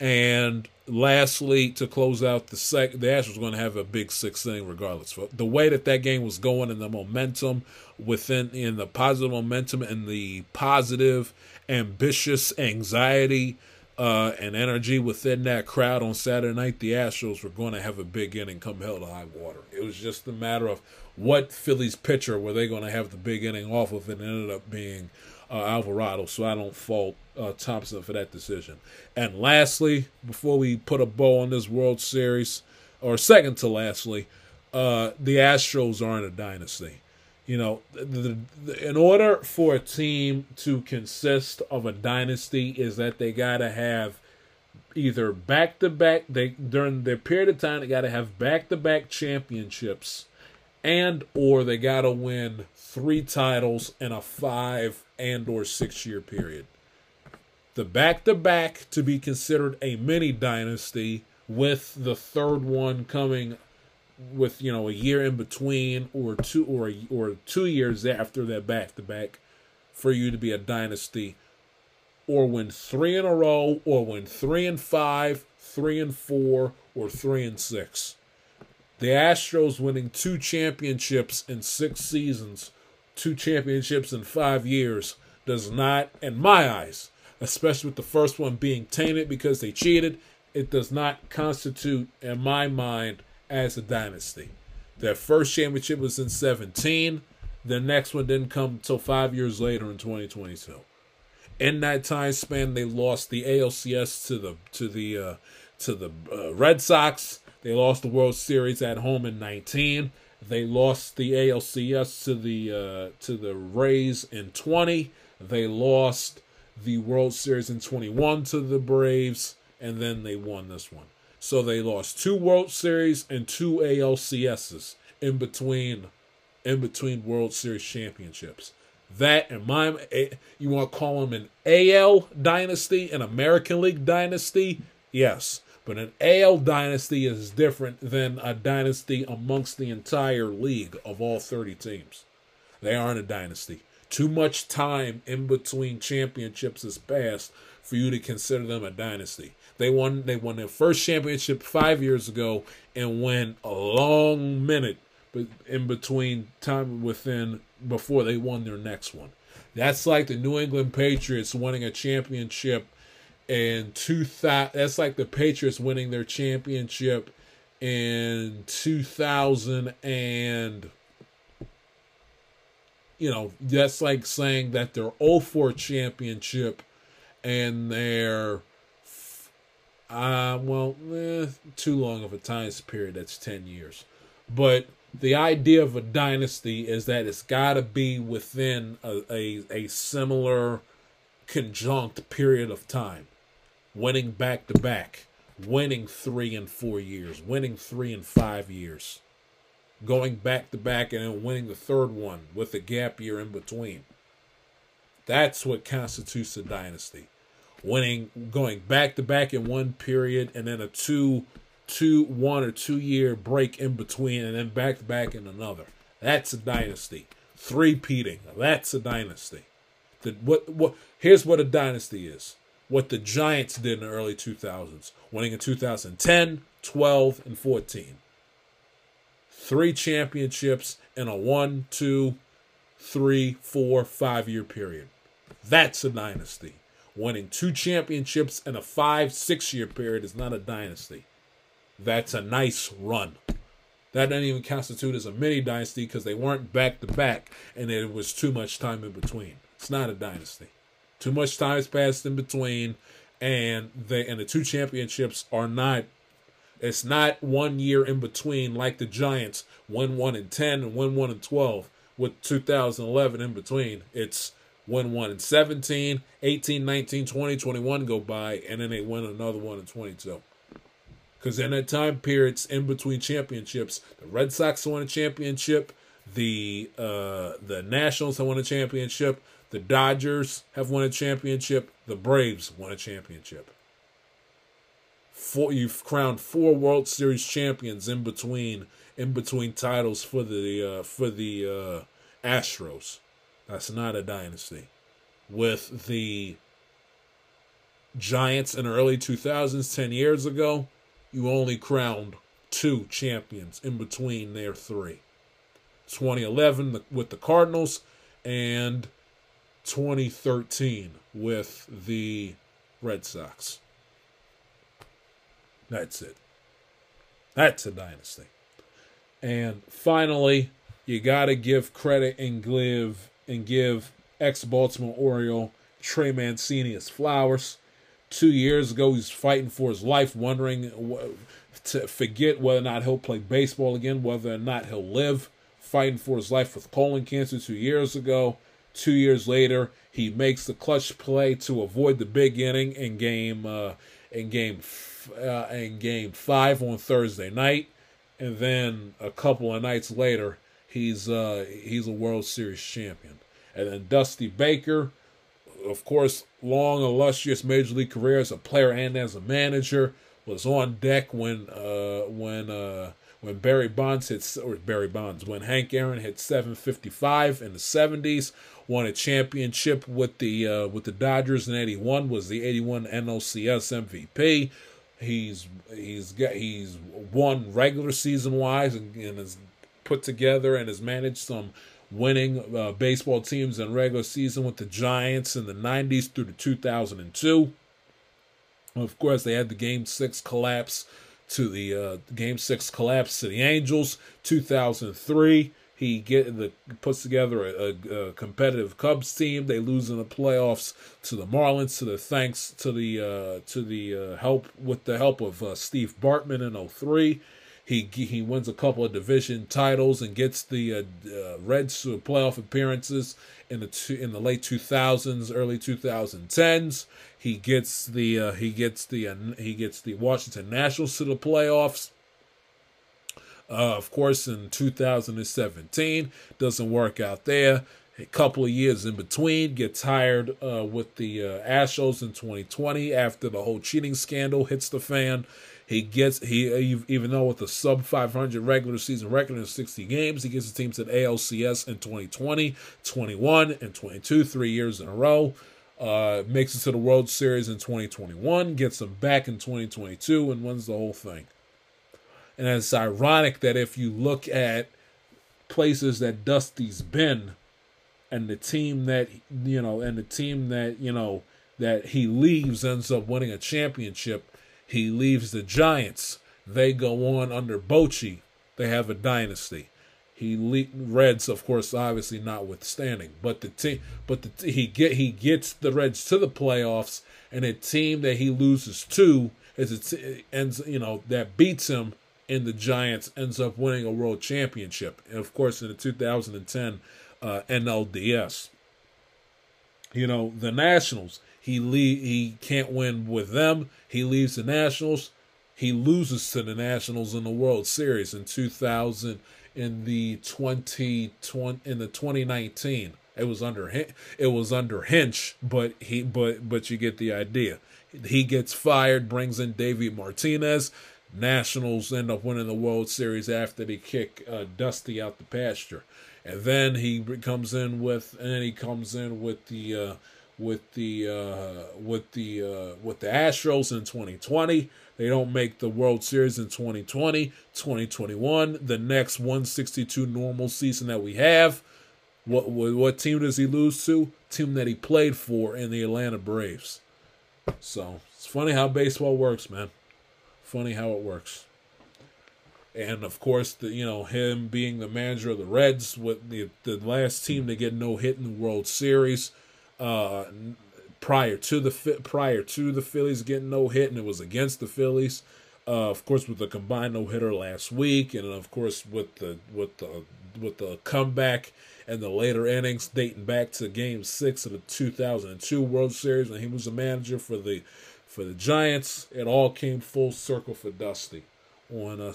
And lastly, to close out the sec, the Astros were going to have a big sixth inning regardless. The way that that game was going and the momentum within, in the positive momentum and the positive, ambitious anxiety uh, and energy within that crowd on Saturday night, the Astros were going to have a big inning come hell to high water. It was just a matter of what Phillies pitcher were they going to have the big inning off of, and it ended up being uh, Alvarado. So I don't fault uh, Thomson for that decision. And lastly, before we put a bow on this World Series, or second to lastly, uh, the Astros aren't a dynasty. You know, the, the, in order for a team to consist of a dynasty, is that they got to have either back to back. They during their period of time, they got to have back to back championships, and or they got to win three titles in a five and or six year period. The back to back to be considered a mini dynasty, with the third one coming with you know a year in between or two or or two years after that back to back for you to be a dynasty or win three in a row or win three and five three and four or three and six the astros winning two championships in six seasons two championships in five years does not in my eyes especially with the first one being tainted because they cheated it does not constitute in my mind as a dynasty. Their first championship was in 17. The next one didn't come until five years later in 2022. In that time span, they lost the ALCS to the to the uh, to the uh, Red Sox. They lost the World Series at home in 19. They lost the ALCS to the uh, to the Rays in 20. They lost the World Series in 21 to the Braves, and then they won this one. So they lost two World Series and two ALCSs in between in between World Series championships. That and my you want to call them an AL dynasty, an American League dynasty? Yes. But an AL dynasty is different than a dynasty amongst the entire league of all 30 teams. They aren't a dynasty. Too much time in between championships has passed for you to consider them a dynasty. They won they won their first championship five years ago and went a long minute in between time within before they won their next one. That's like the New England Patriots winning a championship in two thousand. That's like the Patriots winning their championship in two thousand and. You know, that's like saying that their 04 championship and their uh, well, eh, too long of a time period. That's 10 years. But the idea of a dynasty is that it's got to be within a, a, a similar conjunct period of time. Winning back to back, winning three and four years, winning three and five years, going back to back and then winning the third one with a gap year in between. That's what constitutes a dynasty winning, going back to back in one period, and then a two, two, one or two year break in between, and then back to back in another. That's a dynasty. Three peating. That's a dynasty. The, what what? Here's what a dynasty is. What the Giants did in the early 2000s, winning in 2010, 12, and 14. Three championships in a one, two, three, four, five year period. That's a dynasty. Winning two championships in a five, six year period is not a dynasty. That's a nice run. That doesn't even constitute as a mini dynasty because they weren't back to back and there was too much time in between. It's not a dynasty. Too much time has passed in between, and they and the two championships are not. It's not one year in between like the Giants win one and ten and win one and twelve with 2011 in between. It's win one in 17, 18, 19, 20, 21 go by, and then they win another one in 22. Because in that time periods in between championships, the Red Sox won a championship, the uh, the Nationals won a championship, the Dodgers have won a championship, the Braves won a championship. Four, you've crowned four World Series champions in between in between titles for the uh, for the uh, Astros. That's not a dynasty. With the Giants in the early 2000s, 10 years ago, you only crowned two champions in between their three 2011 with the Cardinals and 2013 with the Red Sox. That's it. That's a dynasty. And finally, you got to give credit and give and give ex Baltimore Oriole Trey Mancini his flowers. Two years ago, he's fighting for his life, wondering to forget whether or not he'll play baseball again, whether or not he'll live. Fighting for his life with colon cancer two years ago. Two years later, he makes the clutch play to avoid the big inning in game uh, in game uh, in game five on Thursday night, and then a couple of nights later, he's uh, he's a World Series champion. And then Dusty Baker, of course, long illustrious major league career as a player and as a manager, was on deck when uh, when uh, when Barry Bonds hit or Barry Bonds when Hank Aaron hit 755 in the 70s, won a championship with the uh, with the Dodgers in 81, was the 81 NLCS MVP. He's he's got he's won regular season wise and, and has put together and has managed some winning uh, baseball teams in regular season with the Giants in the 90s through to 2002. Of course, they had the Game Six collapse to the uh, Game Six collapse to the Angels. 2003, he get the puts together a, a, a, competitive Cubs team. They lose in the playoffs to the Marlins. To the thanks to the uh, to the uh, help with the help of uh, Steve Bartman in 03. He he wins a couple of division titles and gets the uh, uh, Reds to playoff appearances in the two, in the late 2000s, early 2010s. He gets the uh, he gets the uh, he gets the Washington Nationals to the playoffs. Uh, of course, in 2017, doesn't work out there. A couple of years in between, gets hired uh, with the uh, Astros in 2020 after the whole cheating scandal hits the fan. He gets he even though with a sub 500 regular season record in 60 games, he gets the team to the ALCS in 2020, 21, and 22, three years in a row. Uh, makes it to the World Series in 2021, gets them back in 2022, and wins the whole thing. And it's ironic that if you look at places that Dusty's been, and the team that you know, and the team that you know that he leaves ends up winning a championship. He leaves the Giants. They go on under Bochy. They have a dynasty. He le- Reds, of course, obviously notwithstanding, but the team, but the, he get he gets the Reds to the playoffs, and a team that he loses to is a t- ends you know that beats him in the Giants ends up winning a world championship, and of course in the 2010 uh, NLDS. You know the Nationals. He le- he can't win with them. He leaves the Nationals. He loses to the Nationals in the World Series in 2000 in the 2020 in the 2019. It was under it was under Hinch, but he but but you get the idea. He gets fired, brings in Davey Martinez. Nationals end up winning the World Series after they kick uh, Dusty out the pasture, and then he comes in with and then he comes in with the uh, with the uh, with the uh, with the Astros in 2020. They don't make the World Series in 2020, 2021, the next 162 normal season that we have. What, what team does he lose to? Team that he played for in the Atlanta Braves. So it's funny how baseball works, man. Funny how it works. And of course, the you know him being the manager of the Reds, with the the last team to get no hit in the World Series, uh, prior to the prior to the Phillies getting no hit, and it was against the Phillies. Uh, of course, with the combined no hitter last week, and of course with the with the with the comeback and the later innings dating back to Game Six of the 2002 World Series, when he was a manager for the for the Giants. It all came full circle for Dusty on a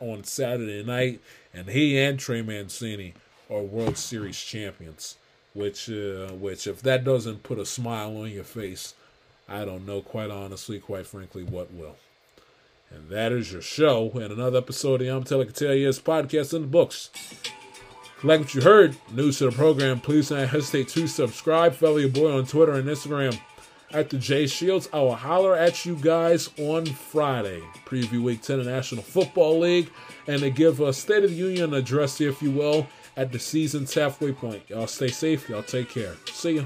on Saturday night, and he and Trey Mancini are World Series champions. Which, uh, which, if that doesn't put a smile on your face, I don't know, quite honestly, quite frankly, what will. And that is your show and another episode of the I'm Telling Yes podcast in the books. Like what you heard, news to the program, please don't hesitate to subscribe. Follow your boy on Twitter and Instagram at the J Shields. I will holler at you guys on Friday. Preview Week 10 of National Football League and to give a State of the Union address, if you will, at the season's halfway point. Y'all stay safe. Y'all take care. See ya.